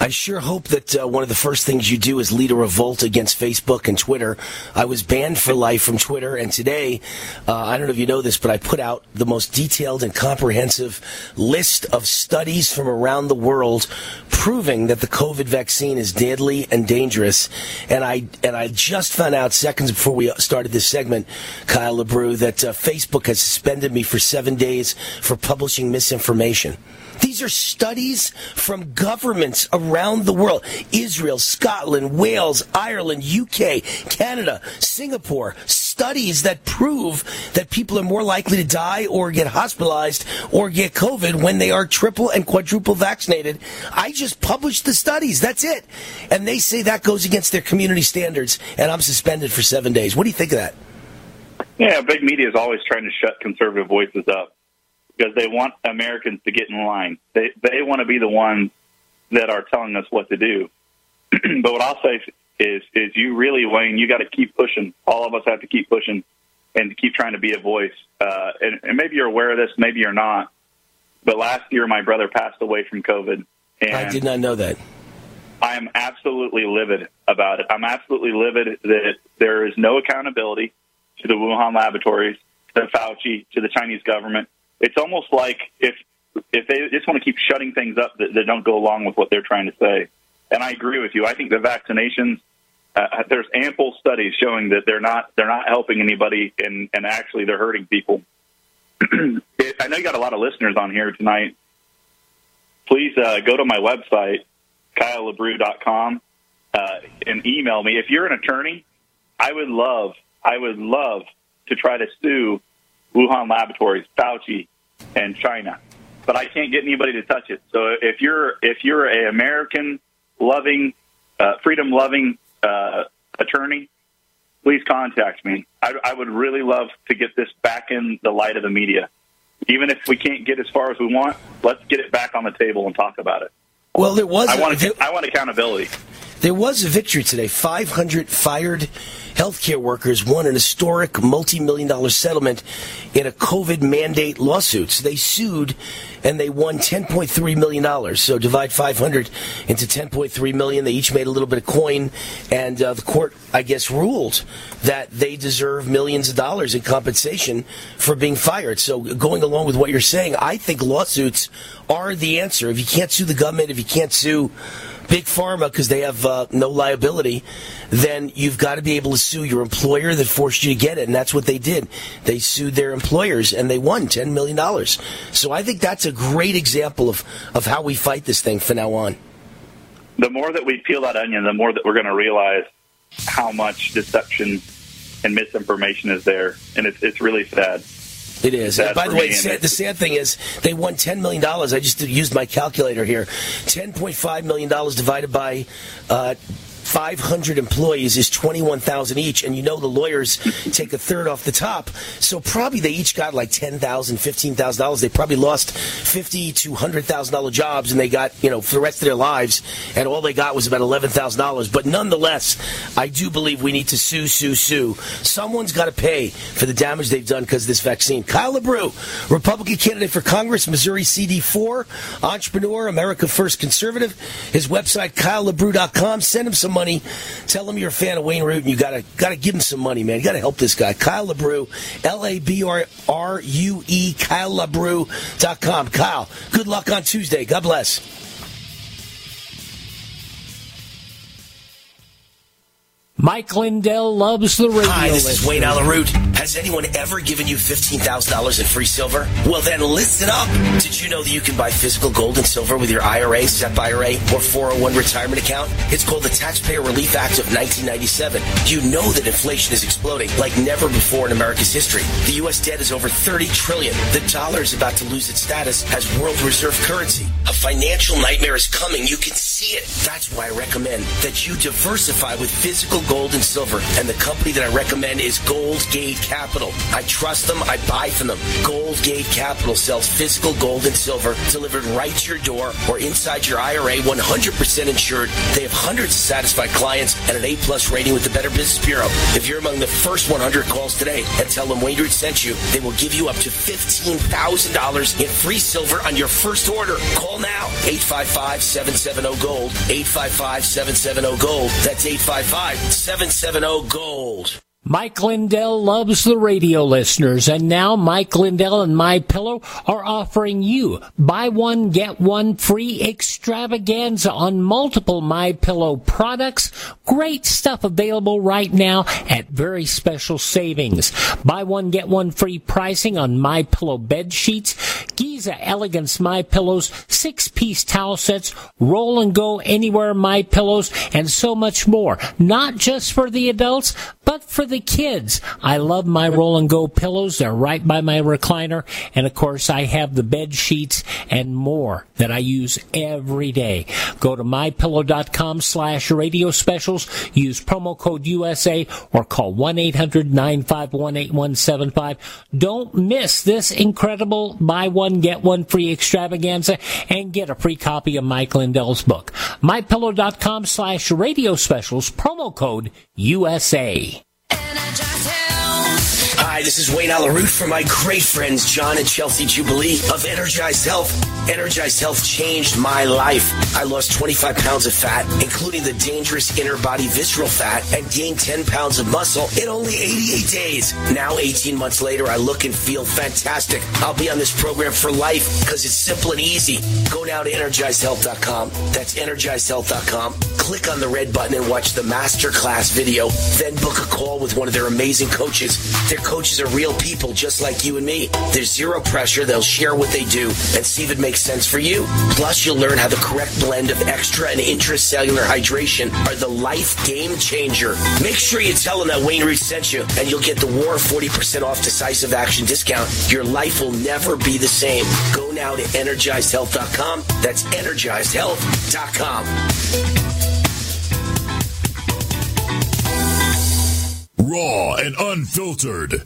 I sure hope that uh, one of the first things you do is lead a revolt against Facebook and Twitter. I was banned for life from Twitter, and today, uh, I don't know if you know this, but I put out the most detailed and comprehensive list of studies from around the world proving that the COVID vaccine is deadly and dangerous. And I and I just found out seconds before we started this segment, Kyle LaBrue, that uh, Facebook has suspended me for seven days for publishing misinformation. These are studies from governments around the world Israel, Scotland, Wales, Ireland, UK, Canada, Singapore. Studies that prove that people are more likely to die or get hospitalized or get COVID when they are triple and quadruple vaccinated. I just published the studies. That's it. And they say that goes against their community standards, and I'm suspended for seven days. What do you think of that? Yeah, big media is always trying to shut conservative voices up because they want Americans to get in line. They they want to be the ones that are telling us what to do. [CLEARS THROAT] but what I'll say is is you really Wayne, you got to keep pushing. All of us have to keep pushing and keep trying to be a voice. Uh, and, and maybe you're aware of this, maybe you're not. But last year, my brother passed away from COVID. And I did not know that. I am absolutely livid about it. I'm absolutely livid that there is no accountability to the Wuhan laboratories, to Fauci, to the Chinese government it's almost like if if they just want to keep shutting things up that, that don't go along with what they're trying to say. And I agree with you. I think the vaccinations uh, there's ample studies showing that they're not they're not helping anybody and and actually they're hurting people. [CLEARS THROAT] I know you got a lot of listeners on here tonight. Please uh, go to my website kylelabrue.com uh, and email me if you're an attorney. I would love I would love to try to sue Wuhan Laboratories, Fauci, and China. But I can't get anybody to touch it. So if you're if you're a American loving, uh, freedom loving uh, attorney, please contact me. I, I would really love to get this back in the light of the media. Even if we can't get as far as we want, let's get it back on the table and talk about it. Well, there was. I want. I want accountability. There was a victory today. 500 fired healthcare workers won an historic multi-million dollar settlement in a COVID mandate lawsuit. So they sued and they won $10.3 million. So divide 500 into 10.3 million. They each made a little bit of coin and uh, the court, I guess, ruled that they deserve millions of dollars in compensation for being fired. So going along with what you're saying, I think lawsuits are the answer. If you can't sue the government, if you can't sue big pharma because they have uh, no liability, then you've got to be able to sue your employer that forced you to get it, and that's what they did. They sued their employers and they won ten million dollars. So I think that's a great example of of how we fight this thing from now on. The more that we peel that onion, the more that we're going to realize how much deception and misinformation is there, and it's it's really sad. It is. Sad By the way, sad, the sad thing is they won $10 million. I just used my calculator here. $10.5 million divided by uh, 500 employees is 21,000 each. And you know the lawyers [LAUGHS] take a third off the top. So probably they each got like $10,000, $15,000. They probably lost 50 to $100,000 jobs and they got, you know, for the rest of their lives. And all they got was about $11,000. But nonetheless, I do believe we need to sue, sue, sue. Someone's got to pay for the damage they've done because of this vaccine. Kyle LaBrue, Republican candidate for Congress, Missouri CD4, entrepreneur, America First Conservative. His website, KyleLaBrue.com. Send him some money. Tell him you're a fan of Wayne Root and you gotta gotta give him some money, man. You gotta help this guy. Kyle LaBrue, L A B R R U E, KyleLaBrue.com. Kyle, good luck on Tuesday. God bless. Mike Lindell loves the radio. Hi, this is. Wayne Allyn Root. Has anyone ever given you $15,000 in free silver? Well, then listen up. Did you know that you can buy physical gold and silver with your IRA, SEP IRA, or 401 retirement account? It's called the Taxpayer Relief Act of 1997. You know that inflation is exploding like never before in America's history. The U.S. debt is over 30 trillion. The dollar is about to lose its status as world reserve currency. A financial nightmare is coming. You can see it. That's why I recommend that you diversify with physical gold and silver. And the company that I recommend is Gold Gate Capital. I trust them. I buy from them. Gold Gate Capital sells physical gold and silver delivered right to your door or inside your IRA, 100% insured. They have hundreds of satisfied clients and an A-plus rating with the Better Business Bureau. If you're among the first 100 calls today and tell them Wayne Root sent you, they will give you up to $15,000 in free silver on your first order. Call now. 855-770-GOLD. 855-770-GOLD. That's 855-770-GOLD. Mike Lindell loves the radio listeners, and now Mike Lindell and My Pillow are offering you buy one get one free extravaganza on multiple My Pillow products. Great stuff available right now at very special savings. Buy one get one free pricing on My Pillow bed sheets, Giza Elegance My Pillows, six piece towel sets, roll and go anywhere My Pillows, and so much more. Not just for the adults, but for the kids. I love my roll and go pillows. They're right by my recliner. And of course, I have the bed sheets and more that I use every day. Go to mypillow.com slash radio specials. Use promo code USA or call 1-800-951-8175. Don't miss this incredible buy one, get one free extravaganza and get a free copy of Mike Lindell's book. mypillow.com slash radio specials. Promo code USA. Hi, this is Wayne Allyn Root from my great friends John and Chelsea Jubilee of Energized Health. Energized Health changed my life. I lost 25 pounds of fat, including the dangerous inner body visceral fat, and gained 10 pounds of muscle in only 88 days. Now, 18 months later, I look and feel fantastic. I'll be on this program for life because it's simple and easy. Go now to energizedhealth.com. That's energizedhealth.com. Click on the red button and watch the masterclass video. Then book a call with one of their amazing coaches. Their coaches are real people just like you and me. There's zero pressure. They'll share what they do and see if it makes sense for you. Plus, you'll learn how the correct blend of extra and intracellular hydration are the life game changer. Make sure you tell them that Wayne Root sent you, and you'll get the War 40% off decisive action discount. Your life will never be the same. Go now to energizedhealth.com. That's energizedhealth.com. Raw and unfiltered.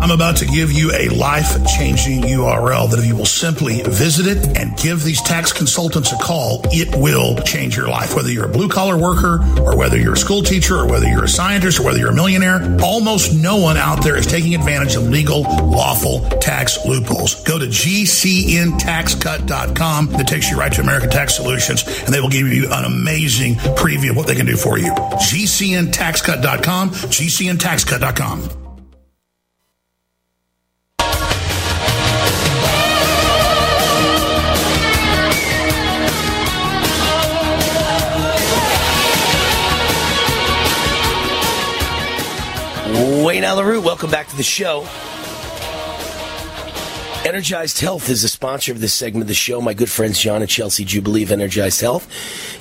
I'm about to give you a life changing URL that if you will simply visit it and give these tax consultants a call, it will change your life. Whether you're a blue collar worker or whether you're a school teacher or whether you're a scientist or whether you're a millionaire, almost no one out there is taking advantage of legal, lawful tax loopholes. Go to gcntaxcut.com. That takes you right to American Tax Solutions and they will give you an amazing preview of what they can do for you. gcntaxcut.com, gcntaxcut.com. Wayne Root, welcome back to the show. Energized Health is the sponsor of this segment of the show. My good friends John and Chelsea Jubilee of Energized Health.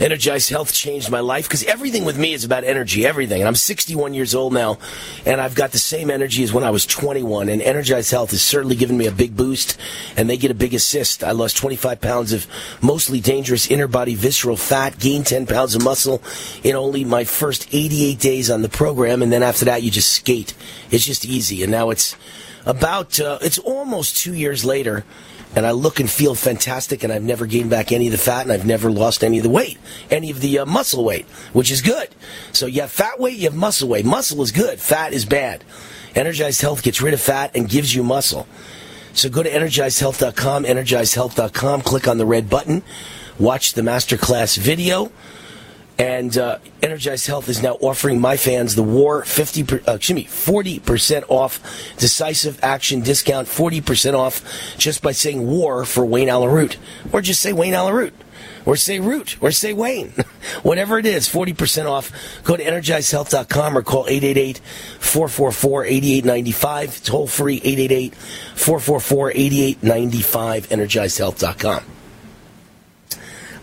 Energized Health changed my life because everything with me is about energy, everything. And I'm 61 years old now, and I've got the same energy as when I was 21. And Energized Health has certainly given me a big boost, and they get a big assist. I lost 25 pounds of mostly dangerous inner body visceral fat, gained 10 pounds of muscle in only my first 88 days on the program, and then after that, you just skate. It's just easy. And now it's about uh, it's almost two years later and I look and feel fantastic, and I've never gained back any of the fat, and I've never lost any of the weight, any of the uh, muscle weight, which is good. So you have fat weight, you have muscle weight. Muscle is good, fat is bad. Energized Health gets rid of fat and gives you muscle. So go to energizedhealth.com, energizedhealth.com, click on the red button, watch the masterclass video. And uh, Energized Health is now offering my fans the War 50, per, uh, excuse me, 40% off decisive action discount, 40% off just by saying War for Wayne Allyn Root. Or just say Wayne Allyn Root. Or say Root. Or say Wayne. [LAUGHS] Whatever it is, 40% off. Go to energizedhealth.com or call 888-444-8895. Toll free 888-444-8895, energizedhealth.com.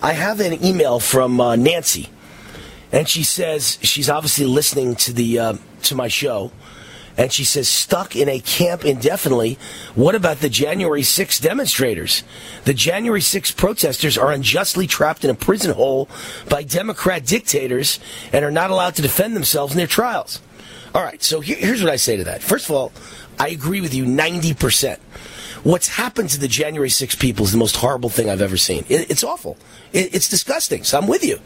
I have an email from uh, Nancy and she says she's obviously listening to the uh, to my show. And she says stuck in a camp indefinitely. What about the january 6 demonstrators? The january 6 protesters are unjustly trapped in a prison hole by democrat dictators and are not allowed to defend themselves in their trials. All right so here, here's what i say to that. First of all i agree with you 90% what's happened to the january 6 people is the most horrible thing i've ever seen it, it's awful it's disgusting. So I'm with you.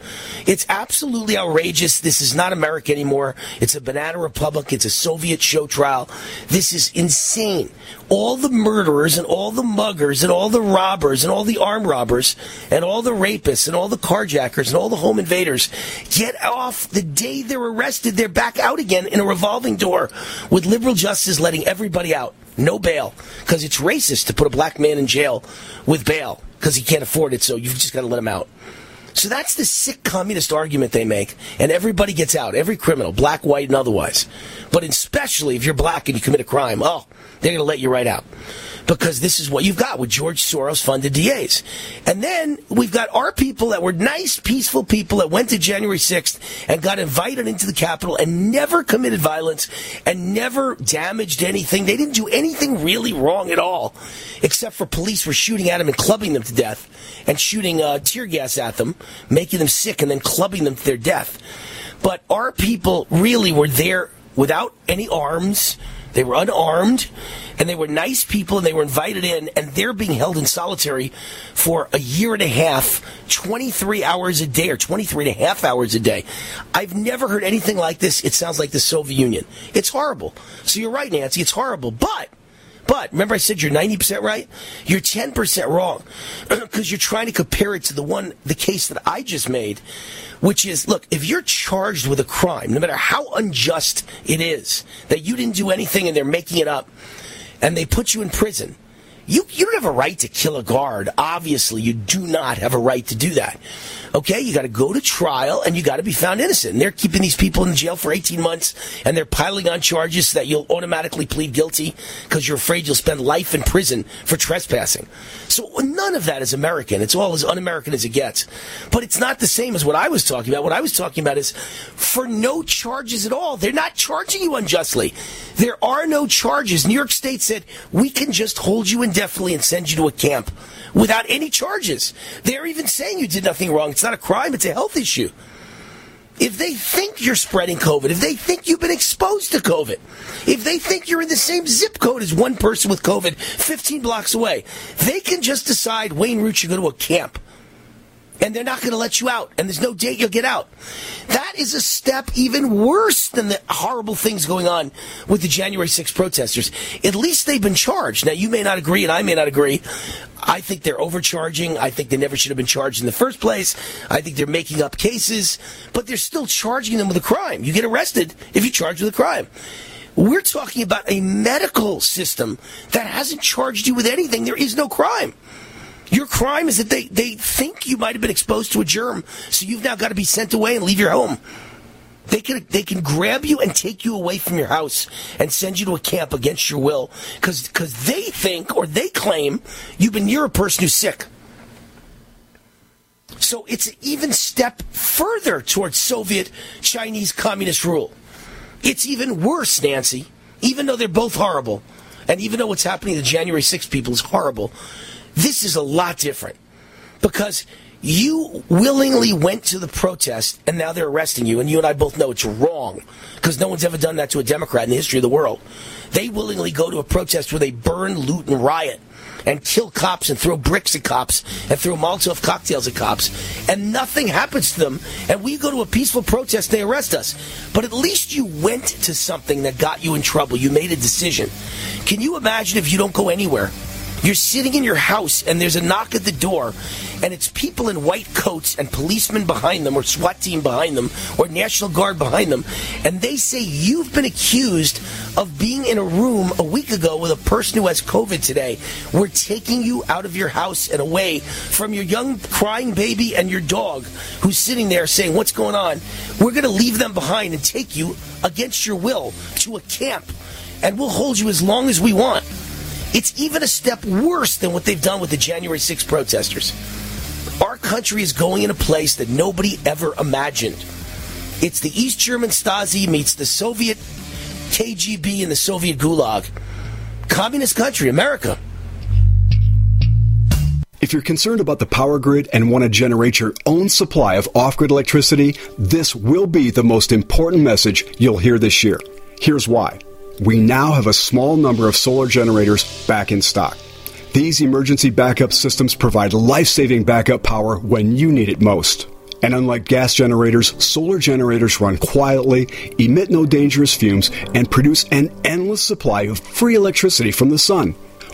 It's absolutely outrageous. This is not America anymore. It's a banana republic. It's a Soviet show trial. This is insane. All the murderers and all the muggers and all the robbers and all the armed robbers and all the rapists and all the carjackers and all the home invaders get off the day they're arrested. They're back out again in a revolving door with liberal justice letting everybody out. No bail. Because it's racist to put a black man in jail with bail because he can't afford it, so you've just got to let him out. So that's the sick communist argument they make, and everybody gets out, every criminal, black, white, and otherwise. But especially if you're black and you commit a crime, oh, they're going to let you right out. because this is what you've got with George Soros funded DAs. And then we've got our people that were nice, peaceful people that went to January 6th and got invited into the Capitol and never committed violence and never damaged anything. They didn't do anything really wrong at all, except for police were shooting at them and clubbing them to death and shooting uh, tear gas at them, making them sick and then clubbing them to their death. But our people really were there without any arms. They were unarmed and they were nice people and they were invited in and they're being held in solitary for a year and a half, 23 hours a day or 23 and a half hours a day. I've never heard anything like this. It sounds like the Soviet Union. It's horrible. So you're right, Nancy. It's horrible. But but remember, I said you're 90% right? You're 10% wrong [CLEARS THROAT] because you're trying to compare it to the one, the case that I just made, which is look, if you're charged with a crime, no matter how unjust it is, that you didn't do anything and they're making it up, and they put you in prison, you, you don't have a right to kill a guard. Obviously, you do not have a right to do that. Okay, you got to go to trial and you got to be found innocent. And they're keeping these people in jail for 18 months and they're piling on charges so that you'll automatically plead guilty because you're afraid you'll spend life in prison for trespassing. So none of that is American. It's all as un American as it gets. But it's not the same as what I was talking about. What I was talking about is for no charges at all. They're not charging you unjustly. There are no charges. New York State said we can just hold you indefinitely and send you to a camp without any charges. They're even saying you did nothing wrong. It's not a crime, it's a health issue. If they think you're spreading COVID, if they think you've been exposed to COVID, if they think you're in the same zip code as one person with COVID 15 blocks away, they can just decide Wayne Root should go to a camp and they're not going to let you out, and there's no date you'll get out. That is a step even worse than the horrible things going on with the January 6 protesters. At least they've been charged. Now, you may not agree, and I may not agree. I think they're overcharging. I think they never should have been charged in the first place. I think they're making up cases, but they're still charging them with a crime. You get arrested if you charge with a crime. We're talking about a medical system that hasn't charged you with anything. There is no crime. Your crime is that they, they think you might have been exposed to a germ, so you've now got to be sent away and leave your home. They can they can grab you and take you away from your house and send you to a camp against your will because because they think or they claim you've been near a person who's sick. So it's an even step further towards Soviet Chinese communist rule. It's even worse, Nancy. Even though they're both horrible, and even though what's happening to the January 6 people is horrible, this is a lot different because you willingly went to the protest and now they're arresting you, and you and I both know it's wrong because no one's ever done that to a Democrat in the history of the world. They willingly go to a protest where they burn, loot, and riot and kill cops and throw bricks at cops and throw Molotov cocktails at cops, and nothing happens to them. And we go to a peaceful protest, they arrest us. But at least you went to something that got you in trouble. You made a decision. Can you imagine if you don't go anywhere? You're sitting in your house and there's a knock at the door, and it's people in white coats and policemen behind them, or SWAT team behind them, or National Guard behind them, and they say you've been accused of being in a room a week ago with a person who has COVID today. We're taking you out of your house and away from your young crying baby and your dog who's sitting there saying, What's going on? We're going to leave them behind and take you against your will to a camp, and we'll hold you as long as we want. It's even a step worse than what they've done with the January 6 protesters. Our country is going in a place that nobody ever imagined. It's the East German Stasi meets the Soviet KGB and the Soviet Gulag. Communist country, America. If you're concerned about the power grid and want to generate your own supply of off grid electricity, this will be the most important message you'll hear this year. Here's why we now have a small number of solar generators back in stock. These emergency backup systems provide life saving backup power when you need it most. And unlike gas generators, solar generators run quietly, emit no dangerous fumes, and produce an endless supply of free electricity from the sun.